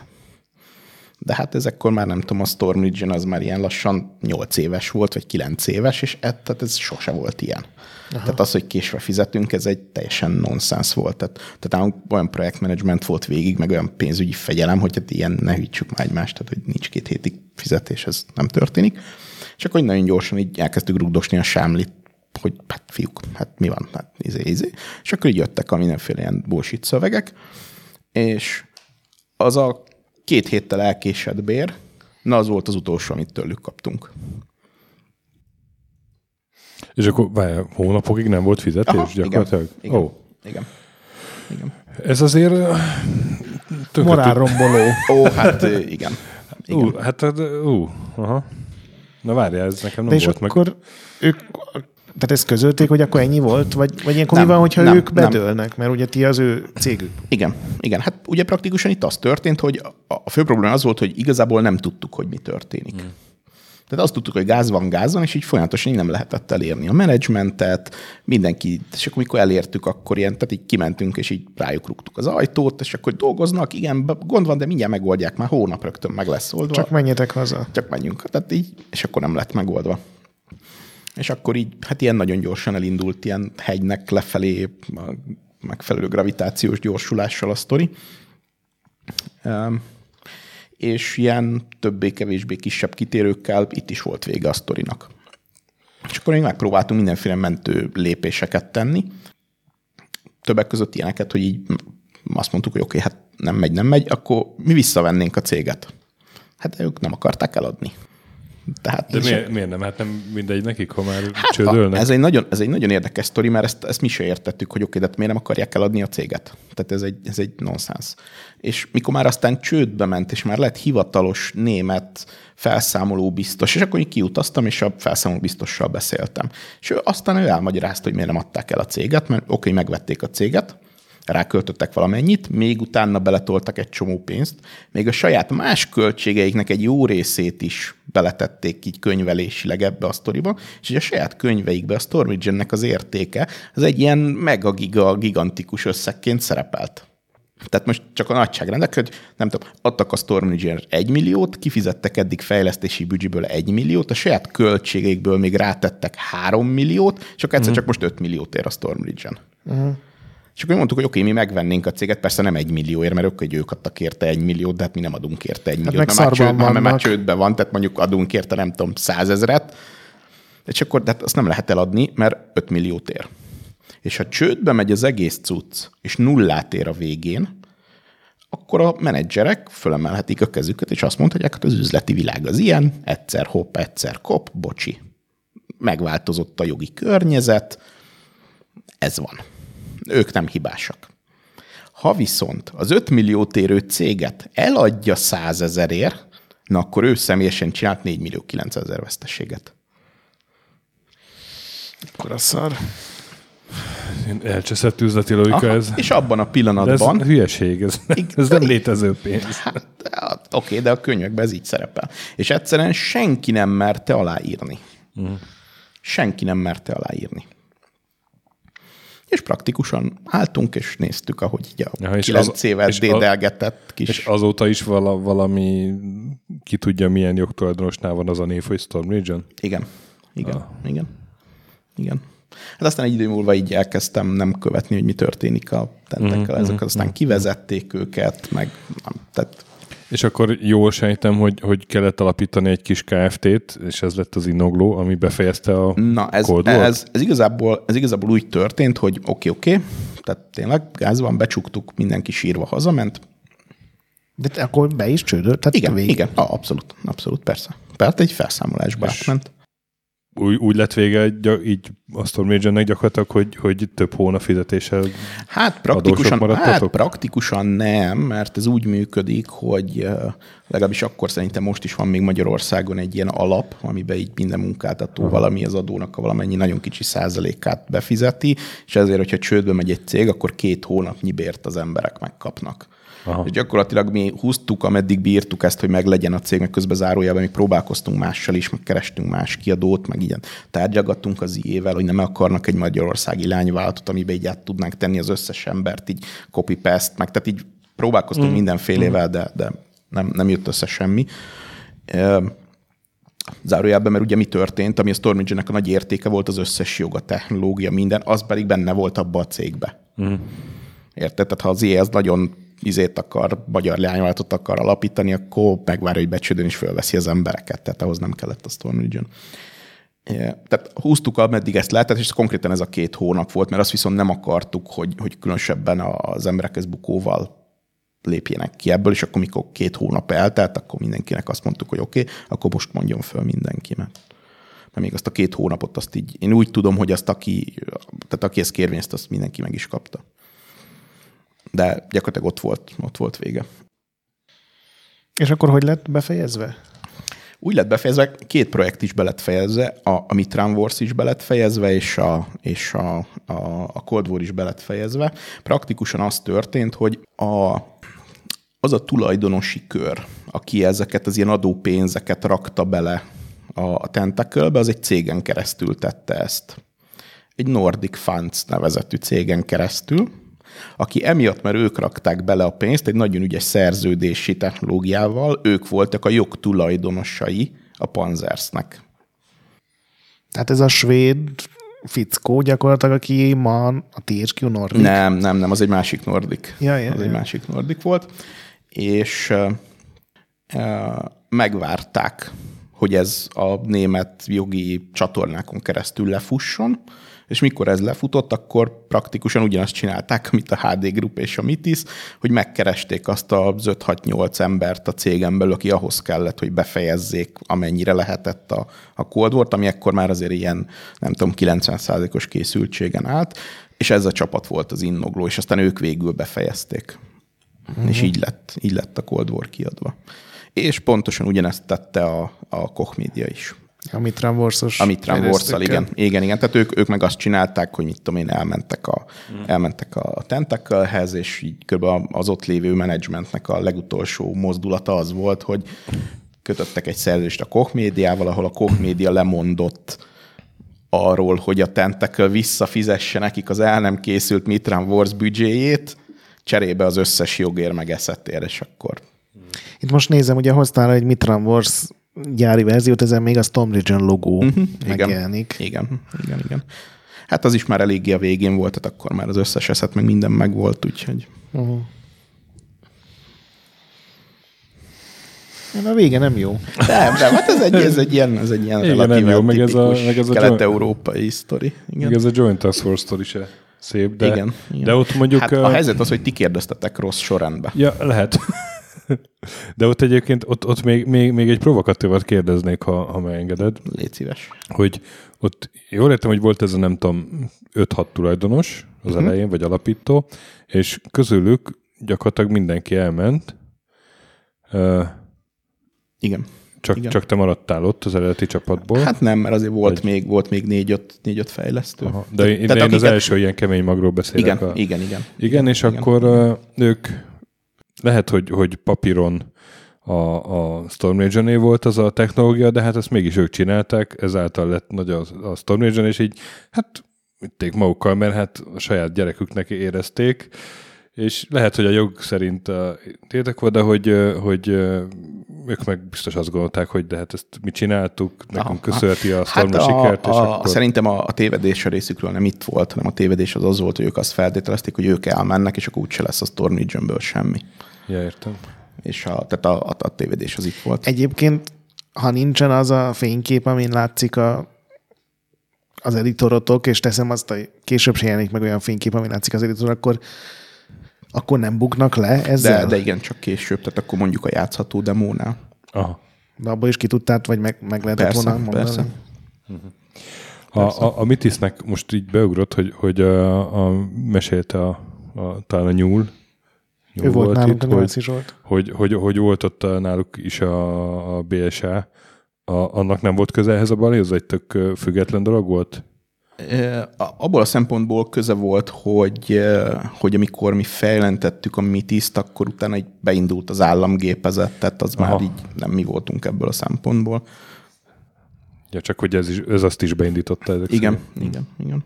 De hát ezekkor már nem tudom, a Storm Legion az már ilyen lassan 8 éves volt, vagy 9 éves, és ez, tehát ez sose volt ilyen. Aha. Tehát az, hogy késve fizetünk, ez egy teljesen nonsens volt. Tehát, tehát olyan projektmenedzsment volt végig, meg olyan pénzügyi fegyelem, hogy hát ilyen ne hűtsük már egymást, tehát hogy nincs két hétig fizetés, ez nem történik. És akkor nagyon gyorsan így elkezdtük rugdosni a sámlit, hogy hát fiúk, hát mi van, hát izé, izé. És akkor így jöttek a mindenféle ilyen bullshit szövegek, és az a két héttel elkésett bér, na az volt az utolsó, amit tőlük kaptunk. És akkor várj, hónapokig nem volt fizetés Aha, gyakorlatilag? Igen, oh. igen. igen. Ez azért... Morálromboló. Ó, hát igen. igen. Ú, hát, ú, aha. Na várjál, ez nekem nem De és volt akkor meg. ők, tehát ezt közölték, hogy akkor ennyi volt? Vagy, vagy ilyenkor nem, mi van, hogyha nem, ők bedőlnek? Nem. Mert ugye ti az ő cégük. Igen, igen. Hát ugye praktikusan itt az történt, hogy a fő probléma az volt, hogy igazából nem tudtuk, hogy mi történik. Hmm. Tehát azt tudtuk, hogy gáz van, gáz van, és így folyamatosan így nem lehetett elérni a menedzsmentet, mindenki, és akkor mikor elértük, akkor ilyen, tehát így kimentünk, és így rájuk rúgtuk az ajtót, és akkor dolgoznak, igen, gond van, de mindjárt megoldják, már hónap rögtön meg lesz oldva. Csak menjetek haza. Csak menjünk. Tehát így, és akkor nem lett megoldva. És akkor így, hát ilyen nagyon gyorsan elindult, ilyen hegynek lefelé megfelelő gravitációs gyorsulással a sztori. És ilyen többé-kevésbé kisebb kitérőkkel itt is volt vége a sztorinak. És akkor még megpróbáltunk mindenféle mentő lépéseket tenni. Többek között ilyeneket, hogy így azt mondtuk, hogy oké, okay, hát nem megy, nem megy, akkor mi visszavennénk a céget. Hát ők nem akarták eladni. Tehát De miért, miért nem? Hát nem mindegy nekik, ha már hát csődölnek. A, ez, egy nagyon, ez egy nagyon érdekes sztori, mert ezt, ezt mi se értettük, hogy oké, de hát miért nem akarják eladni a céget. Tehát ez egy, ez egy nonsens. És mikor már aztán csődbe ment, és már lett hivatalos német felszámoló biztos, és akkor így kiutaztam, és a felszámoló biztossal beszéltem. És ő aztán ő elmagyarázta, hogy miért nem adták el a céget, mert oké, megvették a céget, ráköltöttek valamennyit, még utána beletoltak egy csomó pénzt, még a saját más költségeiknek egy jó részét is beletették így könyvelésileg ebbe a sztoriba, és ugye a saját könyveikbe a Stormage-nek az értéke, az egy ilyen megagiga, gigantikus összegként szerepelt. Tehát most csak a nagyságrendek, hogy nem tudom, adtak a Stormage egy milliót, kifizettek eddig fejlesztési büdzséből egy milliót, a saját költségeikből még rátettek három milliót, és akkor egyszer uh-huh. csak most öt milliót ér a Stormage-en. Uh-huh. És akkor mondtuk, hogy oké, okay, mi megvennénk a céget, persze nem egy millióért, mert ők, hogy ők adtak érte egy milliót, de hát mi nem adunk érte egy hát milliót, hát mert, már csőd, mert már csődben van, tehát mondjuk adunk érte nem tudom százezret, és akkor de hát azt nem lehet eladni, mert 5 milliót ér. És ha csődbe megy az egész cucc, és nullát ér a végén, akkor a menedzserek fölemelhetik a kezüket, és azt mondhatják, hogy az üzleti világ az ilyen, egyszer hopp, egyszer kop, bocsi. Megváltozott a jogi környezet, ez van ők nem hibásak. Ha viszont az 5 millió érő céget eladja 100 ezerért, na akkor ő személyesen csinált 4 millió 900 ezer veszteséget. Akkor a szar. Elcseszett üzleti logika ez. És abban a pillanatban... De ez hülyeség, ez, ez nem létező pénz. Hát, hát, oké, de a könyvekben ez így szerepel. És egyszerűen senki nem merte aláírni. Uh-huh. Senki nem merte aláírni és praktikusan álltunk, és néztük, ahogy így a ja, kilenc az, évet és dédelgetett a, kis... És azóta is vala, valami, ki tudja milyen jogtulajdonosnál van az a név, hogy Storm Region? Igen, igen, ah. igen, igen. Hát aztán egy idő múlva így elkezdtem nem követni, hogy mi történik a tentekkel, mm-hmm, ezek aztán mm-hmm. kivezették őket, meg nem, tehát és akkor jól sejtem, hogy, hogy kellett alapítani egy kis KFT-t, és ez lett az Inogló, ami befejezte a Na, ez, Cold War? ez, ez, igazából, ez igazából úgy történt, hogy oké, okay, oké, okay, tehát tényleg gáz van, becsuktuk, mindenki sírva hazament. De akkor be is csődött? Tehát igen, végig. igen, a, abszolút, abszolút, persze. Tehát egy felszámolásba átment úgy, úgy lett vége így a Storm gyakorlatilag, hogy, hogy több hónap fizetéssel Hát praktikusan, hát praktikusan nem, mert ez úgy működik, hogy legalábbis akkor szerintem most is van még Magyarországon egy ilyen alap, amiben így minden munkáltató valami az adónak a valamennyi nagyon kicsi százalékát befizeti, és ezért, hogyha csődbe megy egy cég, akkor két hónapnyi bért az emberek megkapnak. Aha. És gyakorlatilag mi húztuk, ameddig bírtuk ezt, hogy meglegyen a cég, meg közben zárójában mi próbálkoztunk mással is, meg kerestünk más kiadót, meg ilyen tárgyalgattunk az IE-vel, hogy nem akarnak egy magyarországi lányvállalatot, amiben így át tudnánk tenni az összes embert, így copy-paste, meg tehát így próbálkoztunk mm. mindenfélével, de, de nem, nem jött össze semmi. Zárójelben, mert ugye mi történt, ami a Stormage-nek a nagy értéke volt, az összes jog, a technológia, minden, az pedig benne volt abba a cégbe. Mm. Érted? Tehát ha az az nagyon izét akar, magyar leányváltot akar alapítani, akkor megvárja, hogy becsődön is fölveszi az embereket, tehát ahhoz nem kellett a Storm Region. Tehát húztuk, ameddig ezt lehetett, és konkrétan ez a két hónap volt, mert azt viszont nem akartuk, hogy, hogy különösebben az emberek ez bukóval lépjenek ki ebből, és akkor mikor két hónap eltelt, akkor mindenkinek azt mondtuk, hogy oké, okay, akkor most mondjon föl mindenki, mert, mert még azt a két hónapot azt így, én úgy tudom, hogy azt aki, tehát aki ezt kérvényezt, azt mindenki meg is kapta de gyakorlatilag ott volt, ott volt vége. És akkor hogy lett befejezve? Úgy lett befejezve, két projekt is belett fejezve, a, a Mitran Wars is belett fejezve, és, a, és a, a, a Cold War is belett fejezve. Praktikusan az történt, hogy a, az a tulajdonosi kör, aki ezeket az ilyen adópénzeket rakta bele a, a Tentaclebe, az egy cégen keresztül tette ezt. Egy Nordic Funds nevezetű cégen keresztül, aki emiatt, mert ők rakták bele a pénzt egy nagyon ügyes szerződési technológiával, ők voltak a jogtulajdonosai a Panzersnek. Tehát ez a svéd fickó gyakorlatilag, aki ma a THQ Nordic. Nem, nem, nem, az egy másik Nordic. Ja, ja, az ja. egy másik Nordic volt. És uh, megvárták, hogy ez a német jogi csatornákon keresztül lefusson, és mikor ez lefutott, akkor praktikusan ugyanazt csinálták, mint a HD Group és a Mitis, hogy megkeresték azt az 5-6-8 embert a cégen belül, aki ahhoz kellett, hogy befejezzék, amennyire lehetett a, a Cold War-t, ami ekkor már azért ilyen, nem tudom, 90%-os készültségen állt, és ez a csapat volt az innogló, és aztán ők végül befejezték. Uh-huh. És így lett, így lett a Cold War kiadva. És pontosan ugyanezt tette a, a Koch Media is. A Mitran Warsos. A Mitran Warszal, igen. Igen, igen. Tehát ők, ők meg azt csinálták, hogy mit tudom én, elmentek a, mm. elmentek a Tentaclehez, és így kb. az ott lévő menedzsmentnek a legutolsó mozdulata az volt, hogy kötöttek egy szerződést a Koch médiával, ahol a Koch média lemondott arról, hogy a Tentacle visszafizesse nekik az el nem készült Mitran Wars büdzséjét, cserébe az összes jogér meg eszettér, és akkor Itt most nézem, ugye hoztál egy Mitran Wars gyári verziót, ezen még a Storm Legion logó uh-huh. megjelenik. Igen, igen, igen. Hát az is már eléggé a végén volt, tehát akkor már az összes eszet, meg minden megvolt, úgyhogy... Uh-huh. A vége nem jó. Nem, nem, hát ez egy, ez egy ilyen, ez egy ilyen Igen, nem jó, meg ez a, meg ez a kelet-európai sztori. Igen. Meg ez a Joint Task Force sztori se szép, de, igen, igen. de ott mondjuk... Hát a helyzet az, hogy ti kérdeztetek rossz sorrendbe. Ja, lehet. [LAUGHS] De ott egyébként, ott, ott még, még, még egy provokatívat kérdeznék, ha, ha megengeded. Légy szíves. Hogy ott jól értem, hogy volt ez a nem tudom, 5-6 tulajdonos az uh-huh. elején, vagy alapító, és közülük gyakorlatilag mindenki elment. Uh, Igen. Csak, Igen. csak te maradtál ott az eredeti csapatból. Hát nem, mert azért volt vagy... még, volt még négy-öt, négy-öt fejlesztő. Aha. De én, Tehát én akiket... az első ilyen kemény magról beszélek. Igen, a... igen, igen. Igen, és igen. akkor uh, ők lehet, hogy, hogy papíron a, a Storm Legion volt az a technológia, de hát ezt mégis ők csinálták, ezáltal lett nagy a, a Storm Legion, és így hát vitték magukkal, mert hát a saját gyereküknek érezték, és lehet, hogy a jog szerint tétek volt, de hogy, hogy ők meg biztos azt gondolták, hogy de hát ezt mi csináltuk, nekünk köszönheti a Storm hát a, sikert. A, és a, akkor... Szerintem a, a tévedés a részükről nem itt volt, hanem a tévedés az az volt, hogy ők azt feltételezték, hogy ők elmennek, és akkor úgyse lesz a Storm Legionből semmi. Ja, értem. És a, tehát a, a, a tévedés az itt volt. Egyébként, ha nincsen az a fénykép, amin látszik a, az editorotok, és teszem azt, hogy később se jelenik meg olyan fénykép, amin látszik az editor, akkor akkor nem buknak le ezzel? De, de igen, csak később, tehát akkor mondjuk a játszható demónál. Aha. De abból is ki tudtad, vagy meg, meg lehetett persze, volna mondani? Persze. A, a, a Mitisnek most így beugrott, hogy, hogy a, a mesélte a, a, talán a nyúl, nyúl ő volt, volt nálunk, itt, a hogy, Zsolt. Hogy, hogy, hogy volt ott náluk is a, a BSA, a, annak nem volt köze ehhez a bali, ez egy tök független dolog volt? Abból a szempontból köze volt, hogy, hogy amikor mi fejlentettük a mitiszt, akkor utána egy beindult az államgépezet, tehát az Aha. már így nem mi voltunk ebből a szempontból. Ja, csak hogy ez, is, ez azt is beindította. Ezek igen, szerint. igen, igen.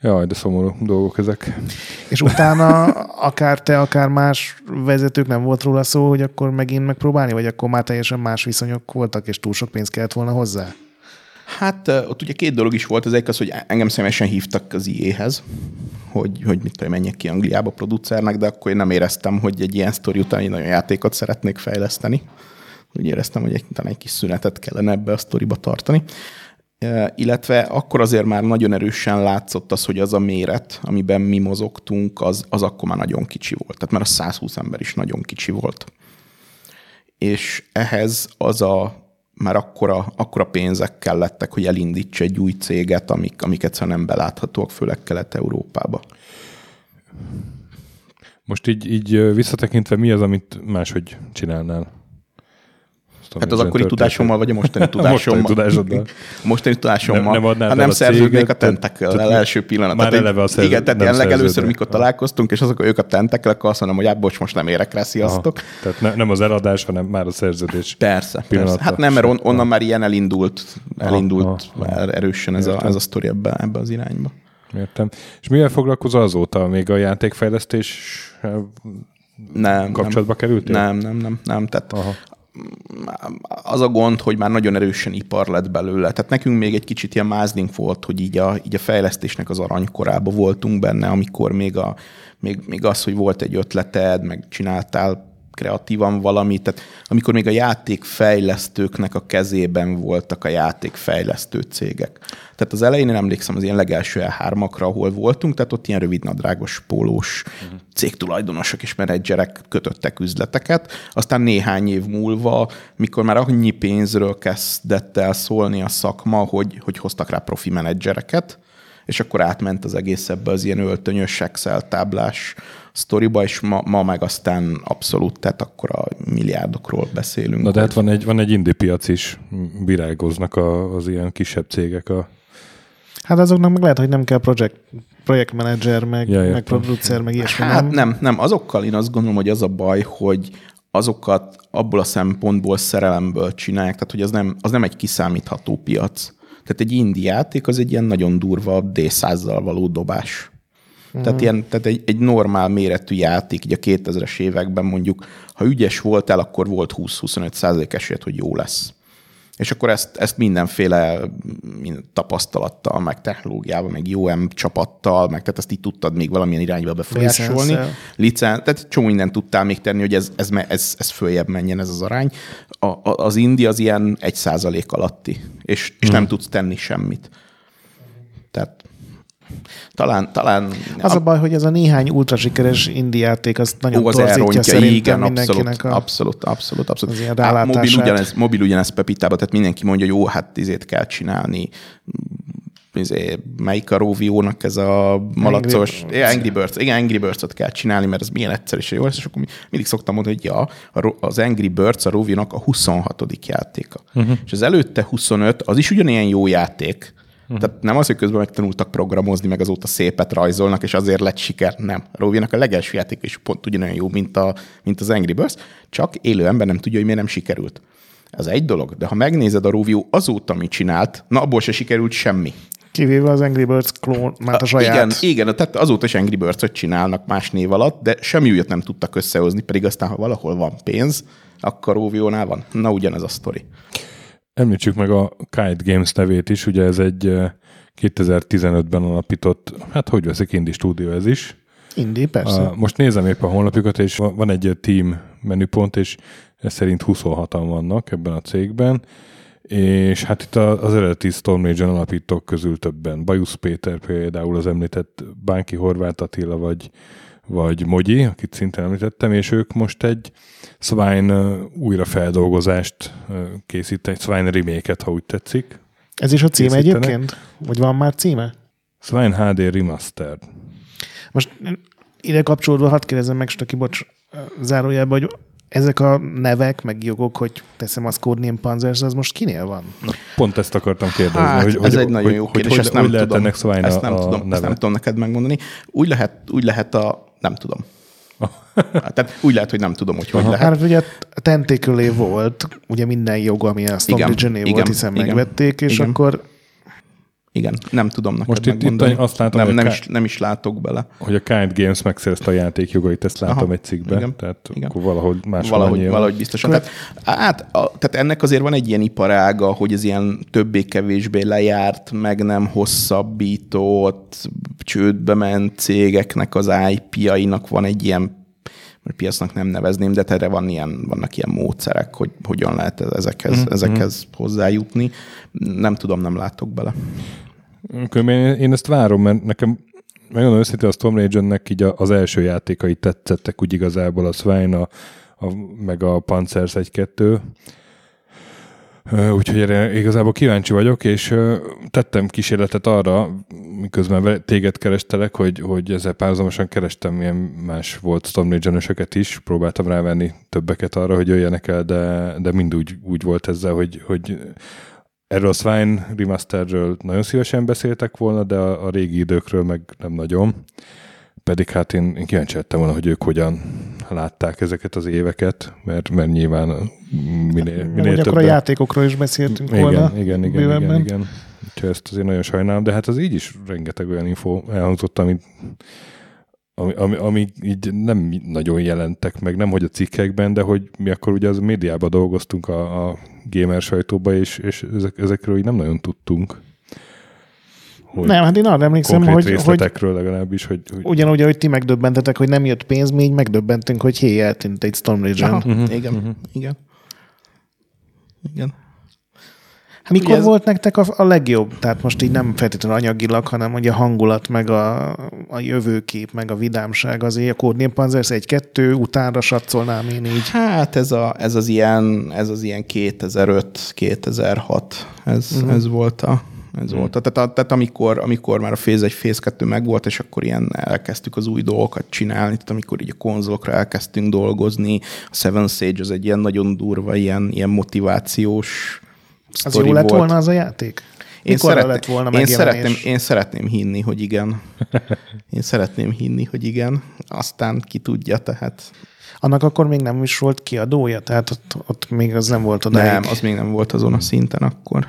Jaj, de szomorú dolgok ezek. És utána akár te, akár más vezetők nem volt róla szó, hogy akkor megint megpróbálni, vagy akkor már teljesen más viszonyok voltak, és túl sok pénz kellett volna hozzá? Hát ott ugye két dolog is volt, az egyik az, hogy engem személyesen hívtak az IE-hez, hogy, hogy mit tudom, menjek ki Angliába producernek, de akkor én nem éreztem, hogy egy ilyen sztori után én nagyon játékot szeretnék fejleszteni. Úgy éreztem, hogy egy, talán egy kis szünetet kellene ebbe a sztoriba tartani. E, illetve akkor azért már nagyon erősen látszott az, hogy az a méret, amiben mi mozogtunk, az, az akkor már nagyon kicsi volt. Tehát már a 120 ember is nagyon kicsi volt. És ehhez az a már akkora, akkora pénzek kellettek, hogy elindítsa egy új céget, amik, amik egyszerűen nem beláthatóak, főleg Kelet-Európába. Most így, így visszatekintve mi az, amit máshogy csinálnál? Hát az akkori tudásommal, vagy a mostani [LAUGHS] tudásommal? mostani tudásoddal. [LAUGHS] mostani tudásommal. Nem, nem hát nem szerződnék a tentekkel el első pillanat. Már eleve a szerződ, Igen, tehát ilyen legelőször, mikor találkoztunk, és azok ők a tentekkel, akkor azt mondom, hogy hát bocs, most nem érek rá, sziasztok. Aha. Tehát ne, nem az eladás, hanem már a szerződés. Persze, persze. Hát nem, mert on, onnan már ilyen elindult, elindult aha. erősen ez a, ez a sztori ebbe, ebbe az irányba. Értem. És mivel foglalkozol azóta? Még a játékfejlesztés nem, kapcsolatba nem, kerültél? Nem, nem, nem, nem. Tehát Aha az a gond, hogy már nagyon erősen ipar lett belőle. Tehát nekünk még egy kicsit ilyen mázdink volt, hogy így a, így a fejlesztésnek az aranykorába voltunk benne, amikor még, a, még, még az, hogy volt egy ötleted, meg csináltál kreatívan valamit, tehát amikor még a játékfejlesztőknek a kezében voltak a játékfejlesztő cégek. Tehát az elején én emlékszem az ilyen legelső E3-akra, ahol voltunk, tehát ott ilyen rövidnadrágos pólós uh-huh. cégtulajdonosok és menedzserek kötöttek üzleteket. Aztán néhány év múlva, mikor már annyi pénzről kezdett el szólni a szakma, hogy, hogy hoztak rá profi menedzsereket, és akkor átment az egész ebbe az ilyen öltönyös Excel táblás sztoriba, és ma, ma meg aztán abszolút, tehát akkor a milliárdokról beszélünk. Na de hát van egy, van egy indi piac is, virágoznak a, az ilyen kisebb cégek a Hát azoknak meg lehet, hogy nem kell project, projektmenedzser, meg, ja, meg producer, meg ilyesmi. Hát nem? nem, nem. Azokkal én azt gondolom, hogy az a baj, hogy azokat abból a szempontból szerelemből csinálják, tehát hogy az nem, az nem egy kiszámítható piac. Tehát egy indi játék az egy ilyen nagyon durva D100-zal való dobás. Uh-huh. Tehát, ilyen, tehát egy, egy normál méretű játék, így a 2000-es években mondjuk, ha ügyes voltál, akkor volt 20-25 százalék esélyed, hogy jó lesz. És akkor ezt, ezt mindenféle tapasztalattal, meg technológiával, meg UM csapattal, meg tehát ezt így tudtad még valamilyen irányba befolyásolni. Licen, tehát csomó mindent tudtál még tenni, hogy ez, ez, ez, ez följebb menjen ez az arány. A, az indi az ilyen egy százalék alatti, és, és hmm. nem tudsz tenni semmit. Talán, talán... Az a baj, hogy ez a néhány ultra sikeres indie játék, az nagyon Ó, az torzítja szerintem igen, mindenkinek abszolút, a, abszolút, abszolút, abszolút. Az hát, mobil, ugyanez, mobil ugyanez Pepitában, tehát mindenki mondja, jó, hát izét kell csinálni, izé, melyik a Rovio-nak ez a malacos, Angry, yeah, Angry Birds, igen, Angry Birds-ot kell csinálni, mert ez milyen egyszerű és jó lesz, és akkor mindig szoktam mondani, hogy ja, az Angry Birds a Rovio-nak a 26. játéka. Uh-huh. És az előtte 25, az is ugyanilyen jó játék, Uh-huh. Tehát nem az, hogy közben megtanultak programozni, meg azóta szépet rajzolnak, és azért lett siker. Nem. Rovinak a legelső játék is pont ugyanolyan jó, mint, a, mint az Angry Birds, csak élő ember nem tudja, hogy miért nem sikerült. Ez egy dolog, de ha megnézed a Rovio azóta, mit csinált, na abból se sikerült semmi. Kivéve az Angry Birds klón, már a saját. Igen, igen, tehát azóta is Angry birds csinálnak más név alatt, de semmi újat nem tudtak összehozni, pedig aztán, ha valahol van pénz, akkor Rovio-nál van. Na, ugyanez a sztori. Említsük meg a Kite Games nevét is, ugye ez egy 2015-ben alapított, hát hogy veszik, Indi stúdió ez is. Indi, persze. A, most nézem épp a honlapjukat, és van egy team menüpont, és ez szerint 26-an vannak ebben a cégben, és hát itt az eredeti Storm Legion alapítók közül többen. Bajusz Péter például az említett Bánki Horváth Attila, vagy vagy Mogyi, akit szintén említettem, és ők most egy Swine újrafeldolgozást készítenek, Swine remake ha úgy tetszik. Ez is a címe egyébként? Vagy van már címe? Swine HD Remastered. Most ide kapcsolódva hadd kérdezem meg, Stöki, bocs, zárójelben, hogy ezek a nevek, meg jogok, hogy teszem az Codename Panzers, az most kinél van? Na, pont ezt akartam kérdezni. Hát, hogy, ez hogy, egy nagyon jó kérdés, hogy, ezt nem hogy tudom. Lehet ennek ezt nem, a, tudom, ezt nem tudom neked megmondani. Úgy lehet, úgy lehet a nem tudom. Hát, [LAUGHS] tehát úgy lehet, hogy nem tudom, hogy hogy Aha. lehet. Hát ugye tentékölé volt, ugye minden jog, ami a Stone igen, volt, hiszen igen, megvették, és igen. akkor igen, nem tudom neked Most itt, itt azt látom, nem, nem, is, nem is látok bele. Hogy a Kind Games megszerezte a játékjogait, ezt látom Aha, egy cikkben, igen, tehát igen. akkor valahogy más valahogy, valahogy biztosan. Tehát, hát, a, tehát ennek azért van egy ilyen iparága, hogy ez ilyen többé-kevésbé lejárt, meg nem hosszabbított, csődbe ment cégeknek az IP-jainak van egy ilyen piacnak nem nevezném, de erre van ilyen, vannak ilyen módszerek, hogy hogyan lehet ezekhez, mm-hmm. ezekhez hozzájutni. Nem tudom, nem látok bele. Én, én ezt várom, mert nekem megmondom őszintén, a Storm Legion-nek így az első játékai tetszettek úgy igazából, a Swine, a, a, meg a Panzers 1-2, Úgyhogy erre igazából kíváncsi vagyok, és tettem kísérletet arra, miközben téged kerestelek, hogy, hogy ezzel párhuzamosan kerestem milyen más volt Storm legion is, próbáltam rávenni többeket arra, hogy jöjjenek el, de, de mind úgy, úgy volt ezzel, hogy, hogy Erről a Swine remasterről nagyon szívesen beszéltek volna, de a, a régi időkről meg nem nagyon. Pedig hát én, én kíváncsi lettem volna, hogy ők hogyan látták ezeket az éveket, mert, mert nyilván minél, minél több. Akkor a játékokról is beszéltünk igen, volna. Igen, igen, igen, igen, igen. Úgyhogy ezt azért nagyon sajnálom, de hát az így is rengeteg olyan info elhangzott, amit ami, ami, ami így nem nagyon jelentek meg, nem hogy a cikkekben, de hogy mi akkor ugye az médiában dolgoztunk a, a gamer sajtóba, és, és ezek, ezekről így nem nagyon tudtunk. Hogy nem, hát én arra emlékszem, hogy, hogy részletekről legalábbis, hogy, hogy ugyanúgy, ahogy ti megdöbbentetek, hogy nem jött pénz, mi így megdöbbentünk, hogy hé, eltűnt egy Storm Legion. Aha, uh-huh. igen, uh-huh. igen. Igen. Hát Mikor ez... volt nektek a, a legjobb? Tehát most így nem feltétlenül anyagilag, hanem ugye a hangulat, meg a, a jövőkép, meg a vidámság azért a Codename Panzers 1-2 utánra satszolnám én így. Hát ez, a, ez, az ilyen, ez az ilyen 2005-2006, ez, uh-huh. ez volt a, ez hmm. volt. Tehát, tehát amikor, amikor már a Phase 1, Phase 2 megvolt, és akkor ilyen elkezdtük az új dolgokat csinálni, tehát amikor így a konzolokra elkezdtünk dolgozni, a Seven Sage az egy ilyen nagyon durva, ilyen, ilyen motivációs az jó lett volt. volna az a játék? Én, szeretném, lett volna én, szeretném, én szeretném hinni, hogy igen. [LAUGHS] Én szeretném hinni, hogy igen. Aztán ki tudja, tehát... Annak akkor még nem is volt kiadója? Tehát ott, ott még az nem volt oda. Nem, az még nem volt azon a szinten akkor.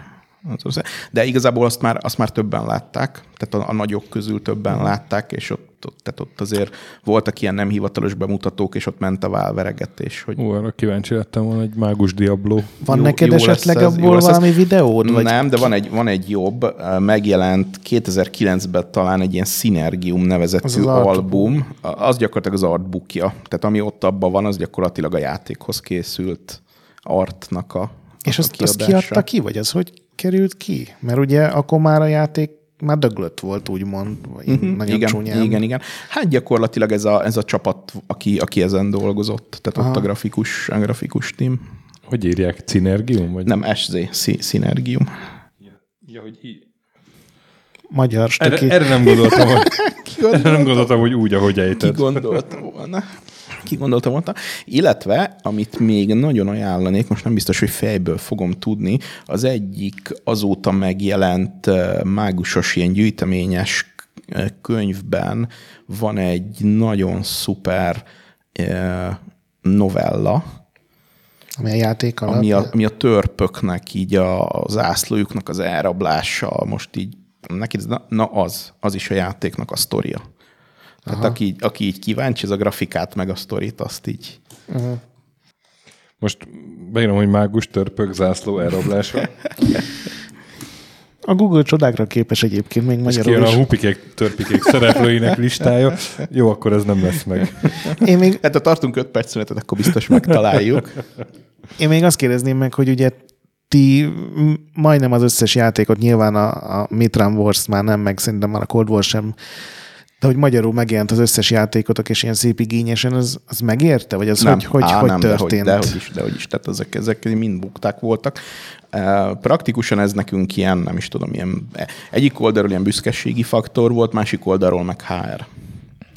De igazából azt már, azt már többen látták, tehát a, a nagyok közül többen látták, és ott, ott, tehát ott azért voltak ilyen nem hivatalos bemutatók, és ott ment a válveregetés. Hogy... Ó, arra kíváncsi lettem volna, egy mágus Diablo. Van jó, neked jó esetleg ez, abból valami ez. videód? Vagy? Nem, de van egy, van egy jobb, megjelent 2009-ben talán egy ilyen Synergium nevezetű az album, az gyakorlatilag az artbookja, tehát ami ott abban van, az gyakorlatilag a játékhoz készült artnak a és azt, azt kiadta ki, vagy az hogy került ki? Mert ugye akkor már a játék már döglött volt, úgymond, uh-huh. nagyon igen, csúnyán. Igen, igen. Hát gyakorlatilag ez a, ez a csapat, aki, aki ezen dolgozott, tehát Aha. ott a grafikus, a grafikus team. Hogy írják? Synergium? Vagy? Nem, SZ, Synergium. Ja, ja hogy í- Magyar erre, erre, nem gondoltam, hogy, [LAUGHS] erre nem gondoltam, hogy úgy, ahogy ejtett. Ki gondolta volna ki gondolta volna. Illetve, amit még nagyon ajánlanék, most nem biztos, hogy fejből fogom tudni, az egyik azóta megjelent mágusos ilyen gyűjteményes könyvben van egy nagyon szuper novella, ami a játék alatt? Ami a, ami a törpöknek így a, az ászlójuknak az elrablása, most így neki, na, na az, az is a játéknak a sztoria. Tehát aki, így, aki így kíváncsi, az a grafikát, meg a sztorit, azt így... Uh-huh. Most beírom, hogy mágus törpök zászló elrablása. A Google csodákra képes egyébként még magyarul is. a hupikék, törpikék szereplőinek listája. Jó, akkor ez nem lesz meg. Én még... Hát ha tartunk öt perc szünetet, akkor biztos megtaláljuk. Én még azt kérdezném meg, hogy ugye ti majdnem az összes játékot, nyilván a, a Mitran Wars már nem, meg szerintem már a Cold War sem de hogy magyarul megjelent az összes játékotok, és ilyen szép igényesen, az, az megérte? Vagy az nem. hogy, hogy, Á, hogy nem, történt? Dehogy, dehogy is, dehogy is. Tehát ezek, ezek mind bukták voltak. Praktikusan ez nekünk ilyen, nem is tudom, ilyen, egyik oldalról ilyen büszkeségi faktor volt, másik oldalról meg HR.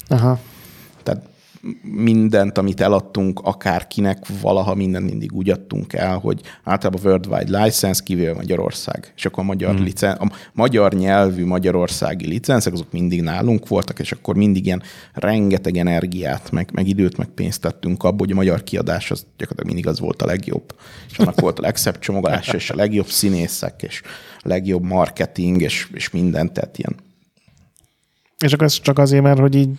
Aha. Tehát mindent, amit eladtunk akárkinek, valaha mindent mindig úgy adtunk el, hogy általában worldwide license, kivéve Magyarország. És akkor a magyar, hmm. licen, a magyar nyelvű magyarországi licenszek, azok mindig nálunk voltak, és akkor mindig ilyen rengeteg energiát, meg, meg időt, meg pénzt tettünk abba, hogy a magyar kiadás az gyakorlatilag mindig az volt a legjobb. És annak volt a legszebb csomagolása, és a legjobb színészek, és a legjobb marketing, és, és mindent, tehát ilyen és akkor ez csak azért, mert hogy így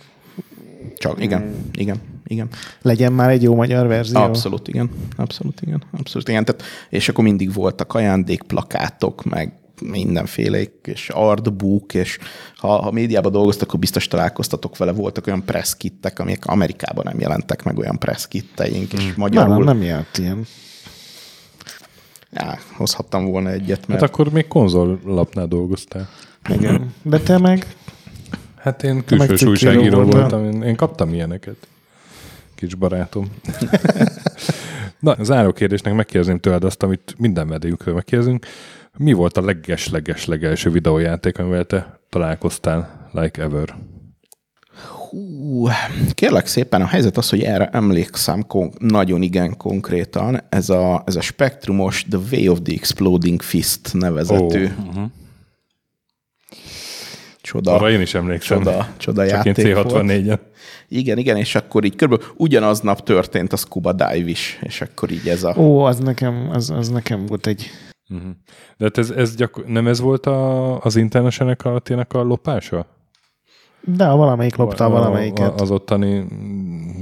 csak, igen, hmm. igen, igen. Legyen már egy jó magyar verzió. Abszolút, igen. Abszolút, igen. Abszolút, igen. Tehát, és akkor mindig voltak ajándékplakátok, meg mindenféle, és artbook, és ha, ha médiában dolgoztak, akkor biztos találkoztatok vele, voltak olyan presskittek, amik Amerikában nem jelentek meg olyan presskitteink, és hmm. magyarul... Nem, nem jelent ilyen. Já, hozhattam volna egyet, mert... Hát akkor még konzollapnál dolgoztál. Igen. De te meg Hát én külsős újságíró voltam, voltam. Én, én kaptam ilyeneket. Kis barátom. [LAUGHS] Na, záró kérdésnek megkérdezném tőled azt, amit minden vendégünkről megkérdezünk. Mi volt a leges-leges legelső videójáték, amivel te találkoztál, like ever? Hú, kérlek szépen, a helyzet az, hogy erre emlékszem kon- nagyon igen konkrétan. Ez a, ez a spektrumos The Way of the Exploding Fist nevezetű. Oh, uh-huh Csoda. Arra én is emlékszem. Csoda, csoda Csak játék én C64-en. Igen, igen, és akkor így körülbelül ugyanaznap történt a Scuba Dive is, és akkor így ez a... Ó, az nekem, az, az nekem volt egy... Uh-huh. De hát ez, ez gyakor- nem ez volt a, az International a a lopása? De a valamelyik lopta a valamelyiket. Az ottani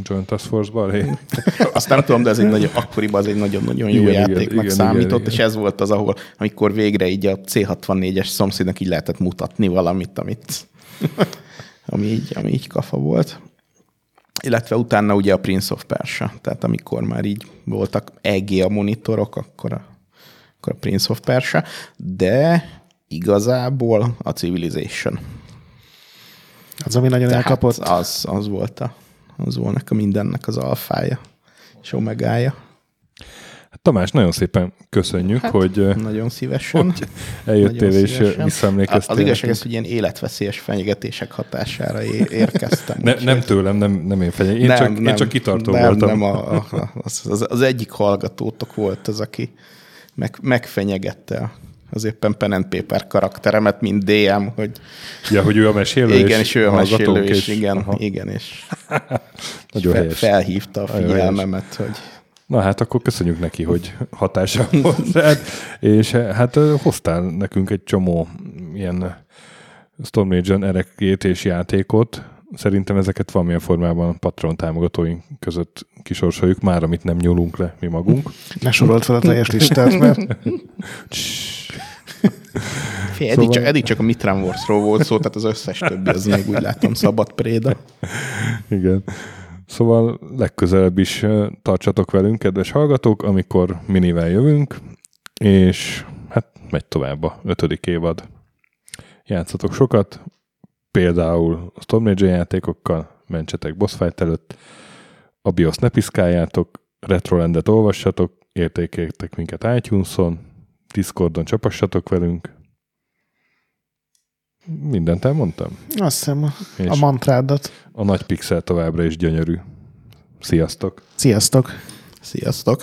Joint Task Force-ban? [LAUGHS] Azt nem tudom, de ez egy nagyon, akkoriban az egy nagyon-nagyon jó Igen, játéknak igen, igen, számított, igen, és ez volt az, ahol, amikor végre így a C64-es szomszédnak így lehetett mutatni valamit, amit, [LAUGHS] ami, így, ami így kafa volt. Illetve utána ugye a Prince of Persia, tehát amikor már így voltak EGA monitorok, akkor a, akkor a Prince of Persia, de igazából a Civilization. Az, ami nagyon Tehát elkapott. Az, az volt a, az volt nekem mindennek az alfája és omegája. Tamás, nagyon szépen köszönjük, hát, hogy, Nagyon szívesen. hogy eljöttél Nagyon és szívesen. visszaemlékeztél. Az igazság az, hogy ilyen életveszélyes fenyegetések hatására érkeztem. Ne, nem tőlem, nem, nem én fenyeg. Én, nem, csak, én csak kitartó nem, voltam. Nem, a, a, az, az, az, egyik hallgatótok volt az, aki meg, megfenyegette a- az éppen pen and paper karakteremet, mint DM, hogy Ja, hogy ő a mesélő, igen, és ő a mesélő, hallgatók, és igen, aha, igen, és [LAUGHS] Nagyon fel, helyes. felhívta a figyelmemet, hogy Na hát akkor köszönjük neki, hogy hatása volt rád, és hát hoztál nekünk egy csomó ilyen Storm Legion RG-t és játékot. Szerintem ezeket valamilyen formában Patreon támogatóink között kisorsoljuk, már amit nem nyúlunk le mi magunk. Ne sorolt fel a teljes listát, mert Fé, eddig, Szóval- csak, eddig csak a Mitran Warsról volt szó, tehát az összes többi az még úgy látom szabad préda. Igen. Szóval legközelebb is tartsatok velünk, kedves hallgatók, amikor minivel jövünk, és hát megy tovább a ötödik évad. Játszatok sokat, például a Storm Age játékokkal, mentsetek boss fight előtt, a BIOS ne piszkáljátok, Retrolandet olvassatok, értékeljetek minket iTunes-on, Discordon csapassatok velünk. Mindent elmondtam? azt hiszem a, És a mantrádat. a nagy pixel továbbra is gyönyörű. Sziasztok! Sziasztok! Sziasztok!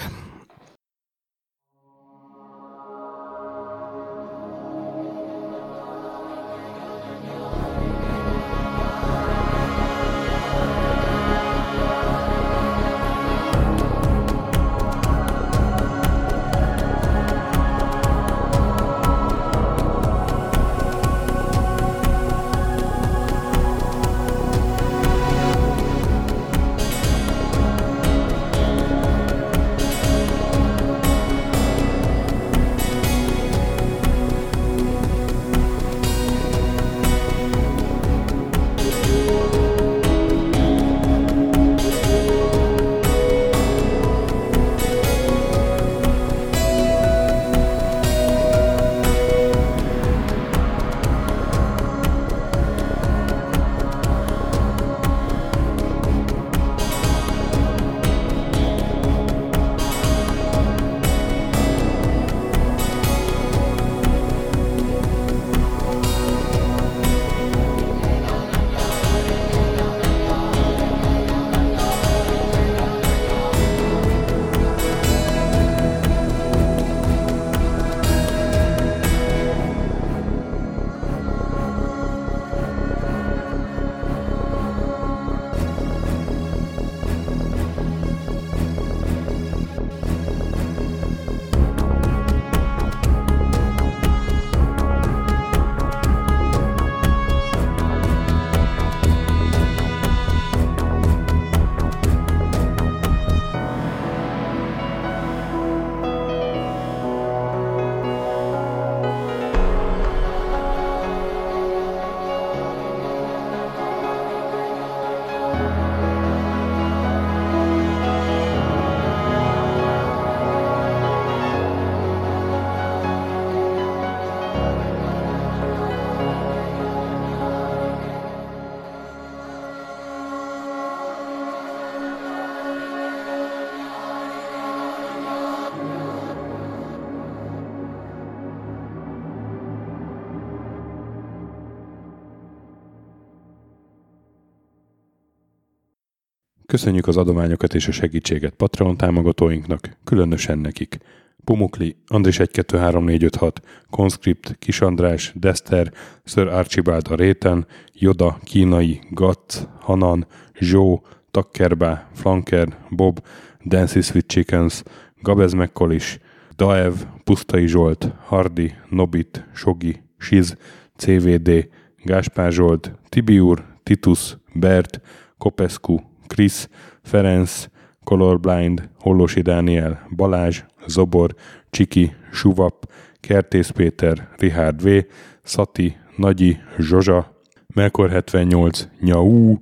Köszönjük az adományokat és a segítséget Patreon támogatóinknak, különösen nekik. Pumukli, Andris 123456, Conscript, Kis András, Dester, Sir Archibald a Réten, Joda, Kínai, Gatz, Hanan, Zsó, Takkerbá, Flanker, Bob, Dancy with Chickens, Gabez Mekkolis, Daev, Pusztai Zsolt, Hardi, Nobit, Sogi, Siz, CVD, Gáspár Zsolt, Tibiur, Titus, Bert, Kopescu, Krisz, Ferenc, Colorblind, Hollosi Dániel, Balázs, Zobor, Csiki, Suvap, Kertész Péter, Richard V, Szati, Nagyi, Zsozsa, Melkor 78, Nyau,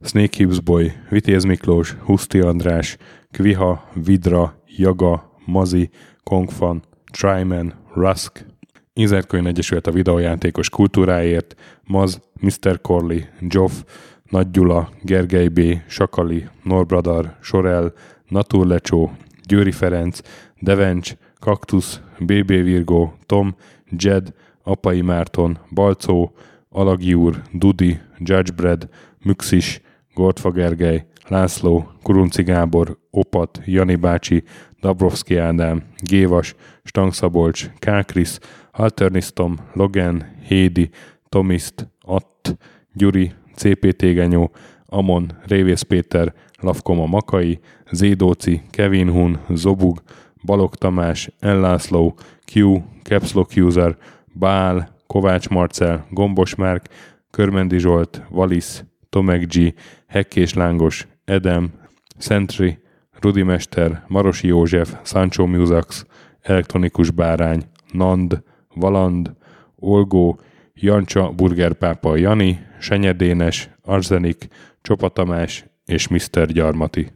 Snake Hips Boy, Vitéz Miklós, Huszti András, Kviha, Vidra, Jaga, Mazi, Kongfan, Tryman, Rusk, Inzertkönyv Egyesület a videójátékos kultúráért, Maz, Mr. Corley, Joff, Nagy Gyula, Gergely B., Sakali, Norbradar, Sorel, Naturlecsó, Győri Ferenc, Devencs, Kaktusz, BB Virgo, Tom, Jed, Apai Márton, Balcó, Alagi úr, Dudi, Judgebred, Müxis, Gortfa Gergely, László, Kurunci Gábor, Opat, Jani bácsi, Dabrowski Ádám, Gévas, Stangszabolcs, Kákris, Alternisztom, Logan, Hédi, Tomiszt, Att, Gyuri, CPT Genyó, Amon, Révész Péter, Lavkoma Makai, Zédóci, Kevin Hun, Zobug, Balog Tamás, Ellászló, Q, Capslock User, Bál, Kovács Marcel, Gombos Márk, Körmendi Zsolt, Valisz, Tomek G, Hekkés Lángos, Edem, Sentry, Rudimester, Marosi József, Sancho Musax, Elektronikus Bárány, Nand, Valand, Olgó, Jancsa, Burgerpápa Jani, Senyedénes, Arzenik, Csopa Tamás és Mr. Gyarmati.